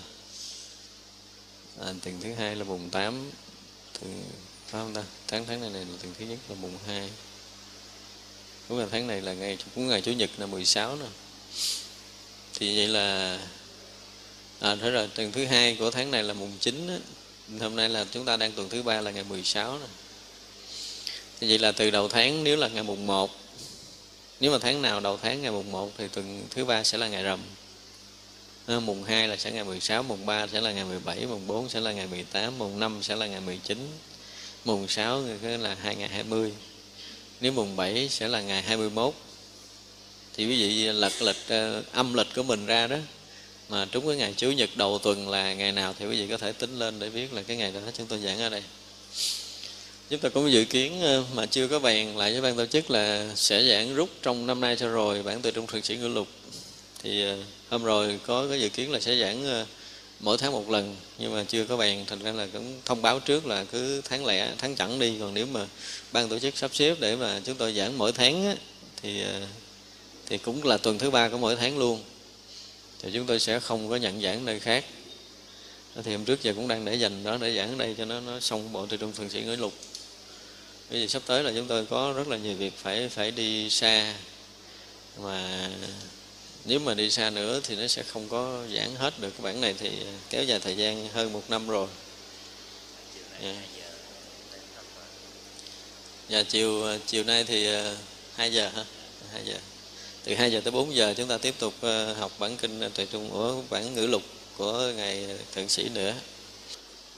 À, tuần thứ hai là mùng tám tuần phải không ta? Tháng tháng này, này là tuần thứ nhất là mùng hai đúng là tháng này là ngày cũng ngày chủ nhật là 16 nè. Thì vậy là à thế rồi tuần thứ hai của tháng này là mùng 9 á. hôm nay là chúng ta đang tuần thứ ba là ngày 16 nè. Thì vậy là từ đầu tháng nếu là ngày mùng 1 nếu mà tháng nào đầu tháng ngày mùng 1 thì tuần thứ ba sẽ là ngày rằm. À, mùng 2 là sẽ ngày 16 mùng 3 sẽ là ngày 17 mùng 4 sẽ là ngày 18 mùng 5 sẽ là ngày 19 mùng 6 là hai ngày 20 nếu mùng 7 sẽ là ngày 21 thì quý vị lật lịch uh, âm lịch của mình ra đó. Mà trúng cái ngày chủ nhật đầu tuần là ngày nào thì quý vị có thể tính lên để biết là cái ngày đó chúng tôi giảng ở đây. Chúng ta cũng dự kiến ờ, mà chưa có bàn lại với ban tổ chức là sẽ giảng rút trong năm nay cho rồi bản từ trung thực sĩ ngữ lục. Thì ờ, hôm rồi có cái dự kiến là sẽ giảng mỗi tháng một lần nhưng mà chưa có bàn thành ra là cũng thông báo trước là cứ tháng lẻ tháng chẳng đi. Còn nếu mà ban tổ chức sắp xếp để mà chúng tôi giảng mỗi tháng á, thì à, thì cũng là tuần thứ ba của mỗi tháng luôn. Thì chúng tôi sẽ không có nhận giảng nơi khác. Thì hôm trước giờ cũng đang để dành đó để giảng ở đây cho nó nó xong bộ từ trung thường sĩ ngữ lục. Bởi vì sắp tới là chúng tôi có rất là nhiều việc phải phải đi xa. Mà nếu mà đi xa nữa thì nó sẽ không có giảng hết được. Cái bản này thì kéo dài thời gian hơn một năm rồi. Yeah dạ chiều ờ, chiều nay thì ờ, hai giờ ha hai giờ. Từ 2 giờ tới 4 giờ chúng ta tiếp tục ờ, học bản kinh tuệ trung của bản ngữ lục của ngài thượng sĩ nữa.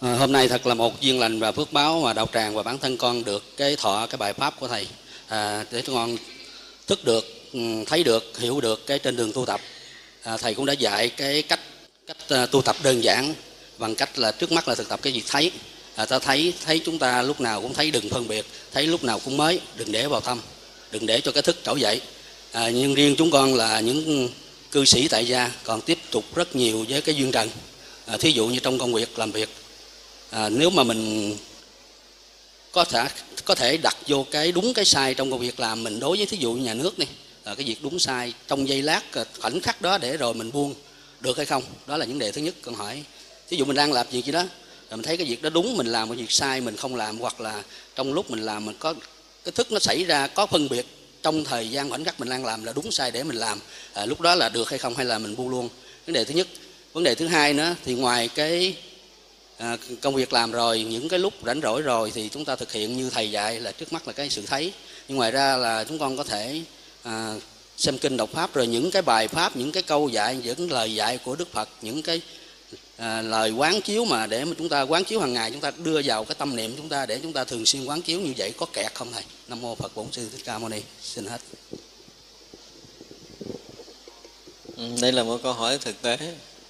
À, hôm nay thật là một duyên lành và phước báo mà đạo tràng và bản thân con được cái thọ cái bài pháp của thầy. À, để cho con thức được ừ, thấy được hiểu được cái trên đường tu tập. À, thầy cũng đã dạy cái cách cách tu tập đơn giản bằng cách là trước mắt là thực tập cái việc thấy à, ta thấy thấy chúng ta lúc nào cũng thấy đừng phân biệt thấy lúc nào cũng mới đừng để vào tâm đừng để cho cái thức trỗi dậy. À, nhưng riêng chúng con là những cư sĩ tại gia còn tiếp tục rất nhiều với cái duyên trần. À, thí dụ như trong công việc làm việc à, nếu mà mình có thể có thể đặt vô cái đúng cái sai trong công việc làm mình đối với thí dụ như nhà nước này à, cái việc đúng sai trong giây lát à, khoảnh khắc đó để rồi mình buông được hay không? Đó là vấn đề thứ nhất con hỏi. Thí dụ mình đang làm việc gì đó rồi mình thấy cái việc đó đúng mình làm cái việc sai mình không làm hoặc là trong lúc mình làm mình có cái thức nó xảy ra có phân biệt trong thời gian khoảnh khắc mình đang làm là đúng sai để mình làm à, lúc đó là được hay không hay là mình buông luôn. Vấn đề thứ nhất. Vấn đề thứ hai nữa thì ngoài cái à, công việc làm rồi những cái lúc rảnh rỗi rồi thì chúng ta thực hiện như thầy dạy là trước mắt là cái sự thấy. Nhưng ngoài ra là chúng con có thể à, xem kinh đọc pháp rồi những cái bài pháp những cái câu dạy những lời dạy của đức phật những cái à, lời quán chiếu mà để mà chúng ta quán chiếu hàng ngày chúng ta đưa vào cái tâm niệm chúng ta để chúng ta thường xuyên quán chiếu như vậy có kẹt không thầy? Nam mô phật bổn sư thích ca mâu ni. Xin hết. Ừ, đây là một câu hỏi thực tế.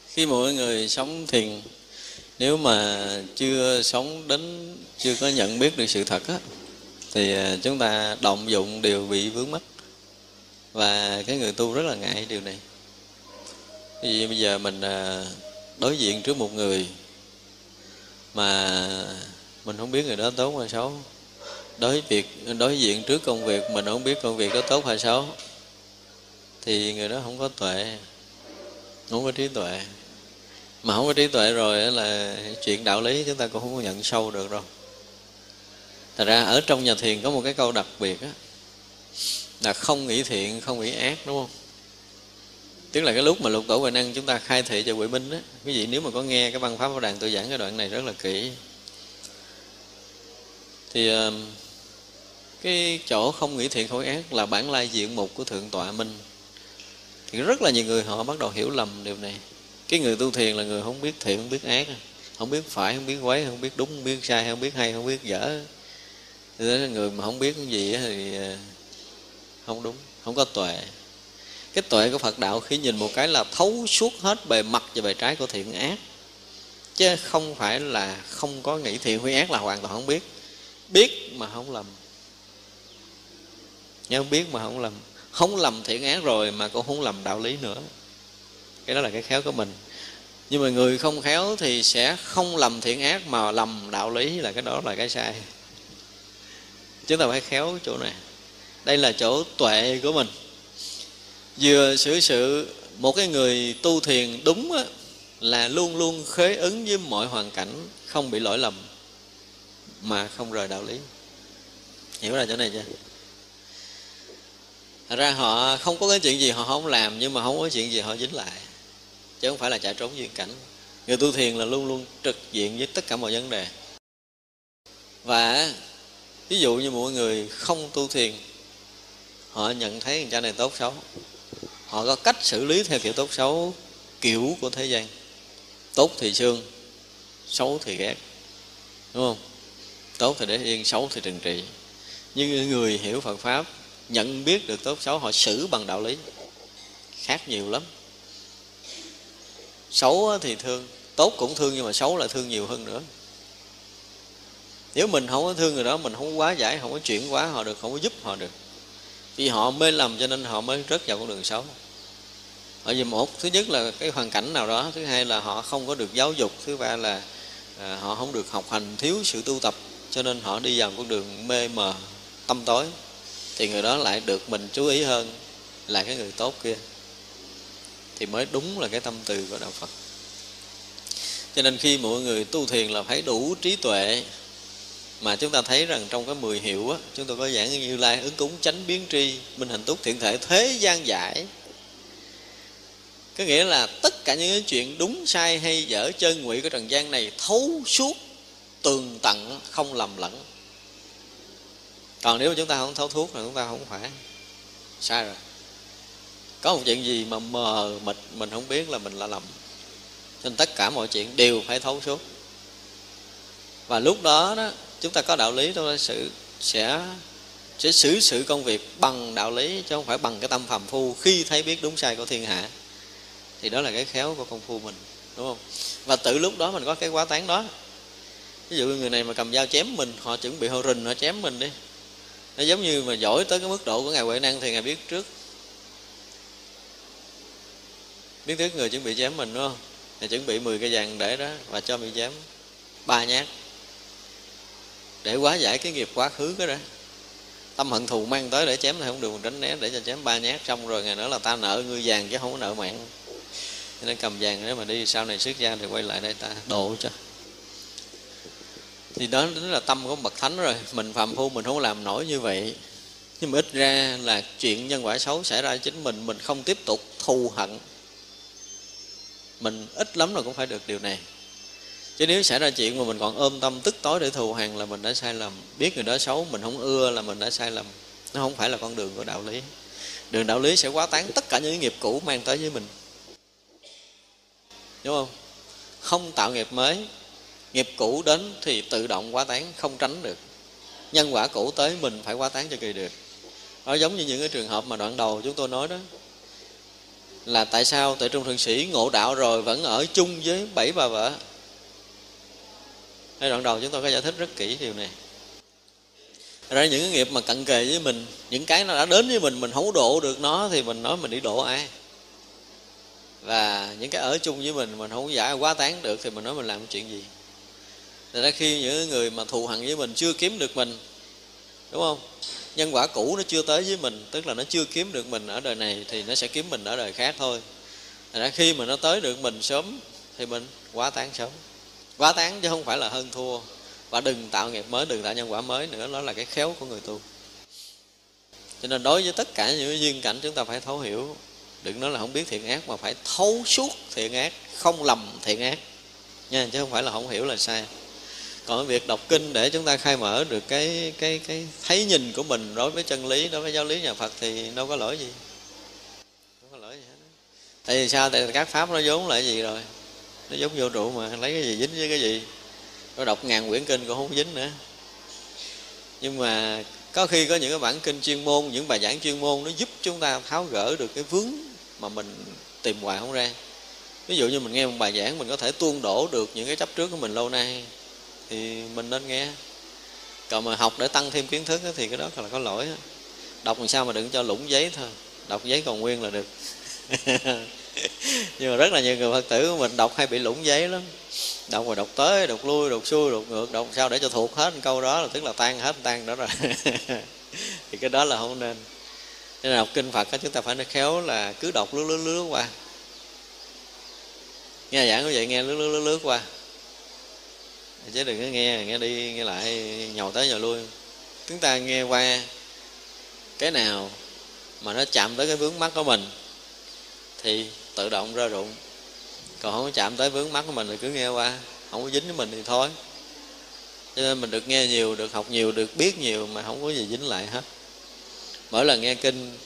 Khi mỗi người sống thiền nếu mà chưa sống đến chưa có nhận biết được sự thật á, thì à, chúng ta động dụng đều bị vướng mắc. Và cái người tu rất là ngại điều này. Vì bây giờ mình à, đối diện trước một người mà mình không biết người đó tốt hay xấu. Đối việc, đối diện trước công việc mình không biết công việc đó tốt hay xấu, thì người đó không có tuệ, không có trí tuệ. Mà không có trí tuệ rồi là chuyện đạo lý chúng ta cũng không có nhận sâu được đâu. Thật ra ở trong nhà thiền có một cái câu đặc biệt á, là không nghĩ thiện, không nghĩ ác, đúng không? Tức là cái lúc mà lục tổ huệ năng chúng ta khai thị cho huệ minh á quý vị nếu mà có nghe cái văn pháp của đàn tôi giảng cái đoạn này rất là kỹ. Thì ờ, cái chỗ không nghĩ thiện khối ác là bản lai diện mục của thượng tọa minh. Thì rất là nhiều người họ bắt đầu hiểu lầm điều này. Cái người tu thiền là người không biết thiện, không biết ác, không biết phải, không biết quấy, không biết đúng, không biết sai, không biết hay, không biết dở. Thì người mà không biết cái gì thì ờ, không đúng, không có tuệ cái tuệ của phật đạo khi nhìn một cái là thấu suốt hết bề mặt và bề trái của thiện ác. Chứ không phải là không có nghĩ thiện hay ác là hoàn toàn không biết. Biết mà không lầm. Nhớ biết mà không lầm. Không lầm thiện ác rồi mà cũng không lầm đạo lý nữa. Cái đó là cái khéo của mình. Nhưng mà người không khéo thì sẽ không lầm thiện ác mà lầm đạo lý là cái đó là cái sai. Chúng ta phải khéo chỗ này. Đây là chỗ tuệ của mình vừa xử sự một cái người tu thiền đúng á, là luôn luôn khế ứng với mọi hoàn cảnh không bị lỗi lầm mà không rời đạo lý. Hiểu ra chỗ này chưa? Thật ra họ không có cái chuyện gì họ không làm nhưng mà không có chuyện gì họ dính lại chứ không phải là chạy trốn duyên cảnh. Người tu thiền là luôn luôn trực diện với tất cả mọi vấn đề. Và ví dụ như mọi người không tu thiền họ nhận thấy cha này tốt xấu họ có cách xử lý theo kiểu tốt xấu, kiểu của thế gian. Tốt thì xương xấu thì ghét. Đúng không? Tốt thì để yên, xấu thì trừng trị. Nhưng người hiểu phật pháp, nhận biết được tốt xấu, họ xử bằng đạo lý. Khác nhiều lắm. Xấu thì thương. Tốt cũng thương nhưng mà xấu là thương nhiều hơn nữa. Nếu mình không có thương người đó, mình không có quá giải, không có chuyển quá họ được, không có giúp họ được. Vì họ mê lầm cho nên họ mới rớt vào con đường xấu bởi vì một thứ nhất là cái hoàn cảnh nào đó thứ hai là họ không có được giáo dục thứ ba là à, họ không được học hành thiếu sự tu tập cho nên họ đi vào con đường mê mờ tâm tối. Thì người đó lại được mình chú ý hơn là cái người tốt kia. Thì mới đúng là cái tâm từ của đạo phật. Cho nên khi mọi người tu thiền là phải đủ trí tuệ. Mà chúng ta thấy rằng trong cái mười hiệu á chúng tôi có giảng như lai ứng cúng chánh biến tri minh hạnh túc thiện thể thế gian giải có nghĩa là tất cả những cái chuyện đúng, sai, hay, dở chân ngụy của trần gian này thấu suốt, tường tận, không lầm lẫn. Còn nếu mà chúng ta không thấu thuốc là chúng ta không phải sai rồi. Có một chuyện gì mà mờ mịt, mình không biết là mình là lầm. Nên tất cả mọi chuyện đều phải thấu suốt. Và lúc đó đó, chúng ta có đạo lý chúng ta sự sẽ sẽ xử sự công việc bằng đạo lý, chứ không phải bằng cái tâm phàm phu khi thấy biết đúng sai của thiên hạ thì đó là cái khéo của công phu mình, đúng không? Và tự lúc đó mình có cái quá tán đó. Ví dụ người này mà cầm dao chém mình, họ chuẩn bị hô rình, họ chém mình đi. Nó giống như mà giỏi tới cái mức độ của ngài huệ năng thì ngài biết trước. Biết trước người chuẩn bị chém mình, đúng không? Ngài chuẩn bị 10 cây vàng để đó và cho bị chém. Ba nhát. Để quá giải cái nghiệp quá khứ cái đó. Tâm hận thù mang tới để chém thì không được tránh né, để cho chém ba nhát xong rồi ngày nữa là ta nợ ngươi vàng chứ không có nợ mạng cho nên cầm vàng nếu mà đi sau này xuất gia thì quay lại đây ta độ cho. Thì đó chính là tâm của bậc thánh rồi. Mình phạm phu mình không làm nổi như vậy. Nhưng mà ít ra là chuyện nhân quả xấu xảy ra chính mình mình không tiếp tục thù hận. Mình ít lắm là cũng phải được điều này. Chứ nếu xảy ra chuyện mà mình còn ôm tâm tức tối để thù hằn là mình đã sai lầm. Biết người đó xấu, mình không ưa là mình đã sai lầm. Nó không phải là con đường của đạo lý. Đường đạo lý sẽ quá tán tất cả những nghiệp cũ mang tới với mình đúng không? Không tạo nghiệp mới, nghiệp cũ đến thì tự động quá tán, không tránh được. Nhân quả cũ tới mình phải quá tán cho kỳ được. Nó giống như những cái trường hợp mà đoạn đầu chúng tôi nói đó. Là tại sao tại trung thượng sĩ ngộ đạo rồi vẫn ở chung với bảy bà vợ? Hay đoạn đầu chúng tôi có giải thích rất kỹ điều này. Ra những cái nghiệp mà cận kề với mình, những cái nó đã đến với mình mình không độ được nó thì mình nói mình đi độ ai? Và những cái ở chung với mình mình không giải quá tán được thì mình nói mình làm chuyện gì? Thật ra khi những người mà thù hận với mình chưa kiếm được mình Đúng không? Nhân quả cũ nó chưa tới với mình Tức là nó chưa kiếm được mình ở đời này Thì nó sẽ kiếm mình ở đời khác thôi. Thật ra khi mà nó tới được mình sớm Thì mình quá tán sớm. Quá tán chứ không phải là hơn thua. Và đừng tạo nghiệp mới, đừng tạo nhân quả mới nữa Đó là cái khéo của người tu. Cho nên đối với tất cả những duyên cảnh Chúng ta phải thấu hiểu Đừng nói là không biết thiện ác, Mà phải thấu suốt thiện ác, Không lầm thiện ác. Nha, Chứ không phải là không hiểu là sai. Còn việc đọc kinh để chúng ta khai mở được cái cái cái thấy nhìn của mình đối với chân lý, đối với giáo lý nhà Phật thì đâu có lỗi gì. Không có lỗi gì hết tại vì sao? Tại các pháp nó vốn là gì rồi? Nó giống vô trụ mà, lấy cái gì dính với cái gì? Nó đọc ngàn quyển kinh cũng không dính nữa. Nhưng mà có khi có những cái bản kinh chuyên môn, những bài giảng chuyên môn, nó giúp chúng ta tháo gỡ được cái vướng mà mình tìm hoài không ra. Ví dụ như mình nghe một bài giảng, mình có thể tuôn đổ được những cái chấp trước của mình lâu nay, thì mình nên nghe. Còn mà học để tăng thêm kiến thức thì cái đó là có lỗi đọc làm sao mà đừng cho lũng giấy thôi. Đọc giấy còn nguyên là được. [laughs] Nhưng mà rất là nhiều người phật tử của mình đọc hay bị lũng giấy lắm. Đọc rồi đọc tới, đọc lui, đọc xuôi, đọc ngược, đọc sao để cho thuộc hết câu đó, là tức là tan hết, tan đó rồi. [laughs] Thì cái đó là không nên nên đọc kinh phật chúng ta phải nói khéo là cứ đọc lướt lướt lướt qua. Nghe giảng như vậy, nghe lướt lướt lướt lướt qua. Chứ đừng có nghe nghe đi, nghe lại, nhồi tới nhồi lui. Chúng ta nghe qua cái nào mà nó chạm tới cái vướng mắt của mình thì tự động ra rụng còn không có chạm tới vướng mắt của mình thì cứ nghe qua, không có dính với mình thì thôi. Cho nên mình được nghe nhiều, được học nhiều, được biết nhiều mà không có gì dính lại hết mỗi lần nghe kinh,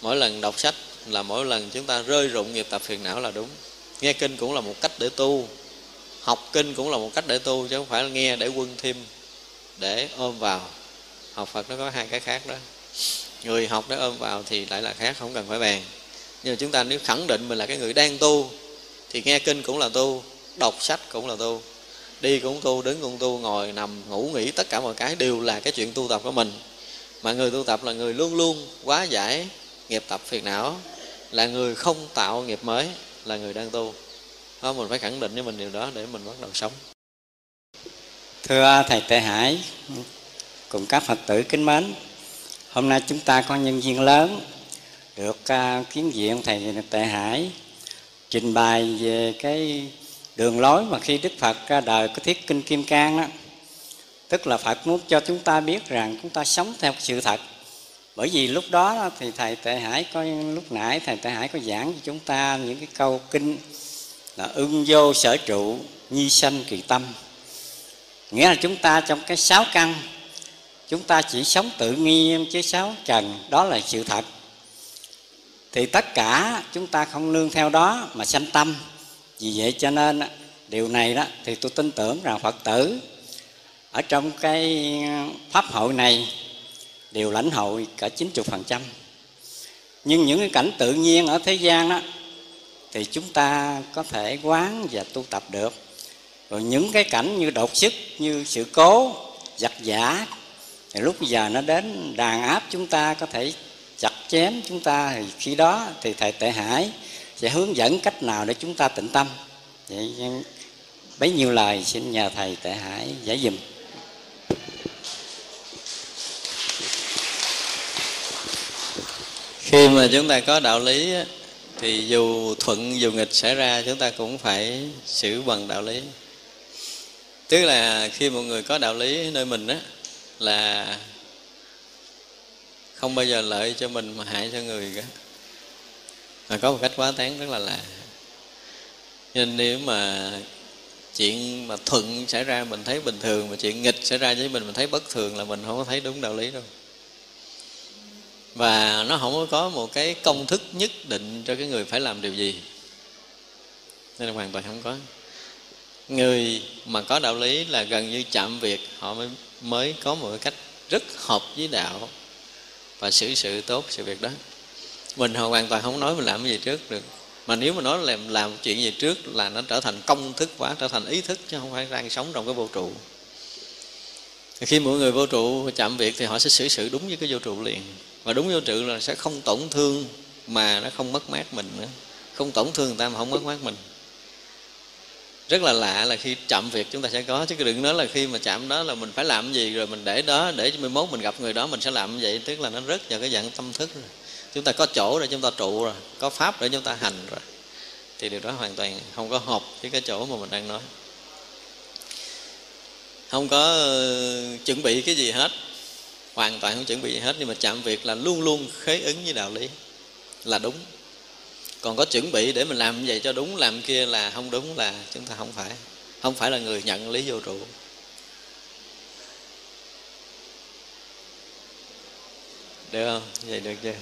mỗi lần đọc sách là mỗi lần chúng ta rơi rụng nghiệp tập phiền não là đúng. Nghe kinh cũng là một cách để tu. Học kinh cũng là một cách để tu, chứ không phải là nghe để quân thêm, để ôm vào. Học phật nó có hai cái khác đó. Người học để ôm vào thì lại là khác, không cần phải bàn. Nhưng mà chúng ta nếu khẳng định mình là cái người đang tu, thì nghe kinh cũng là tu, đọc sách cũng là tu. Đi cũng tu, đứng cũng tu, ngồi nằm, ngủ nghỉ, tất cả mọi cái đều là cái chuyện tu tập của mình mà người tu tập là người luôn luôn quá giải nghiệp tập phiền não là người không tạo nghiệp mới là người đang tu. Đó, mình phải khẳng định với mình điều đó để mình bắt đầu sống. Thưa thầy tệ hải cùng các phật tử kính mến hôm nay chúng ta có nhân viên lớn được uh, kiến diện thầy tệ hải trình bày về cái đường lối mà khi đức phật ra đời có thiết kinh kim cang đó tức là phật muốn cho chúng ta biết rằng chúng ta sống theo sự thật. Bởi vì lúc đó thì thầy tệ hải có, lúc nãy thầy tệ hải có giảng cho chúng ta những cái câu kinh là ưng vô sở trụ, nhi sanh kỳ tâm. Nghĩa là chúng ta trong cái sáu căn, chúng ta chỉ sống tự nhiên chứ sáu trần, đó là sự thật. Thì tất cả chúng ta không nương theo đó mà sanh tâm. Vì vậy cho nên điều này đó thì tôi tin tưởng rằng phật tử ở trong cái pháp hội này đều lãnh hội cả 90%. Nhưng những cái cảnh tự nhiên ở thế gian đó thì chúng ta có thể quán và tu tập được. Rồi những cái cảnh như đột sức, như sự cố, giặc giả thì lúc giờ nó đến đàn áp chúng ta có thể chặt chém chúng ta thì khi đó thì thầy Tệ Hải sẽ hướng dẫn cách nào để chúng ta tịnh tâm. Vậy bấy nhiêu lời xin nhờ thầy Tệ Hải giải dùm. Khi mà chúng ta có đạo lý thì dù thuận dù nghịch xảy ra, chúng ta cũng phải xử bằng đạo lý. Tức là khi một người có đạo lý nơi mình á, là không bao giờ lợi cho mình mà hại cho người cả. Mà có một cách quá tán rất là lạ. Nên nếu mà chuyện mà thuận xảy ra mình thấy bình thường, mà chuyện nghịch xảy ra với mình mình thấy bất thường là mình không có thấy đúng đạo lý đâu và nó không có một cái công thức nhất định cho cái người phải làm điều gì. Nên là hoàn toàn không có. Người mà có đạo lý là gần như chạm việc, họ mới mới có một cái cách rất hợp với đạo và xử sự tốt sự việc đó. Mình hoàn toàn không nói mình làm cái gì trước được. Mà nếu mà nói làm làm chuyện gì trước là nó trở thành công thức quá, trở thành ý thức chứ không phải đang sống trong cái vô trụ. Khi mỗi người vô trụ chạm việc thì họ sẽ xử sự đúng với cái vô trụ liền và đúng vô trự là sẽ không tổn thương mà nó không mất mát mình nữa. Không tổn thương người ta mà không mất mát mình. Rất là lạ là khi chậm việc chúng ta sẽ có, chứ đừng nói là khi mà chạm đó là mình phải làm gì, rồi mình để đó, để cho mai mốt mình gặp người đó, mình sẽ làm như vậy. Tức là nó rất vào cái dạng tâm thức. Rồi chúng ta có chỗ để chúng ta trụ rồi, có pháp để chúng ta hành rồi. Thì điều đó hoàn toàn không có hợp với cái chỗ mà mình đang nói. Không có ờ, chuẩn bị cái gì hết hoàn toàn không chuẩn bị gì hết, nhưng mà chạm việc là luôn luôn khế ứng với đạo lý. Là đúng. Còn có chuẩn bị để mình làm như vậy cho đúng, làm kia là không đúng là chúng ta không phải không phải là người nhận lý vô trụ. Được không? Vậy được chưa? [laughs]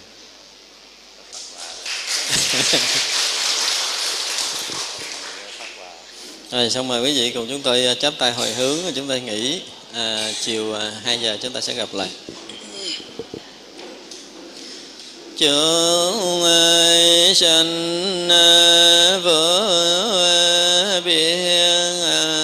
Rồi, xong rồi quý vị cùng chúng tôi ờ, chắp tay hồi hướng, chúng ta nghỉ à, chiều ờ, 2 giờ chúng ta sẽ gặp lại. Chúng sanh ờ, vô biên